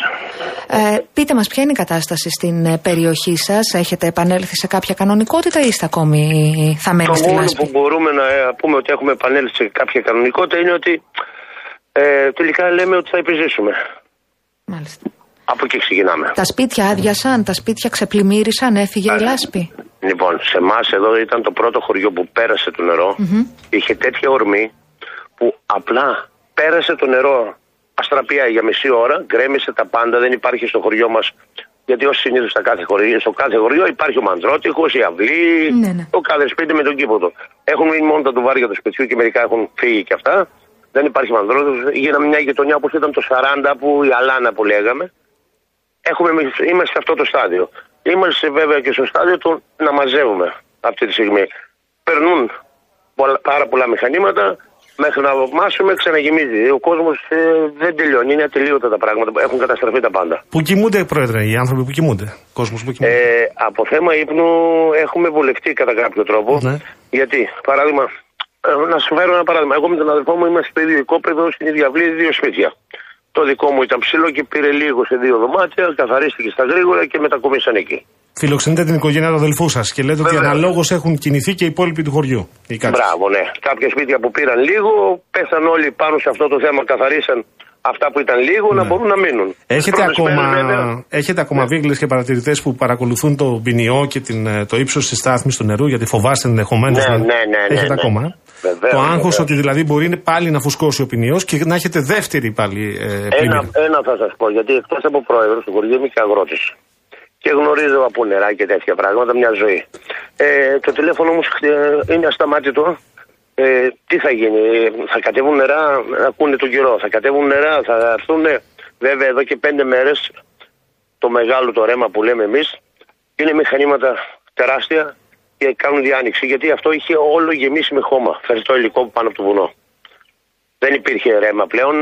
Ε, πείτε μας, ποια είναι η κατάσταση στην ε, περιοχή σας, Έχετε επανέλθει σε κάποια κανονικότητα ή είστε ακόμη θαμένοι Το στη μόνο λάσπη; που μπορούμε να ε, πούμε ότι έχουμε επανέλθει σε κάποια κανονικότητα είναι ότι ε, τελικά λέμε ότι θα επιζήσουμε. Μάλιστα. Από εκεί ξεκινάμε. Τα σπίτια άδειασαν, τα σπίτια ξεπλημμύρισαν, έφυγε η Ε, λάσπη. Λοιπόν, σε εμάς εδώ ήταν το πρώτο χωριό που πέρασε το νερο Είχε τέτοια ορμή που απλά πέρασε το νερό αστραπία για μισή ώρα, γκρέμισε τα πάντα, δεν υπάρχει στο χωριό μας. Γιατί ως συνήθως στο κάθε χωριό υπάρχει ο μαντρότυχο, η αυλή, Ναι, ναι. το κάθε σπίτι με τον κήπο του. Έχουν μείνει μόνο τα τουβάρια του σπιτιού και μερικά έχουν φύγει και αυτά. Δεν υπάρχει μαντρότυχο. Γίναμε μια γειτονιά όπως ήταν το 40 που η Αλάνα που λέγαμε. Έχουμε, είμαστε σε αυτό το στάδιο. Είμαστε βέβαια και στο στάδιο του να μαζεύουμε αυτή τη στιγμή. Περνούν πολλά- πάρα πολλά μηχανήματα μέχρι να μάσουμε ξαναγεμίζει. Ο κόσμος δεν τελειώνει. Είναι ατελείωτα τα πράγματα. Έχουν καταστραφεί τα πάντα. Που κοιμούνται, πρόεδρε, οι άνθρωποι που κοιμούνται; Κόσμος που κοιμούνται. Ε, από θέμα ύπνου έχουμε βολευτεί κατά κάποιο τρόπο. Ναι. Γιατί, παράδειγμα, ε, να σου φέρω ένα παράδειγμα. Εγώ με τον αδελφό μου είμαστε στο ίδιο οικόπεδο, στην ίδια αυλή, δύο σπίτια. Το δικό μου ήταν ψηλό και πήρε λίγο σε δύο δωμάτια, καθαρίστηκε στα γρήγορα και μετακομίσαν εκεί. Φιλοξενείτε την οικογένεια του αδελφού σας και λέτε ότι Βέβαια. αναλόγως έχουν κινηθεί και οι υπόλοιποι του χωριού. Οι κάτοικοι. Μπράβο, ναι. Κάποια σπίτια που πήραν λίγο, πέσαν όλοι πάνω σε αυτό το θέμα, καθαρίσαν αυτά που ήταν λίγο να μπορούν να μείνουν. Έχετε Πρώτες ακόμα, μέρες, βέβαια, έχετε ακόμα βίγλες και παρατηρητές που παρακολουθούν το ποινιό και την, ε, το ύψος της στάθμης του νερού, γιατί φοβάστε ενδεχομένως. Ναι, να... ναι, ναι, ναι, Έχετε ναι. ακόμα; Ε; Βεβαίως, το άγχος βεβαίως. ότι δηλαδή μπορεί πάλι να φουσκώσει ο ποινιό και να έχετε δεύτερη πάλι ε, Ένα, πλημμύρα. ένα θα σας πω, γιατί εκτός από πρόεδρο του χωριού είμαι και αγρότης. Και γνωρίζω από νερά και τέτοια πράγματα μια ζωή. Ε, το τηλέφωνο μου ε, είναι ασταμάτητο. Ε, τι θα γίνει, ε, θα κατέβουν νερά, να ακούνε τον καιρό. Θα κατέβουν νερά, θα έρθουν. Βέβαια, εδώ και πέντε μέρες το μεγάλο το ρέμα που λέμε εμείς είναι μηχανήματα τεράστια και κάνουν διάνοιξη. Γιατί αυτό είχε όλο γεμίσει με χώμα. Φερτό υλικό πάνω από το βουνό. Δεν υπήρχε ρέμα πλέον,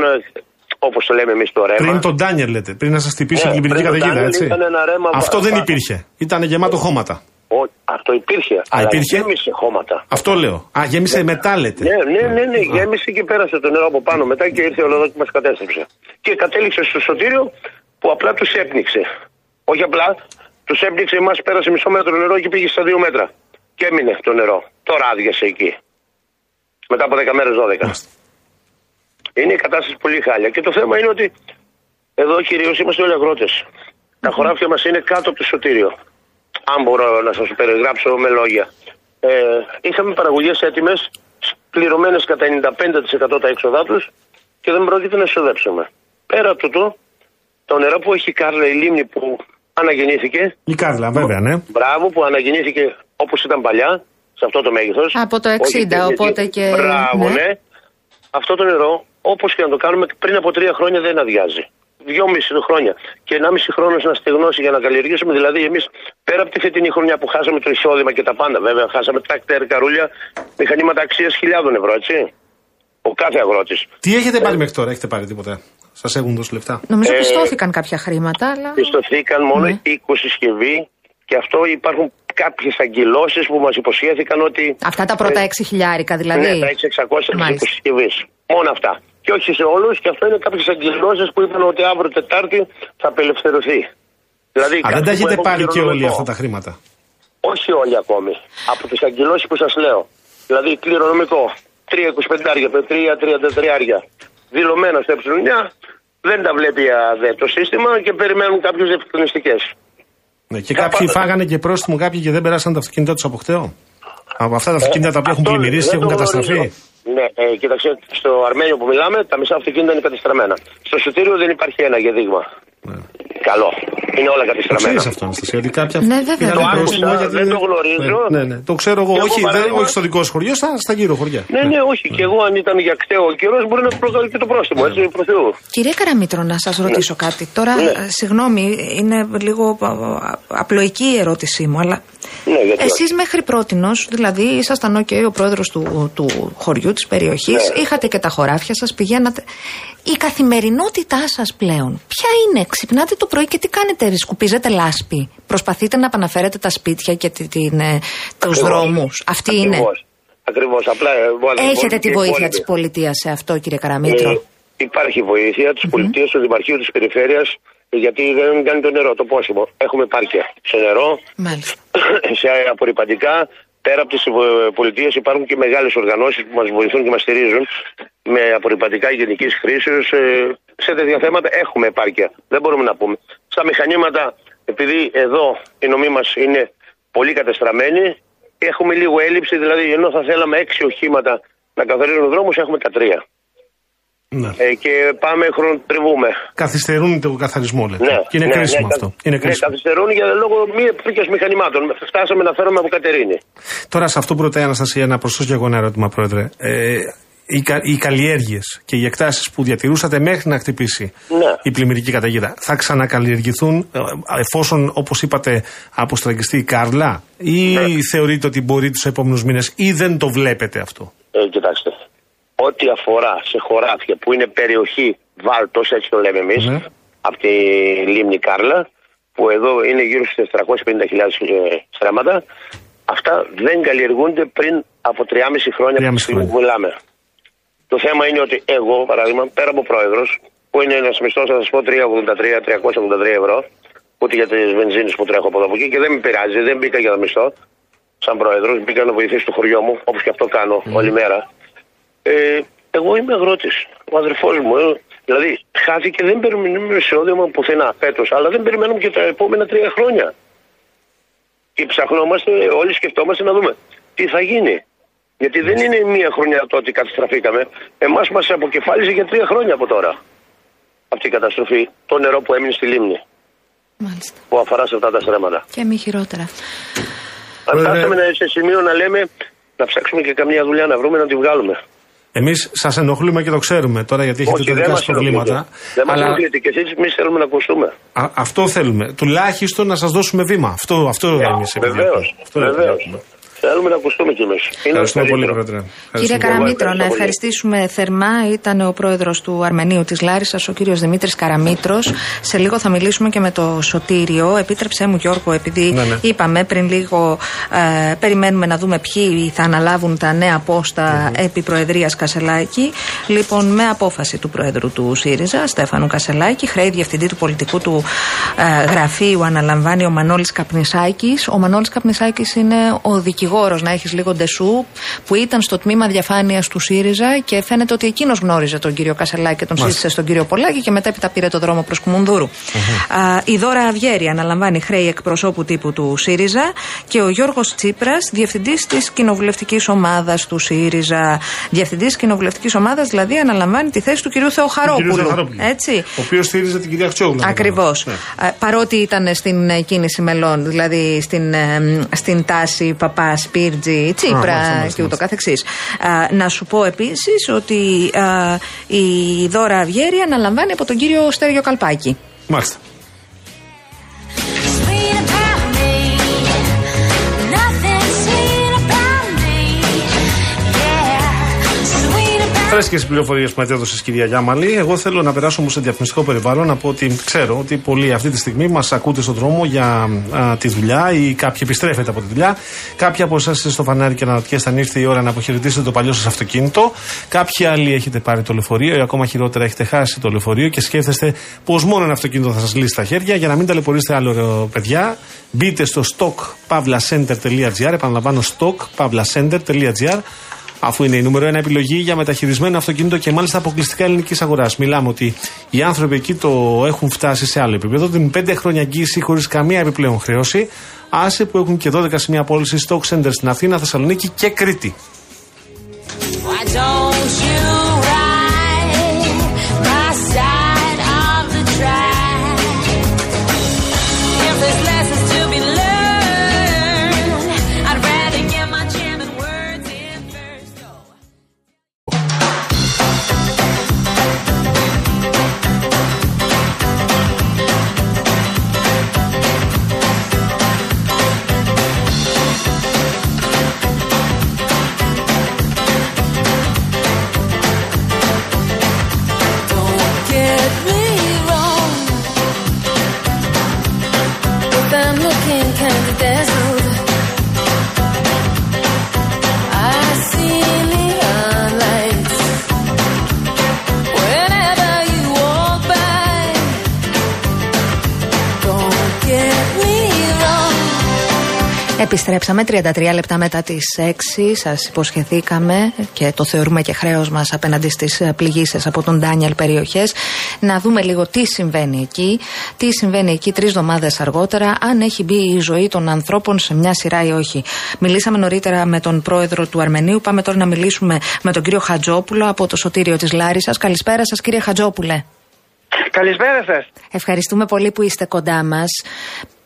όπως το λέμε εμείς το ρέμα. Πριν τον Ντάνιελ λέτε, πριν να σας χτυπήσει Ναι, η λιμπηρική πριν τον καταιγίδα, Ντάνιελ έτσι. ήταν ένα ρέμα Αυτό πα- δεν πα- υπήρχε. Ήταν γεμάτο χώματα. Ο- αυτό υπήρχε. αλλά υπήρχε; γέμισε χώματα. Αυτό λέω. Α, γέμισε μετά λέτε. Ναι, ναι, ναι, ναι, γέμισε και πέρασε το νερό από πάνω μετά και ήρθε ο λαδό και μας κατέστρεψε. Και κατέληξε στο σωτήριο που απλά τους έπνιξε. Όχι απλά, τους έπνιξε, εμά πέρασε μισό μέτρο νερό και πήγε στα δύο μέτρα. Και έμεινε το νερό. Τώρα άδειασε εκεί. Μετά από 10 μέρες 12. Μάλιστα. Είναι η κατάσταση πολύ χάλια. Και το θέμα είναι ότι εδώ κυρίως είμαστε όλοι αγρότες. Τα χωράφια μας είναι κάτω από το σωτήριο. Αν μπορώ να σας περιγράψω με λόγια. Ε, είχαμε παραγωγές έτοιμες, πληρωμένες κατά 95% τα έξοδά τους και δεν πρόκειται να εισοδέψουμε. Πέρα από τούτο, το νερό που έχει η Κάρλα, η λίμνη που αναγεννήθηκε, Η Κάρλα, βέβαια, ναι. μπράβο που αναγεννήθηκε όπως ήταν παλιά, σε αυτό το μέγεθος. Από το 60, οπότε και- Μπράβο, ναι. ναι. Αυτό το νερό, όπως και να το κάνουμε, πριν από τρία χρόνια δεν αδειάζει. δυόμιση χρόνια και ενάμιση χρόνος να στεγνώσει για να καλλιεργήσουμε. Δηλαδή, εμείς πέρα από τη φετινή χρονιά που χάσαμε το εισόδημα και τα πάντα, βέβαια, χάσαμε τρακτέρ, καρούλια, μηχανήματα αξίας χιλιάδων ευρώ, έτσι. Ο κάθε αγρότης. Τι έχετε πάρει μέχρι τώρα, έχετε πάρει τίποτα; Σας έχουν δώσει λεφτά; Νομίζω Ε, πιστώθηκαν κάποια χρήματα, αλλά. Πιστωθήκαν μόνο Ναι. 20 συσκευή και αυτό υπάρχουν κάποιες αγκυλώσει που μας υποσχέθηκαν ότι. Αυτά τα πρώτα Ε, 6 χιλιάρικα δηλαδή. Ναι, τα 600 Μάλιστα. συσκευή. Μόνο αυτά. Και όχι σε όλους, και αυτό είναι κάποιες αγκυλώσει που είπαν ότι αύριο Τετάρτη θα απελευθερωθεί. Δηλαδή, Α, δεν κάτι τα που έχετε έχουν πάρει και όλοι κληρονομικό. αυτά τα χρήματα; Όχι όλοι ακόμη. Από τις αγκυλώσει που σας λέω. Δηλαδή, κληρονομικό. 3,25 άρια, 3,33 δηλωμένα στο ε9, δεν τα βλέπει ΑΔΕ το σύστημα και περιμένουν κάποιες διευκρινιστικέ. Ναι, και Τα κάποιοι πάντα. φάγανε και πρόστιμο κάποιοι και δεν περάσαν τα αυτοκίνητά τους από χταίο. Από αυτά τα αυτοκίνητα τα οποία έχουν Ε, Αυτό πλημμυρίσει και δεν έχουν το καταστραφεί. γνωρίζω. Ναι, ε, κοίταξε, στο Αρμένιο που μιλάμε, τα μισά αυτοκίνητα είναι κατεστραμμένα. Στο Σωτήριο δεν υπάρχει ένα για δείγμα. Καλό. Είναι όλα Ναι. Το κατεστραμμένα. ξέρει αυτό, Αναστασία, ότι κάποια. Ναι, βέβαια. πήραν Το πρόστιμο άκουσα, γιατί δεν το γνωρίζω. Ναι, ναι, ναι. το ξέρω εγώ. Και εγώ Όχι, δεν, παράδειγμα- όχι στο δικό σου χωριό, στα, στα γύρω χωριά. Ναι, ναι, όχι. Και εγώ αν ήταν για κταίο ο καιρός μπορεί να προκαλεί και το πρόστιμο. Έτσι, προ Θεού. Κύριε Καραμήτρο, να σας ρωτήσω κάτι. Τώρα, Ναι. ε, συγγνώμη, είναι λίγο α, α, απλοϊκή η ερώτησή μου, αλλά. Ναι, γιατί Εσείς όχι. μέχρι πρώτη, δηλαδή ήσασταν OK, ο πρόεδρος του, του χωριού, της περιοχής, Ναι. είχατε και τα χωράφια σας, πηγαίνατε. Η καθημερινότητά σας πλέον, ποια είναι, ξυπνάτε το πρωί και τι κάνετε, σκουπίζετε λάσπη, προσπαθείτε να επαναφέρετε τα σπίτια και τη- την, ε, τους Ακριβώς. δρόμους; Αυτή είναι; Ακριβώς. Απλά ε, εγώ δεν Έχετε μπορώ τη και βοήθεια υπόλοιποι. της πολιτείας σε αυτό, κύριε Καραμήτρο; Ε, υπάρχει βοήθεια της πολιτείας, του Δημαρχείου της Περιφέρειας, γιατί δεν κάνει το νερό, το πόσιμο. Έχουμε πάρκια σε νερό, Μάλιστα. σε απορριπαντικά. Πέρα από τις πολιτείες υπάρχουν και μεγάλες οργανώσεις που μας βοηθούν και μας στηρίζουν με απορριπαντικά γενικής χρήσης. σε τέτοια θέματα έχουμε επάρκεια. Δεν μπορούμε να πούμε. Στα μηχανήματα, επειδή εδώ οι νομοί μας είναι πολύ κατεστραμμένοι, έχουμε λίγο έλλειψη. Δηλαδή, ενώ θα θέλαμε έξι οχήματα να καθαρίζουν δρόμους, έχουμε τα τρία. Ναι. Ε, και πάμε χρονοτριβούμε. Καθυστερούν το καθαρισμό, λέτε. Ναι, Και είναι ναι, κρίσιμο ναι, αυτό. καθ- Είναι ναι, κρίσιμο. καθυστερούν για λόγω μη επίκαιρο μηχανημάτων. Φτάσαμε να φέρουμε από Κατερίνη. Τώρα, σε αυτό που ρωτάει η Αναστασία, να προσθέσω και εγώ ένα ερώτημα, Πρόεδρε. Ε, οι, κα, οι καλλιέργειες και οι εκτάσεις που διατηρούσατε μέχρι να χτυπήσει Ναι. η πλημμυρική καταιγίδα θα ξανακαλλιεργηθούν ε, εφόσον, όπως είπατε, αποστραγγιστεί η Κάρλα, ή Ναι. θεωρείτε ότι μπορεί τους επόμενους μήνες, ή δεν το βλέπετε αυτό; Ε, κοιτάξτε. Ό,τι αφορά σε χωράφια που είναι περιοχή Βάλτος, έτσι το λέμε εμείς, Ναι. από τη λίμνη Κάρλα, που εδώ είναι γύρω στις 450.000 ε, στρέμματα, αυτά δεν καλλιεργούνται πριν από 3,5 χρόνια από τη 3,5 στιγμή που χρόνια. μιλάμε. Το θέμα είναι ότι εγώ, παράδειγμα, πέρα από πρόεδρος, που είναι ένας μισθός, θα σας πω, 383-383 ευρώ, ούτε για τις βενζίνες που τρέχω από εδώ από εκεί και δεν με πειράζει, δεν μπήκα για το μισθό, σαν πρόεδρος, μπήκα να βοηθήσω το χωριό μου, όπως και αυτό κάνω όλη μέρα. Ε, εγώ είμαι αγρότης. Ο αδερφός μου. ε, δηλαδή, χάθηκε, δεν περιμένουμε εισόδημα πουθενά φέτος, αλλά δεν περιμένουμε και τα επόμενα τρία χρόνια. Και ψαχνόμαστε, όλοι σκεφτόμαστε να δούμε τι θα γίνει. Γιατί δεν είναι μία χρονιά το ότι καταστραφήκαμε. Εμάς μας αποκεφάλιζε για τρία χρόνια από τώρα. Αυτή η καταστροφή. Το νερό που έμεινε στη λίμνη. Μάλιστα. Που αφορά σε αυτά τα στρέμματα. Και μη χειρότερα. Αν Βέβαια. φτάσαμε να- σε σημείο να λέμε να ψάξουμε και καμιά δουλειά να βρούμε να τη βγάλουμε. Εμείς σας ενοχλούμε και το ξέρουμε τώρα γιατί έχετε Όχι, τα δεν δικά μας σας προβλήματα. Δεν μας αλλά ενοχλείτε και εσείς, εμείς θέλουμε να ακουστούμε. α- αυτό θέλουμε. Τουλάχιστον να σας δώσουμε βήμα. Αυτό, αυτό εμεί Βεβαίως. Αυτό Βεβαίω. επιδιώκουμε. Θέλουμε να ακουστούμε κι εμείς. Ευχαριστούμε πολύ, Πρόεδρε. Κύριε Ευχαριστούμε. Καραμήτρο, Ευχαριστώ να πολύ. ευχαριστήσουμε θερμά. Ήταν ο πρόεδρος του Αρμενίου της Λάρισας, ο κύριος Δημήτρης Καραμήτρος. Σε λίγο θα μιλήσουμε και με το Σωτήριο. Επίτρεψέ μου, Γιώργο, επειδή Ναι, ναι. είπαμε πριν λίγο, ε, περιμένουμε να δούμε ποιοι θα αναλάβουν τα νέα πόστα επί Προεδρίας Κασελάκη. Λοιπόν, με απόφαση του Πρόεδρου του ΣΥΡΙΖΑ, Στέφανου Κασελάκη, χρέη διευθυντή του πολιτικού του ε, γραφείου αναλαμβάνει ο Μανώλης Καπνισάκης. Ο Μανώλης Καπνισάκης είναι ο δικηγόρος, να έχεις λίγο ντεσού, που ήταν στο τμήμα διαφάνειας του ΣΥΡΙΖΑ και φαίνεται ότι εκείνος γνώριζε τον κύριο Κασελάκη και τον Μάλιστα. σύστησε στον κύριο Πολάκη και μετέπειτα πήρε το δρόμο προς Κουμουνδούρου. Α, η Δώρα Αβιέρη αναλαμβάνει χρέη εκπροσώπου τύπου του ΣΥΡΙΖΑ και ο Γιώργος Τσίπρας, διευθυντής της κοινοβουλευτικής ομάδας του ΣΥΡΙΖΑ. Διευθυντής τη κοινοβουλευτικής ομάδας, δηλαδή, αναλαμβάνει τη θέση του κυρίου Θεοχαρόπουλου. Κύριο Θεοχαρόπουλου. Έτσι. Ο οποίος στήριζε την κυρία Χτσόγλου. Ακριβώς. Ναι. Παρότι ήταν στην ε, κίνηση μελών, δηλαδή στην, ε, στην τάση παπάς Σπίρτζη, Α, Τσίπρα μάλιστα, μάλιστα, και ούτω καθεξής. Α, να σου πω επίσης ότι α, η Δώρα Αυγέρη αναλαμβάνει από τον κύριο Στέργιο Καλπάκη. Μάλιστα. Φρέσκες οι πληροφορίες που μετέδωσε κυρία Γιάμαλη. Εγώ θέλω να περάσω όμως σε διαφημιστικό περιβάλλον να πω ότι ξέρω ότι πολλοί αυτή τη στιγμή μας ακούτε στον δρόμο για α, τη δουλειά ή κάποιοι επιστρέφετε από τη δουλειά. Κάποιοι από εσάς είστε στο φανάρι και αναρωτιέστε αν ήρθε η ώρα να αποχαιρετήσετε το παλιό σας αυτοκίνητο. Κάποιοι άλλοι έχετε πάρει το λεωφορείο ή ακόμα χειρότερα έχετε χάσει το λεωφορείο και σκέφτεστε πως μόνο ένα αυτοκίνητο θα σας λύσει τα χέρια. Για να μην ταλαιπωρήσετε άλλο, παιδιά, μπείτε στο stockpavlacenter.gr. Επαναλαμβάνω, stockpavlacenter.gr αφού είναι η νούμερο ένα επιλογή για μεταχειρισμένο αυτοκίνητο και μάλιστα αποκλειστικά ελληνικής αγοράς. Μιλάμε ότι οι άνθρωποι εκεί το έχουν φτάσει σε άλλο επίπεδο. Δίνουν 5 χρόνια εγγύηση χωρίς καμία επιπλέον χρέωση. Άσε που έχουν και 12 σημεία πώληση Stock Center στην Αθήνα, Θεσσαλονίκη και Κρήτη. Why don't you Επιστρέψαμε 33 λεπτά μετά τις 6. Σας υποσχεθήκαμε και το θεωρούμε και χρέος μας απέναντι στις πληγήσεις από τον Ντάνιελ περιοχές. Να δούμε λίγο τι συμβαίνει εκεί. Τι συμβαίνει εκεί τρεις εβδομάδες αργότερα, αν έχει μπει η ζωή των ανθρώπων σε μια σειρά ή όχι. Μιλήσαμε νωρίτερα με τον πρόεδρο του Αρμενίου. Πάμε τώρα να μιλήσουμε με τον κύριο Χατζόπουλο από το Σωτήριο της Λάρισας. Καλησπέρα σας, κύριε Χατζόπουλε. Καλησπέρα σας. Ευχαριστούμε πολύ που είστε κοντά μας.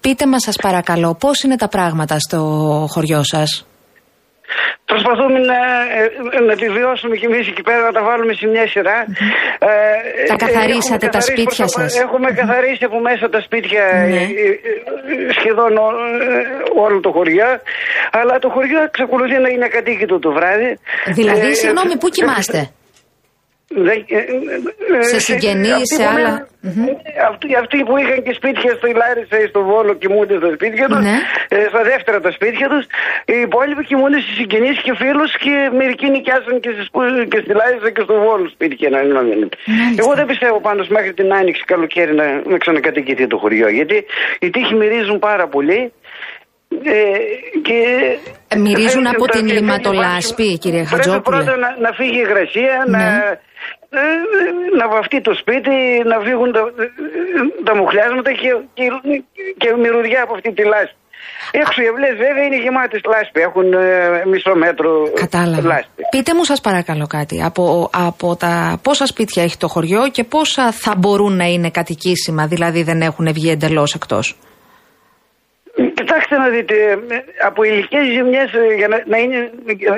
Πείτε μας σας παρακαλώ πώς είναι τα πράγματα στο χωριό σας; Προσπαθούμε να, ε, να επιβιώσουμε κι εμείς εκεί πέρα, να τα βάλουμε σε μια σειρά. Ε, Τα ε, καθαρίσατε έχουμε τα καθαρίσει σπίτια προς το- σας. Έχουμε καθαρίσει από μέσα τα σπίτια Ναι. ε, ε, σχεδόν ό- ε, όλο το χωριό. Αλλά το χωριό εξακολουθεί να είναι ακατοίκητο το βράδυ. Δηλαδή, Ε, συγγνώμη, πού ε, κοιμάστε; Δεν- ε, ε, Σε ε, συγγενείς, αυτοί σε που άλλα. μένουν- Αυτοί, αυτοί που είχαν και σπίτια στο Ιλάρισα ή στο Βόλο κοιμούνται στα σπίτια τους, Ναι. ε, στα δεύτερα τα σπίτια τους. Οι υπόλοιποι κοιμούνται στι συγγενείς και φίλους και μερικοί νοικιάσαν και, στις, που- και στη Λάρισα και στο Βόλο σπίτια να να μείνουν. Εγώ δεν πιστεύω πάντω μέχρι την άνοιξη καλοκαίρι να, να ξανακατοικηθεί το χωριό γιατί οι τείχοι μυρίζουν πάρα πολύ. Ε, και Ε, μυρίζουν φαίνεται από ότι την θα- λιματολάσπη, κύριε Πρέπει Χατζόπουλε. πρώτα να, να φύγει η υγρασία, να, Ναι. ε, να βαφτεί το σπίτι, να φύγουν τα, τα μουχλιάσματα και, και, και μυρουδιά από αυτή τη λάσπη. Έξω οι αυλές βέβαια είναι γεμάτες λάσπη, έχουν ε, μισό μέτρο Κατάλαβα. λάσπη. Πείτε μου σας παρακαλώ κάτι. Από, από τα πόσα σπίτια έχει το χωριό και πόσα θα μπορούν να είναι κατοικήσιμα, δηλαδή δεν έχουν βγει εντελώς εκτός; Κοιτάξτε να δείτε, ε, από υλικέ ζημιές για, να, να είναι,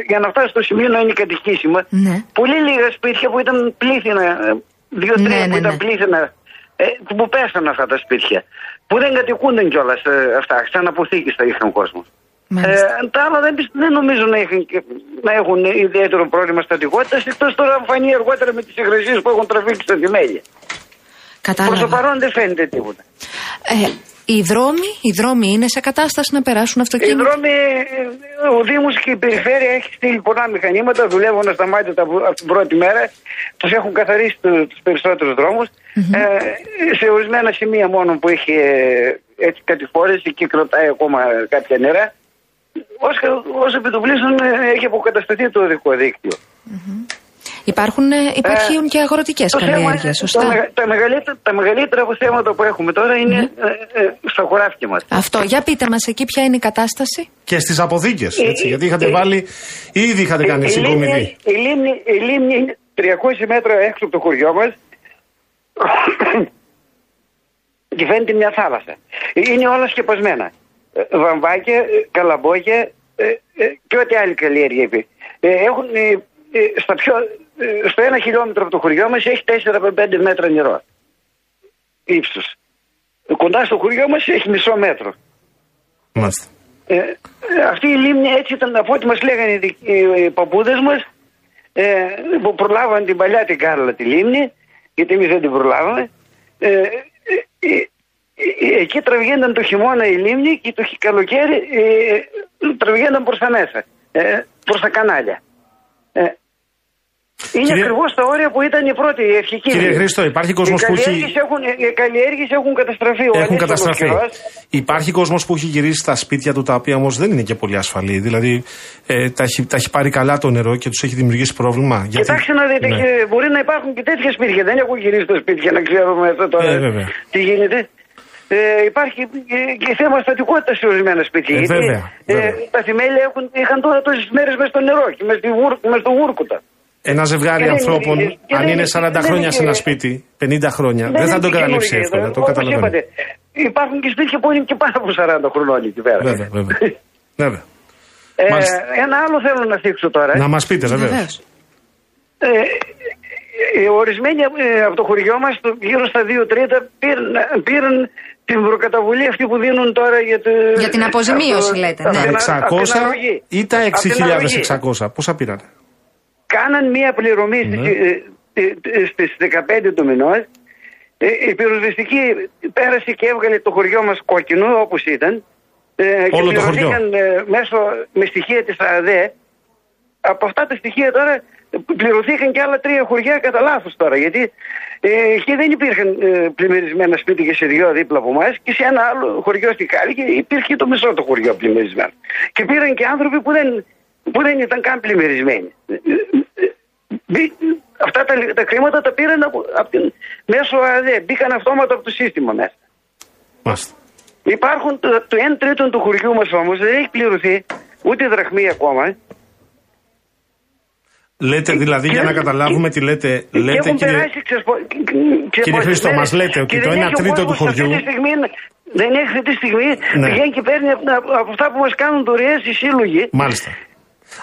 για να φτάσει στο σημείο να είναι κατοικήσιμα, Ναι. πολύ λίγα σπίτια που ήταν πλήθυνα, ε, δύο-τρία Ναι, που ναι, ήταν ναι. πλήθυνα, ε, που πέσαν αυτά τα σπίτια. Που δεν κατοικούνται κιόλας αυτά, σαν αποθήκης θα είχαν κόσμος. Ε, Μάλιστα. τα άλλα δεν, πισ- δεν νομίζω να έχουν, και- να έχουν ιδιαίτερο πρόβλημα στατικότητας, εκτός τώρα αν φανεί αργότερα με τις υγρασίε που έχουν τραβήξει στα θεμέλια. Προς το Κατάλαβα. παρόν δεν φαίνεται τίποτα. Ε, οι δρόμοι, οι δρόμοι είναι σε κατάσταση να περάσουν Οι αυτοκίνητα. δρόμοι, ε, ο Δήμος και η Περιφέρεια έχει στείλει πολλά μηχανήματα, δουλεύουν ασταμάτητα από από την πρώτη μέρα. Τους έχουν καθαρίσει του- τους περισσότερους δρόμους. Ε, σε ορισμένα σημεία μόνο που έχει ε, έτσι κατηφόρηση και κρατάει ακόμα κάποια νερά. Όσο, όσο επιτοπλίστων ε, έχει αποκατασταθεί το οδικό δίκτυο. Υπάρχουν, ε, υπάρχουν και αγροτικές Το θέμα- καλλιέργειες, τα, σωστά. μεγα- τα, μεγαλύτερα, τα μεγαλύτερα θέματα που έχουμε τώρα είναι ε, ε, στα χωράφια μας. Αυτό, για πείτε μας εκεί ποια είναι η κατάσταση. Και στις αποθήκες. Ε, Γιατί είχατε ε, βάλει, ήδη είχατε κάνει η, συγκομιδή. λίμνη, η, λίμνη, η λίμνη είναι 300 μέτρα έξω από το χωριό μας και φαίνεται μια θάλασσα. Είναι όλα σκεπασμένα. Ε, Βαμβάκια, ε, καλαμπόκια, ε, ε, και ό,τι άλλη καλλιέργεια είπε. Ε, έχουν, ε, ε, στα πιο, ε, στο ένα χιλιόμετρο από το χωριό μας έχει 4 με 5 μέτρα νερό. Ύψος. Ε, Κοντά στο χωριό μας έχει μισό μέτρο. Μάλιστα. Ε, ε, αυτή η λίμνη έτσι ήταν από ό,τι μας λέγανε οι, δικ- οι, οι παππούδες μας ε, που προλάβαν την παλιά την Κάρλα τη λίμνη γιατί εμείς δεν την προλάβαμε ε, ε, ε, ε, εκεί τραβηγαίνταν το χειμώνα η λίμνη και το χει- καλοκαίρι ε, τραβηγαίνταν προς τα μέσα ε, προς τα κανάλια ε, είναι Κύριε- ακριβώς τα όρια που ήταν η πρώτη η αρχική. Κύριε λίμνη. Χρήστο, υπάρχει κόσμος οι που έχει- καλλιέργειες Έχουν, οι καλλιέργειες έχουν καταστραφεί. Ο Έχουν ανέξοδος καταστραφεί. καιρός. Υπάρχει κόσμος που έχει γυρίσει στα σπίτια του, τα οποία όμως δεν είναι και πολύ ασφαλή. Δηλαδή, ε, τα, έχει, τα έχει πάρει καλά το νερό και τους έχει δημιουργήσει πρόβλημα. Γιατί- Κοιτάξτε να δείτε, Ναι. και μπορεί να υπάρχουν και τέτοια σπίτια. Δεν έχω γυρίσει τα σπίτια να ξέρουμε αυτό τώρα Ε, βέβαια. τι γίνεται. Ε, υπάρχει και, και θέμα στατικότητας σε ορισμένα σπίτια. Ε, γιατί, βέβαια, βέβαια. τα θεμέλια έχουν, είχαν τώρα τόσες μέρες μες στο νερό και μες, στη βούρ, μες στο βούρκουτα. Ένα ζευγάρι Και δεν είναι- ανθρώπων, και αν δεν είναι είναι- 40 δεν χρόνια είναι σε ένα και- σπίτι, 50 χρόνια, δεν, θα είναι το και καταλήψει καινούργια, εύκολα. Το όπως καταλαβαίνω. είπατε, υπάρχουν και σπίτια που είναι και πάνω από 40 χρονών εκεί πέρα. Βέβαια, βέβαια. βέβαια. Ε, Μάλιστα. ένα άλλο θέλω να θίξω τώρα. Να μας πείτε, βεβαίως. Βεβαίως. Ε, ε, ορισμένοι ε, από το χωριό μας το- γύρω στα 2 τρίτα πήραν, πήραν την προκαταβολή αυτή που δίνουν τώρα για, το, Για την αποζημίωση, από το- λέτε, από ναι. την Τα α- από την 600 αρρωγή. ή τα Από την αρρωγή. 6.600, πόσα πήραν. Κάναν μία πληρωμή Ναι. στις, ε, ε, στις 15 του μηνός. Ε, η πυροσβεστική πέρασε και έβγαλε το χωριό μας κόκκινο όπως ήταν. Ε, και Όλο το χωριό. πληρωθήκαν, ε, μέσω, με στοιχεία της ΑΔΕ. Από αυτά τα στοιχεία τώρα ε, πληρωθήκαν και άλλα τρία χωριά κατά λάθος τώρα. Γιατί ε, εκεί δεν υπήρχαν ε, πλημμυρισμένα σπίτια σε δυο δίπλα από εμάς και σε ένα άλλο χωριό στη Κάλικη υπήρχε το μισό το χωριό πλημμυρισμένο. Και πήραν και άνθρωποι που δεν, που δεν ήταν καν πλημμυρισμένοι. Ε, ε, ε, μπή- Αυτά τα, τα χρήματα τα πήραν από, από την, μέσω ΑΔΕ. Μπήκαν αυτόματα από το σύστημα μέσα. Μάλιστα. Υπάρχουν το, το 1 τρίτο του χωριού μας όμως δεν έχει πληρωθεί ούτε δραχμή ακόμα. Λέτε δηλαδή, για να καταλάβουμε τι λέτε, Και λέτε έχουν κύριε. περάσει ξεσπο... Κύριε Χρήστο, μας λέτε ότι και το δεν ένα έχει ο τρίτο του κόσμος αυτή χωριού- τη στιγμή, δεν έχει αυτή τη στιγμή. Ναι. Πηγαίνει και παίρνει από, από αυτά που μας κάνουν δωρεές οι σύλλογοι. Μάλιστα.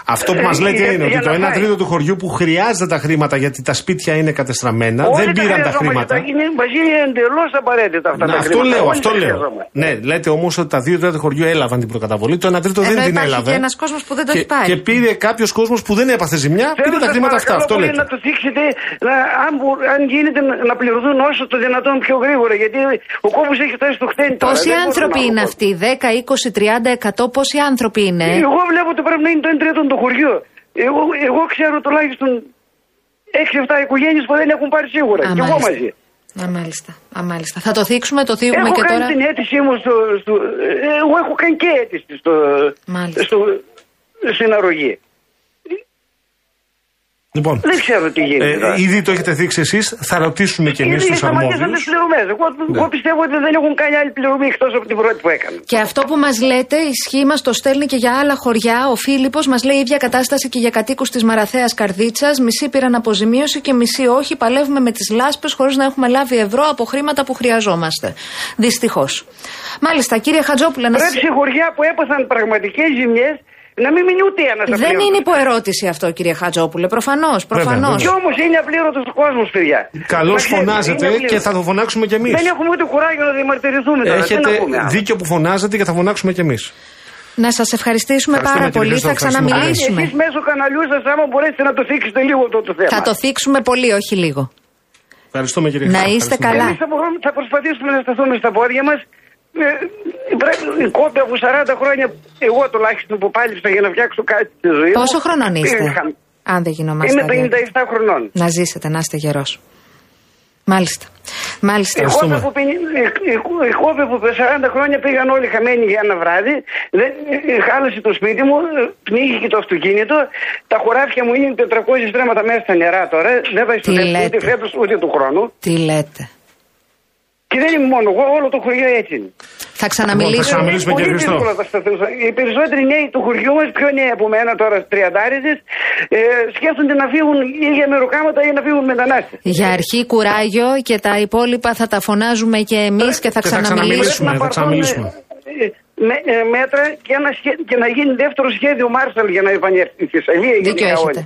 Αυτό που Ε, μα λέτε για- είναι για ότι το να 1 φάει. τρίτο του χωριού που χρειάζεται τα χρήματα γιατί τα σπίτια είναι κατεστραμμένα, Όλοι δεν πήραν τα χρειαζόμαστε, χρήματα. Είναι μαζί εντελώς απαραίτητα αυτά Να, τα αυτό χρήματα. λέω, Όλοι αυτό τα λέω. χρειαζόμαστε. Ναι, λέτε όμως ότι τα δύο τρίτα του χωριού έλαβαν την προκαταβολή, το 1 τρίτο δεν Ενώ την υπάρχει έλαβε. και ένας κόσμος που δεν το και, έχει πάρει. Και πήρε κάποιος κόσμος που δεν έπαθε ζημιά, πήρε Θέλω τα σας χρήματα αυτά. παρακαλώ Αυτό πολύ λέτε. να το δείξετε, να, αν, μπο- αν γίνεται να- να πληρωθούν όσο το δυνατόν πιο γρήγορα. Γιατί ο κόπο έχει φτάσει στο χτένι τώρα. Πόσοι δεν μπορούμε άνθρωποι να είναι το αυτοί, 10, 20, 30, 100, πόσοι άνθρωποι είναι; Εγώ βλέπω ότι πρέπει να είναι το 1 τρίτο του χωριού. Εγώ, εγώ ξέρω τουλάχιστον 6-7 οικογένειες που δεν έχουν πάρει σίγουρα. Α, και εγώ μάλιστα. μαζί. Α, μάλιστα. Α, μάλιστα. Θα το θίξουμε, το θίγουμε Έχω και κάνει τώρα. την αίτησή μου στο, στο, ε, Εγώ έχω κάνει και αίτηση στο, Μάλιστα. στο, στην αρρωγή. Λοιπόν, Δεν ξέρω τι γίνεται. ε, τώρα. ήδη το έχετε δείξει εσείς, θα ρωτήσουμε και εμείς Γιατί τους σταματήσαν αρμόδιους. τι πληρωμές. Εγώ, Ναι. εγώ πιστεύω ότι δεν έχουν κάνει άλλη πληρωμή εκτός από την πρώτη που έκαναν. Και αυτό που μας λέτε, ισχύει, μας το στέλνει και για άλλα χωριά. Ο Φίλιππος μας λέει η ίδια κατάσταση και για κατοίκους της Μαραθέας Καρδίτσας. Μισοί πήραν αποζημίωση και μισοί όχι. Παλεύουμε με τις λάσπες χωρίς να έχουμε λάβει ευρώ από χρήματα που χρειαζόμαστε. Δυστυχώς. Μάλιστα, κύριε Χατζόπουλε, να Πρέπει σας- σε χωριά που έπαθαν πραγματικές ζημιές να μην μείνει ούτε ένας Δεν είναι υποερώτηση αυτό, κύριε Χατζόπουλε. Προφανώς, προφανώς. βέβαια. Κι όμως είναι απλήρωτος ο κόσμος, παιδιά. Καλώς Να ξέρετε, φωνάζετε είναι και απλήρωτος. θα το φωνάξουμε κι εμείς. Δεν έχουμε ούτε κουράγιο να διαμαρτυρηθούμε τώρα. Τι Έχετε να πούμε άλλο. δίκιο που φωνάζετε και θα φωνάξουμε κι εμείς. Να σας ευχαριστήσουμε Ευχαριστούμε, πάρα κύριε πολύ. Χρήστο, Θα ευχαριστούμε πολύ. ξαναμιλήσουμε. Εσείς μέσω καναλιού σας άμα μπορέσετε να το θίξετε λίγο αυτό το θέμα. Θα το θίξουμε πολύ, όχι λίγο. Ευχαριστούμε κύριε Να Χρήστο. είστε Ευχαριστούμε. καλά. Εμείς θα, μπορούμε, θα προσπαθήσουμε να σταθούμε στα πόδια μας. Ε, πρέπει, η κόπη από 40 χρόνια, εγώ τουλάχιστον που πάλιψα για να φτιάξω κάτι στη ζωή μου. Πόσο χρονών είστε, είχα- αν δεν γινόμαστε. Είμαι αδέρφια. 57 χρονών. Να ζήσετε, να είστε γερός. Μάλιστα. Μάλιστα. Η Ευχαριστούμε. κόπη που, πενι- η- η- η κόπη που με 40 χρόνια πήγαν όλοι χαμένοι για ένα βράδυ. Δεν, ε, χάλασε το σπίτι μου, ε, πνίγηκε το αυτοκίνητο. Τα χωράφια μου είναι 400 στρέμματα μέσα στα νερά τώρα. Δεν θα Τι ιστοτεύσουν ούτε λέτε; φέτος ούτε του χρόνου. Τι λέτε; Και δεν είμαι μόνο εγώ, όλο το χωριό έτσι είναι. Θα ξαναμιλήσουμε. Λοιπόν, θα ξαναμιλήσουμε. Πολύ κύριε Χριστό. δύσκολα θα σταθούν. Οι περισσότεροι νέοι του χωριού μας, πιο νέοι από μένα τώρα, τριαντάριδες, ε, σκέφτονται να φύγουν ή για μεροκάματα ή να φύγουν μετανάστες. Για αρχή κουράγιο και τα υπόλοιπα θα τα φωνάζουμε και εμείς και θα Και θα ξαναμιλήσουμε. ξαναμιλήσουμε. θα ξαναμιλήσουμε. Με, ε, μέτρα και, ένα σχέ- και να γίνει δεύτερο σχέδιο Μάρσαλ για να επανέλθεις η Θεσσαλία. Δίκιο γενικά έχετε.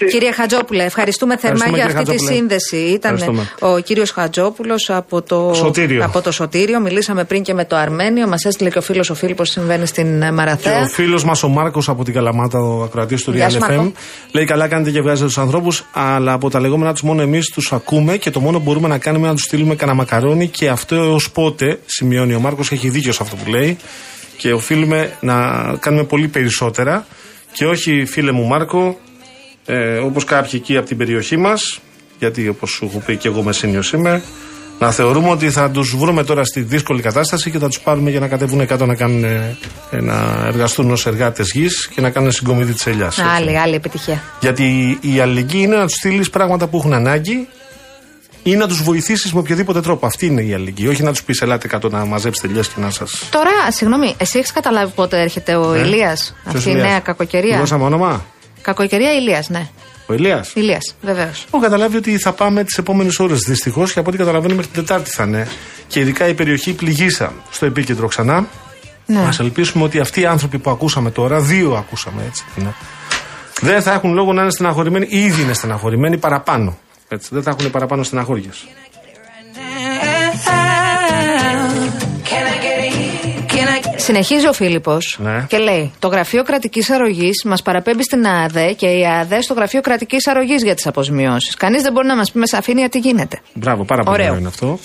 όλοι. Κύριε Χατζόπουλε, ευχαριστούμε θερμά Ευχαριστούμε, για κύριε αυτή τη Χατζόπουλε. σύνδεση. Ήταν Ευχαριστούμε. ο κύριος Χατζόπουλος από το Σωτήριο. από το Σωτήριο. Μιλήσαμε πριν και με το Αρμένιο. Μας έστειλε και ο φίλος ο Φίλιππος συμβαίνει στην ε, Και Μαραθέα. ο φίλος μας ο Μάρκος από την Καλαμάτα, ο ακροατής του Γεια Real σου, FM, Μάρκο. λέει: Καλά κάνετε και βγάζετε τους ανθρώπους, αλλά από τα λεγόμενά τους μόνο εμείς τους ακούμε και το μόνο που μπορούμε να κάνουμε είναι να τους στείλουμε κανένα μακαρόνι και αυτό έως πότε, σημειώνει ο Μάρκος, έχει δίκιο σε αυτό που λέει. Και οφείλουμε να κάνουμε πολύ περισσότερα και όχι, φίλε μου Μάρκο, ε, όπως κάποιοι εκεί από την περιοχή μας, γιατί όπως σου έχω πει και εγώ μεσήνιο είμαι, να θεωρούμε ότι θα τους βρούμε τώρα στη δύσκολη κατάσταση και θα τους πάρουμε για να κατέβουν κάτω να, κάνουν, ε, ε, να εργαστούν ως εργάτες γης και να κάνουν συγκομιδή της ελιάς. Άλλη, άλλη επιτυχία. Γιατί η αλληλεγγύη είναι να τους στείλεις πράγματα που έχουν ανάγκη ή να τους βοηθήσεις με οποιοδήποτε τρόπο. Αυτή είναι η αλληλεγγύη. Όχι να τους πεις ελάτε κάτω να μαζέψετε ελιά και να σας. Τώρα, συγγνώμη, εσύ έχεις καταλάβει πότε έρχεται ο Ναι. Ηλίας. Αυτή η νέα κακοκαιρία; Δώσαμε όνομα; Κακοκαιρία Ηλίας, ναι. Ο Ηλίας; Ηλίας, βεβαίως. Έχω καταλάβει ότι θα πάμε τις επόμενες ώρες δυστυχώς και από ό,τι καταλαβαίνω μέχρι την Τετάρτη θα είναι. Και ειδικά η περιοχή Πληγίσα στο επίκεντρο ξανά. Ναι. Α ελπίσουμε ότι αυτοί οι άνθρωποι που ακούσαμε τώρα, δύο ακούσαμε έτσι. είναι, δεν θα έχουν λόγο να είναι στεναχωρημένοι, ήδη είναι στεναχωρημένοι παραπάνω. Έτσι, δεν θα έχουν παραπάνω στεναχώριε. Συνεχίζει ο Φίλιππος Ναι. και λέει: Το γραφείο κρατικής αρρωγής μας παραπέμπει στην ΑΑΔΕ και η ΑΑΔΕ στο γραφείο κρατικής αρρωγής για τις αποζημιώσει. Κανείς δεν μπορεί να μας πει με σαφήνεια τι γίνεται. Μπράβο, πάρα πολύ Ωραίο. ωραίο είναι αυτό.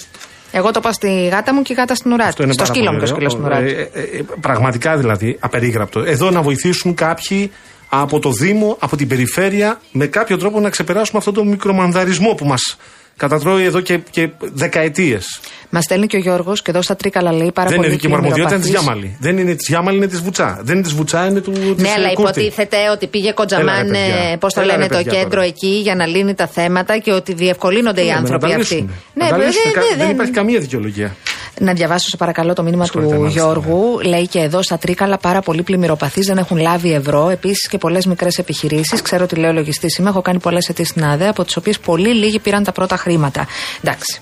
Εγώ το είπα στη γάτα μου και η γάτα στην ουρά Αυτό του. είναι Στο πάρα σκύλο μου πολύ και ο σκύλο ωραίο. στην ουρά του. Ε, ε, ε, πραγματικά δηλαδή, απερίγραπτο. Εδώ να βοηθήσουν κάποιοι από το Δήμο, από την περιφέρεια, με κάποιο τρόπο να ξεπεράσουμε αυτόν τον μικρομανδαρισμό που μας κατατρώει εδώ και, και δεκαετίες. Μα στέλνει και ο Γιώργος και εδώ στα Τρίκαλα λέει πάρα Δεν είναι πολύ δική μου αρμοδιότητα, είναι της κλιμεροπαθής. Γιάμαλη. Δεν είναι της Γιάμαλη, είναι της Βουτσά. Δεν είναι της Βουτσά, είναι του. της, Ναι, ε, αλλά Κούρτη. υποτίθεται ότι πήγε Έλα, Κοντζαμάν, ρε, παιδιά. πώς το Έλα, λένε, ρε, το παιδιά, κέντρο τώρα. εκεί για να λύνει τα θέματα και ότι διευκολύνονται οι Ναι, άνθρωποι να τα αυτοί. λύσουν. Ναι, Να τα βέβαια, λύσουν. δεν- Δεν δεν- υπάρχει καμία δικαιολογία. Να διαβάσω σε παρακαλώ το μήνυμα Συγχωρείτε, του μάλιστα, Γιώργου. Λέει και εδώ στα Τρίκαλα πάρα πολλοί πλημμυροπαθείς δεν έχουν λάβει ευρώ. Επίσης και πολλές μικρές επιχειρήσεις. Ξέρω ότι λέω λογιστή είμαι. Έχω κάνει πολλές αιτήσει στην ΑΔΕ, από τις οποίες πολύ λίγοι πήραν τα πρώτα χρήματα. Εντάξει.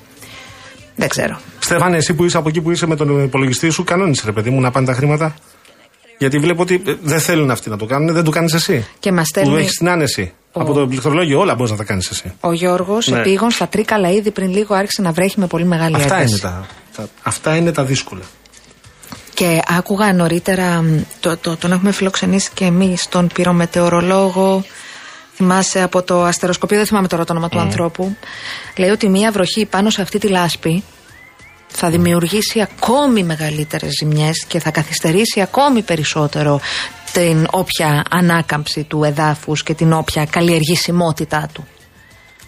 Δεν ξέρω. Στέφανε, εσύ που είσαι από εκεί που είσαι με τον υπολογιστή σου, κανόνισε ρε παιδί μου να πάνε τα χρήματα. Γιατί βλέπω ότι ε, δεν θέλουν αυτοί να το κάνουν, δεν το κάνεις εσύ. Και μας Που στέλνει έχεις την άνεση. Από το πληκτρολόγιο όλα μπορείς να τα κάνεις εσύ. ο Γιώργος Ναι. επίγον στα Τρίκαλα ήδη πριν λίγο άρχισε να βρέχει με πολύ μεγάλη Αυτά ένταση. είναι τα, τα- αυτά είναι τα δύσκολα. Και άκουγα νωρίτερα, μ, το, το, τον έχουμε φιλοξενήσει και εμείς τον πυρομετεωρολόγο. Θυμάσαι από το αστεροσκοπείο, δεν θυμάμαι τώρα το όνομα του ανθρώπου. Λέει ότι μία βροχή πάνω σε αυτή τη λάσπη θα δημιουργήσει ακόμη μεγαλύτερες ζημιές και θα καθυστερήσει ακόμη περισσότερο την όποια ανάκαμψη του εδάφους και την όποια καλλιεργησιμότητά του.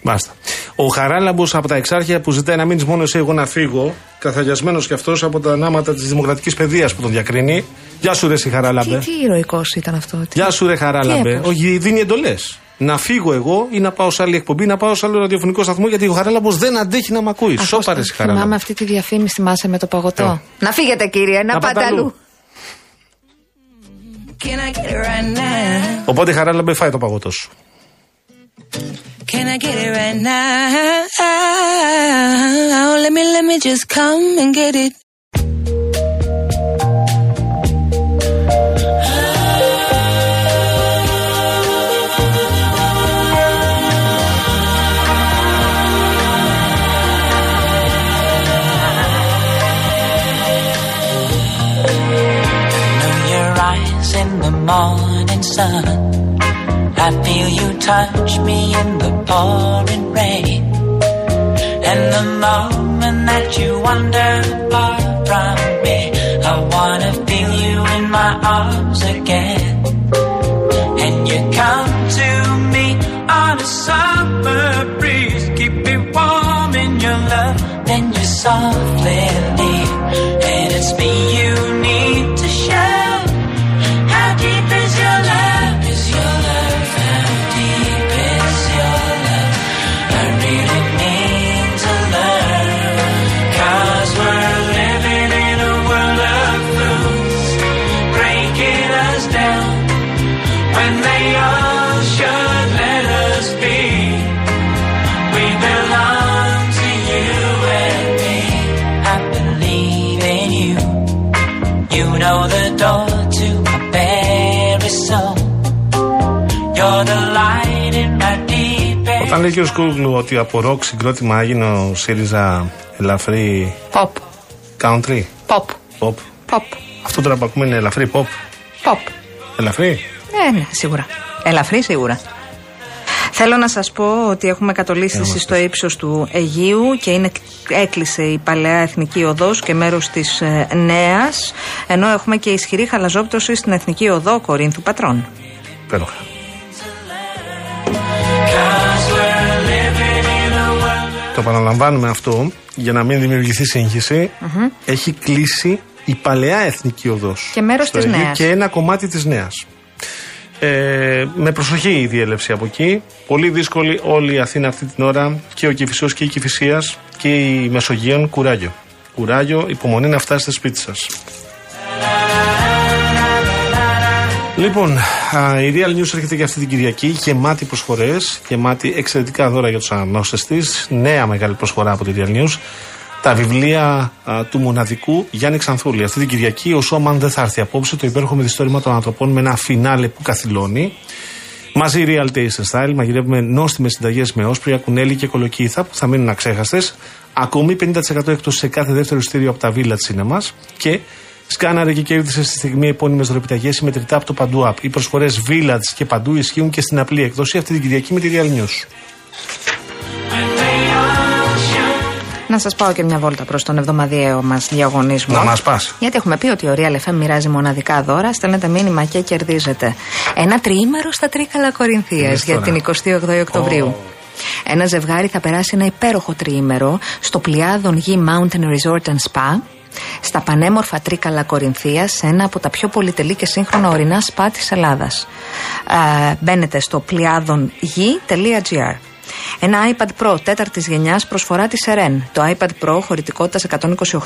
Μπάστα. Ο Χαράλαμπος από τα Εξάρχεια που ζητάει να μείνει μόνο εσύ, εγώ να φύγω, καθαγιασμένος κι αυτός από τα ανάματα της δημοκρατικής παιδείας που τον διακρίνει. Γεια σου, ρε, εσύ, Χαράλαμπε. Τι, τι ηρωικός ήταν αυτό. τι- Γεια σου, ρε, Χαράλαμπε. έπρεπε. Όχι, δίνει εντολές. Να φύγω εγώ ή να πάω σε άλλη εκπομπή, να πάω σε άλλο ραδιοφωνικό σταθμό, γιατί ο Χαράλαμπος δεν αντέχει να μ' ακούει. Αφού Σώπα, ρε, εσύ, Χαράλαμπε. Θυμάμαι αυτή τη διαφήμιση, θυμάσαι με το παγωτό. Ποιο; Να φύγετε, κύριε, να, Να πάτε πάτε αλλού. αλλού. Can I get it right now? Οπότε, Χαράλαμπε, φάει το παγωτό σου. Can I get it right now? Let me, let me just come and get it. Morning sun. I feel you touch me in the pouring rain. And the moment that you wander far from me, I wanna feel you in my arms again. And you come to me on a summer breeze, keep me warm in your love. Then you softly leave, and it's me you need Αν λέει ο κ. Σκούγλου ότι από ροκ συγκρότημα έγινε ο ΣΥΡΙΖΑ ελαφρύ Pop. country; Pop. Pop. Pop. Αυτό τώρα που ακούμε είναι ελαφρύ pop. Pop. Ελαφρύ; Ναι, ναι, σίγουρα. Ελαφρύ, σίγουρα. Θέλω να σας πω ότι έχουμε κατολίσθηση στο ύψος του Αιγείου και είναι, έκλεισε η παλαιά εθνική οδός και μέρος της ε, νέας, ενώ έχουμε και ισχυρή χαλαζόπτωση στην εθνική οδό Κορίνθου Πατρών. Υπέροχα. Το επαναλαμβάνουμε αυτό για να μην δημιουργηθεί σύγχυση. Έχει κλείσει η παλαιά εθνική οδός. Και μέρος στο της Αιγαίο νέας. Και ένα κομμάτι της νέας. Ε, με προσοχή η διέλευση από εκεί. Πολύ δύσκολη όλη η Αθήνα αυτή την ώρα και ο Κηφισός και η Κηφισίας και η Μεσογείων κουράγιο. Κουράγιο, υπομονή να φτάσετε σπίτι σας. Λοιπόν, α, η Real News έρχεται και αυτή την Κυριακή, γεμάτη προσφορές, γεμάτη εξαιρετικά δώρα για τους αναγνώστες της. Νέα μεγάλη προσφορά από τη Real News. Τα βιβλία α, του μοναδικού Γιάννη Ξανθούλη. Αυτή την Κυριακή ο Σόμαν δεν θα έρθει απόψε. Το υπέροχο μυθιστόρημα των ανθρωπών με ένα φινάλε που καθυλώνει. Μαζί Real Taste and Style μαγειρεύουμε νόστιμες συνταγές με όσπρια, κουνέλι και κολοκύθα που θα μείνουν αξέχαστες. Ακόμη 50% εκτός σε κάθε δεύτερο ειστήριο από τα βίλα της σινεμά. Και σκάναρε και κέρδισε στη στιγμή επώνυμες δωρεπιταγές ή μετρητά από το Παντού App. Οι προσφορές Village και Παντού ισχύουν και στην απλή έκδοση αυτή την Κυριακή με τη Real News. Να σας πάω και μια βόλτα προς τον εβδομαδιαίο μας διαγωνισμό. Να μας πας. Γιατί έχουμε πει ότι ο Real FM μοιράζει μοναδικά δώρα, στέλνετε μήνυμα και κερδίζετε. Ένα τριήμερο στα Τρίκαλα Κορινθίας Δες για τώρα. την 28η Οκτωβρίου. Ένα ζευγάρι θα περάσει ένα υπέροχο τριήμερο στο Πλιάδον Γη Mountain Resort and Spa. Στα πανέμορφα Τρίκαλα Κορινθίας, σε ένα από τα πιο πολυτελή και σύγχρονα ορεινά σπα της Ελλάδας. μπαίνετε στο πλιάδονγη.gr. Ένα iPad Pro τέταρτης γενιάς προσφορά της Seren. Το iPad Pro χωρητικότητας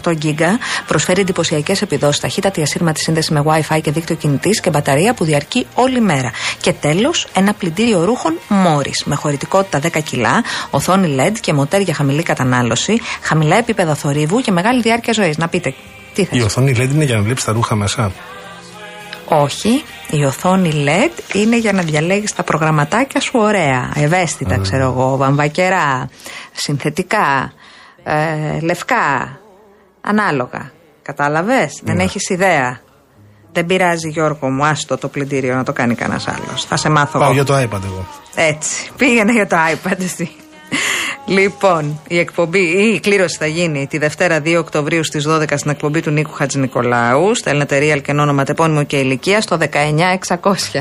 128 GB προσφέρει εντυπωσιακές επιδόσεις, ταχύτατη ασύρματη σύνδεση με WiFi και δίκτυο κινητής και μπαταρία που διαρκεί όλη μέρα. Και τέλος, ένα πλυντήριο ρούχων Morris με χωρητικότητα 10 κιλά, οθόνη LED και μοτέρ για χαμηλή κατανάλωση, χαμηλά επίπεδα θορύβου και μεγάλη διάρκεια ζωής. Να πείτε, τι θες; Η οθόνη LED είναι για να βλέπεις τα ρούχα μέσα. Όχι. Η οθόνη LED είναι για να διαλέγεις τα προγραμματάκια σου ωραία. Ευαίσθητα, ξέρω εγώ. Βαμβακερά, συνθετικά, ε, λευκά, ανάλογα. Κατάλαβες, δεν έχεις ιδέα. Δεν πειράζει Γιώργο μου, άστο το πλυντήριο να το κάνει κανένας άλλος. Θα σε μάθω Πάω εγώ. για το iPad εγώ. Έτσι. Πήγαινε για το iPad εσύ. Λοιπόν, η εκπομπή, ή η κλήρωση θα γίνει τη Δευτέρα 2 Οκτωβρίου στις 12 στην εκπομπή του Νίκου Χατζηνικολάου. Στέλνετε real και όνομα τεπώνυμο και ηλικία στο 19600.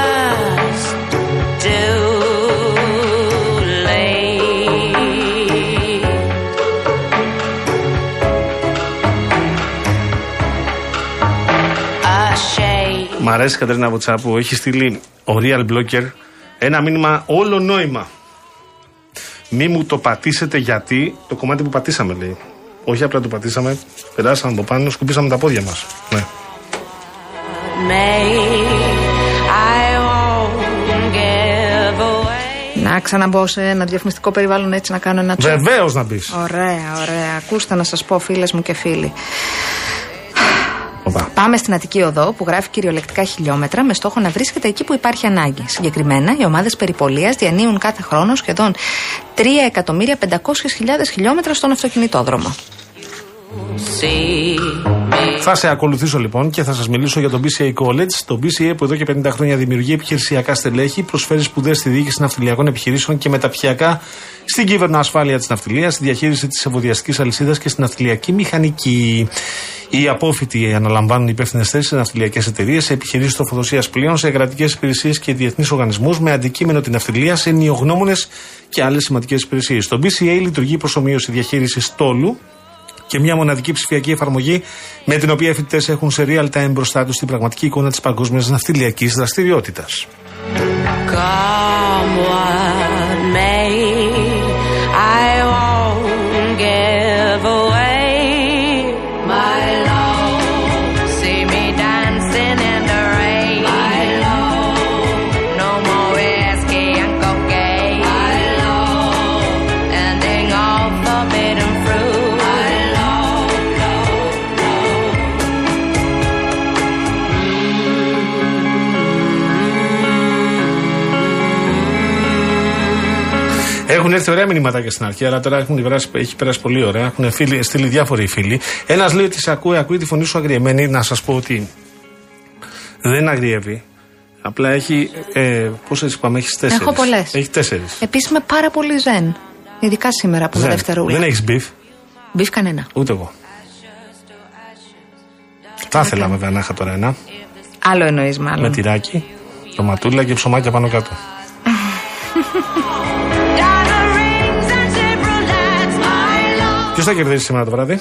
αρέσει η Κατερίνα Βοτσάπου. Έχει στείλει ο Real Blocker ένα μήνυμα όλο νόημα. Μη μου το πατήσετε γιατί το κομμάτι που πατήσαμε λέει. Όχι απλά το πατήσαμε, περάσαμε από πάνω, σκουπίσαμε τα πόδια μας. Ναι. May I won't give away. Να ξαναμπω σε ένα διαφημιστικό περιβάλλον έτσι να κάνω ένα τσο. Βεβαίως να μπεις. Ωραία, ωραία. Ακούστε να σας πω φίλες μου και φίλοι. Πάμε στην Αττική Οδό που γράφει κυριολεκτικά χιλιόμετρα με στόχο να βρίσκεται εκεί που υπάρχει ανάγκη. Συγκεκριμένα, οι ομάδες περιπολίας διανύουν κάθε χρόνο σχεδόν 3.500.000 χιλιόμετρα στον αυτοκινητόδρομο. Θα σε ακολουθήσω λοιπόν και θα σας μιλήσω για το BCA College. Το BCA που εδώ και 50 χρόνια δημιουργεί επιχειρησιακά στελέχη, προσφέρει σπουδές στη διοίκηση ναυτιλιακών επιχειρήσεων και μεταπτυχιακά στην κύβερνο ασφάλεια της ναυτιλίας, στη διαχείριση της ευωδιαστικής αλυσίδας και στην ναυτιλιακή μηχανική. Οι απόφοιτοι αναλαμβάνουν υπεύθυνες θέσεις σε ναυτιλιακές εταιρείες, σε επιχειρήσεις τροφοδοσία πλοίων, σε κρατικές υπηρεσίες και διεθνείς οργανισμούς με αντικείμενο την ναυτιλία, σε νιογνώμονε και άλλες σημαντικές υπηρεσίες. Το BCA λειτουργεί προσωμείωση διαχείρισης στόλου, και μια μοναδική ψηφιακή εφαρμογή με την οποία οι φοιτητές έχουν σε real time μπροστά τους την πραγματική εικόνα της παγκόσμιας ναυτιλιακής δραστηριότητας. Έχουν έρθει ωραία μηνύματα στην αρχή, αλλά τώρα έχουν περάσει, έχει περάσει πολύ ωραία. Έχουν φίλοι, στείλει διάφοροι φίλοι. Ένας λέει ότι σε ακούει, ακούει τη φωνή σου αγριεμένη. Να σας πω ότι δεν αγριεύει. Απλά έχει. Ε, Πόσες είπαμε, έχει τέσσερις. Έχω πολλές. Έχει τέσσερις. Επίσης είμαι πάρα πολύ ζεν. Ειδικά σήμερα που είναι δευτερούλα. Δεν έχεις μπιφ; Μπιφ κανένα. Ούτε εγώ. Θα ήθελα βέβαια να είχα τώρα ένα. Άλλο εννοείς μάλλον. Με τυράκι, τοματούλα και ψωμάκια πάνω κάτω. Ποιος θα κερδίσει σήμερα το βράδυ,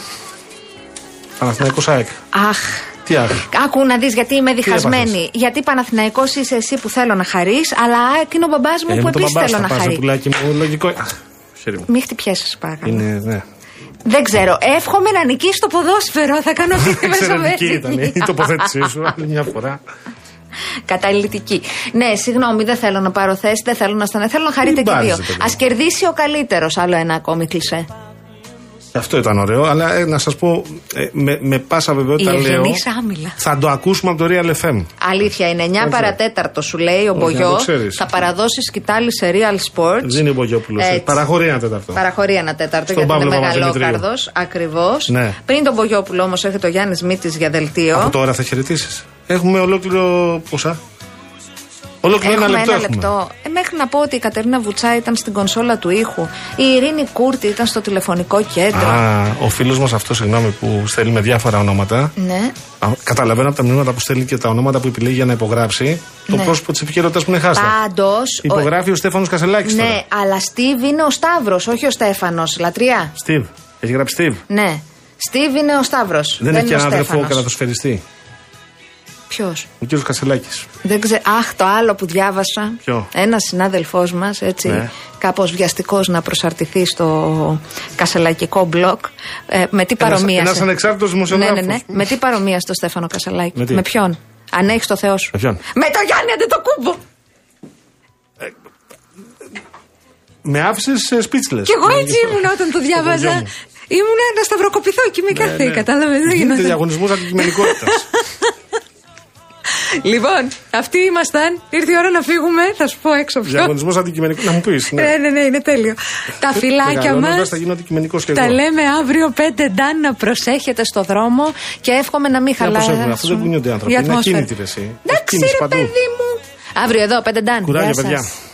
Παναθηναϊκός ΑΕΚ. Αχ. Τι αχ. Άκου να δεις γιατί είμαι διχασμένη. έπαθες; Γιατί Παναθηναϊκός είσαι εσύ που θέλω να χαρείς, αλλά ΑΕΚ είναι ο μπαμπάς μου Ε, που με τον επίσης μπαμπάς θέλω θα να πας, χαρεί. πουλάκι μου, λογικό. Αχ, χέρι μου. Μην χτυπιέσαι, παρακαλώ. Είναι, ναι. Δεν ξέρω. Εύχομαι να νικήσει το ποδόσφαιρο. Θα κάνω αυτή τη Εξαιρετική ήταν μεσοβέζικη. η τοποθέτησή σου άλλη μια φορά. Καταλληλητική. Ναι, συγγνώμη, δεν θέλω να πάρω θέση, δεν θέλω να στανε. Θέλω να χαρείτε Μην και δύο. μπάζετε, παιδί μου. Α κερδίσει ο καλύτερος. Άλλο ένα ακόμη κλισέ. Αυτό ήταν ωραίο, αλλά ε, να σας πω ε, με, με πάσα Η βεβαιότητα λέω. ευγενή άμυλα. Θα το ακούσουμε από το Real FM. Αλήθεια είναι. 9 ξέρω. παρατέταρτο σου λέει ο Όχι, Μπογιό. να το ξέρεις. Θα παραδώσεις σκητάλη σε Real Sports. Δεν είναι ο Μπογιόπουλος. Έτσι. Παραχωρεί ένα τέταρτο. Παραχωρεί ένα τέταρτο Στον γιατί είναι Παύλο μεγαλόκαρδος. Παπαδημητρίου. Ακριβώς. Ναι. Πριν τον Μπογιόπουλο όμως έρχεται ο Γιάννης Μήτης για δελτίο. Από τώρα θα χαιρετήσεις. Έχουμε ολόκληρο. Πόσα. Ολόκληρο Έχουμε ένα λεπτό. ένα έχουμε. λεπτό. Ε, μέχρι να πω ότι η Κατερίνα Βουτσά ήταν στην κονσόλα του ήχου. Η Ειρήνη Κούρτη ήταν στο τηλεφωνικό κέντρο. Α, ο φίλος μας αυτός, συγγνώμη, που στέλνει με διάφορα ονόματα. Ναι. Α, Καταλαβαίνω από τα μηνύματα που στέλνει και τα ονόματα που επιλέγει για να υπογράψει το Ναι. πρόσωπο της επικαιρότητας που είναι χάστα. Πάντως. Υπογράφει ο Στέφανος Κασελάκης τώρα. Ναι, αλλά Στίβ είναι ο Σταύρος, όχι ο Στέφανος. Λατρεία. Στίβ. Έχει γράψει Στίβ. Ναι. Στίβ είναι ο Σταύρος. Δεν, έχει είναι ένα ο αδερφό Στέφανος. κατατοσφαιριστή. Ποιος; Ο κύριος Κασελάκης. Δεν ξέρω. Αχ, το άλλο που διάβασα. Ποιο; Ένας συνάδελφός μας, έτσι, Ναι. κάπως βιαστικός να προσαρτηθεί στο κασελακικό μπλοκ. Ε, με τι παρομοίασε; ένας ανεξάρτητος Ναι, δημοσιογράφος. ναι, ναι. Με τι παρομοίασε το Στέφανο Κασελάκη; Με τι; ποιον; Αν έχεις το Θεό σου. Με ποιον; Με το Γιάννη Αντετοκούμπο. Με άφησες speechless. Κι εγώ έτσι ήμουν όταν το διάβαζα. μου. Ήμουνα να σταυροκοπηθώ και με κάθε. ναι. Κατάλαβες. Δεν Γίνεται γινόταν. διαγωνισμός αντικειμενικότητας. Λοιπόν, αυτοί ήμασταν. Ήρθε η ώρα να φύγουμε. Θα σου πω έξω ποιο. Διαγωνισμό αντικειμενικότητα. Να μου πεις. Ναι, ναι, ναι, είναι τέλειο. Τα φυλάκια μας. Θα γίνω αντικειμενικός και Τα εγώ. λέμε αύριο 5 ντάν να προσέχετε στο δρόμο και εύχομαι να μην Τι να χαλάει. προσέχουμε, αφού δεν κουνιούνται οι άνθρωποι. Είναι ακίνητοι ρε εσύ. Εντάξει, Κίνηση ρε παντού. παιδί μου. Αύριο εδώ, 5 ντάν. Κουράγια, Γεια σας. παιδιά.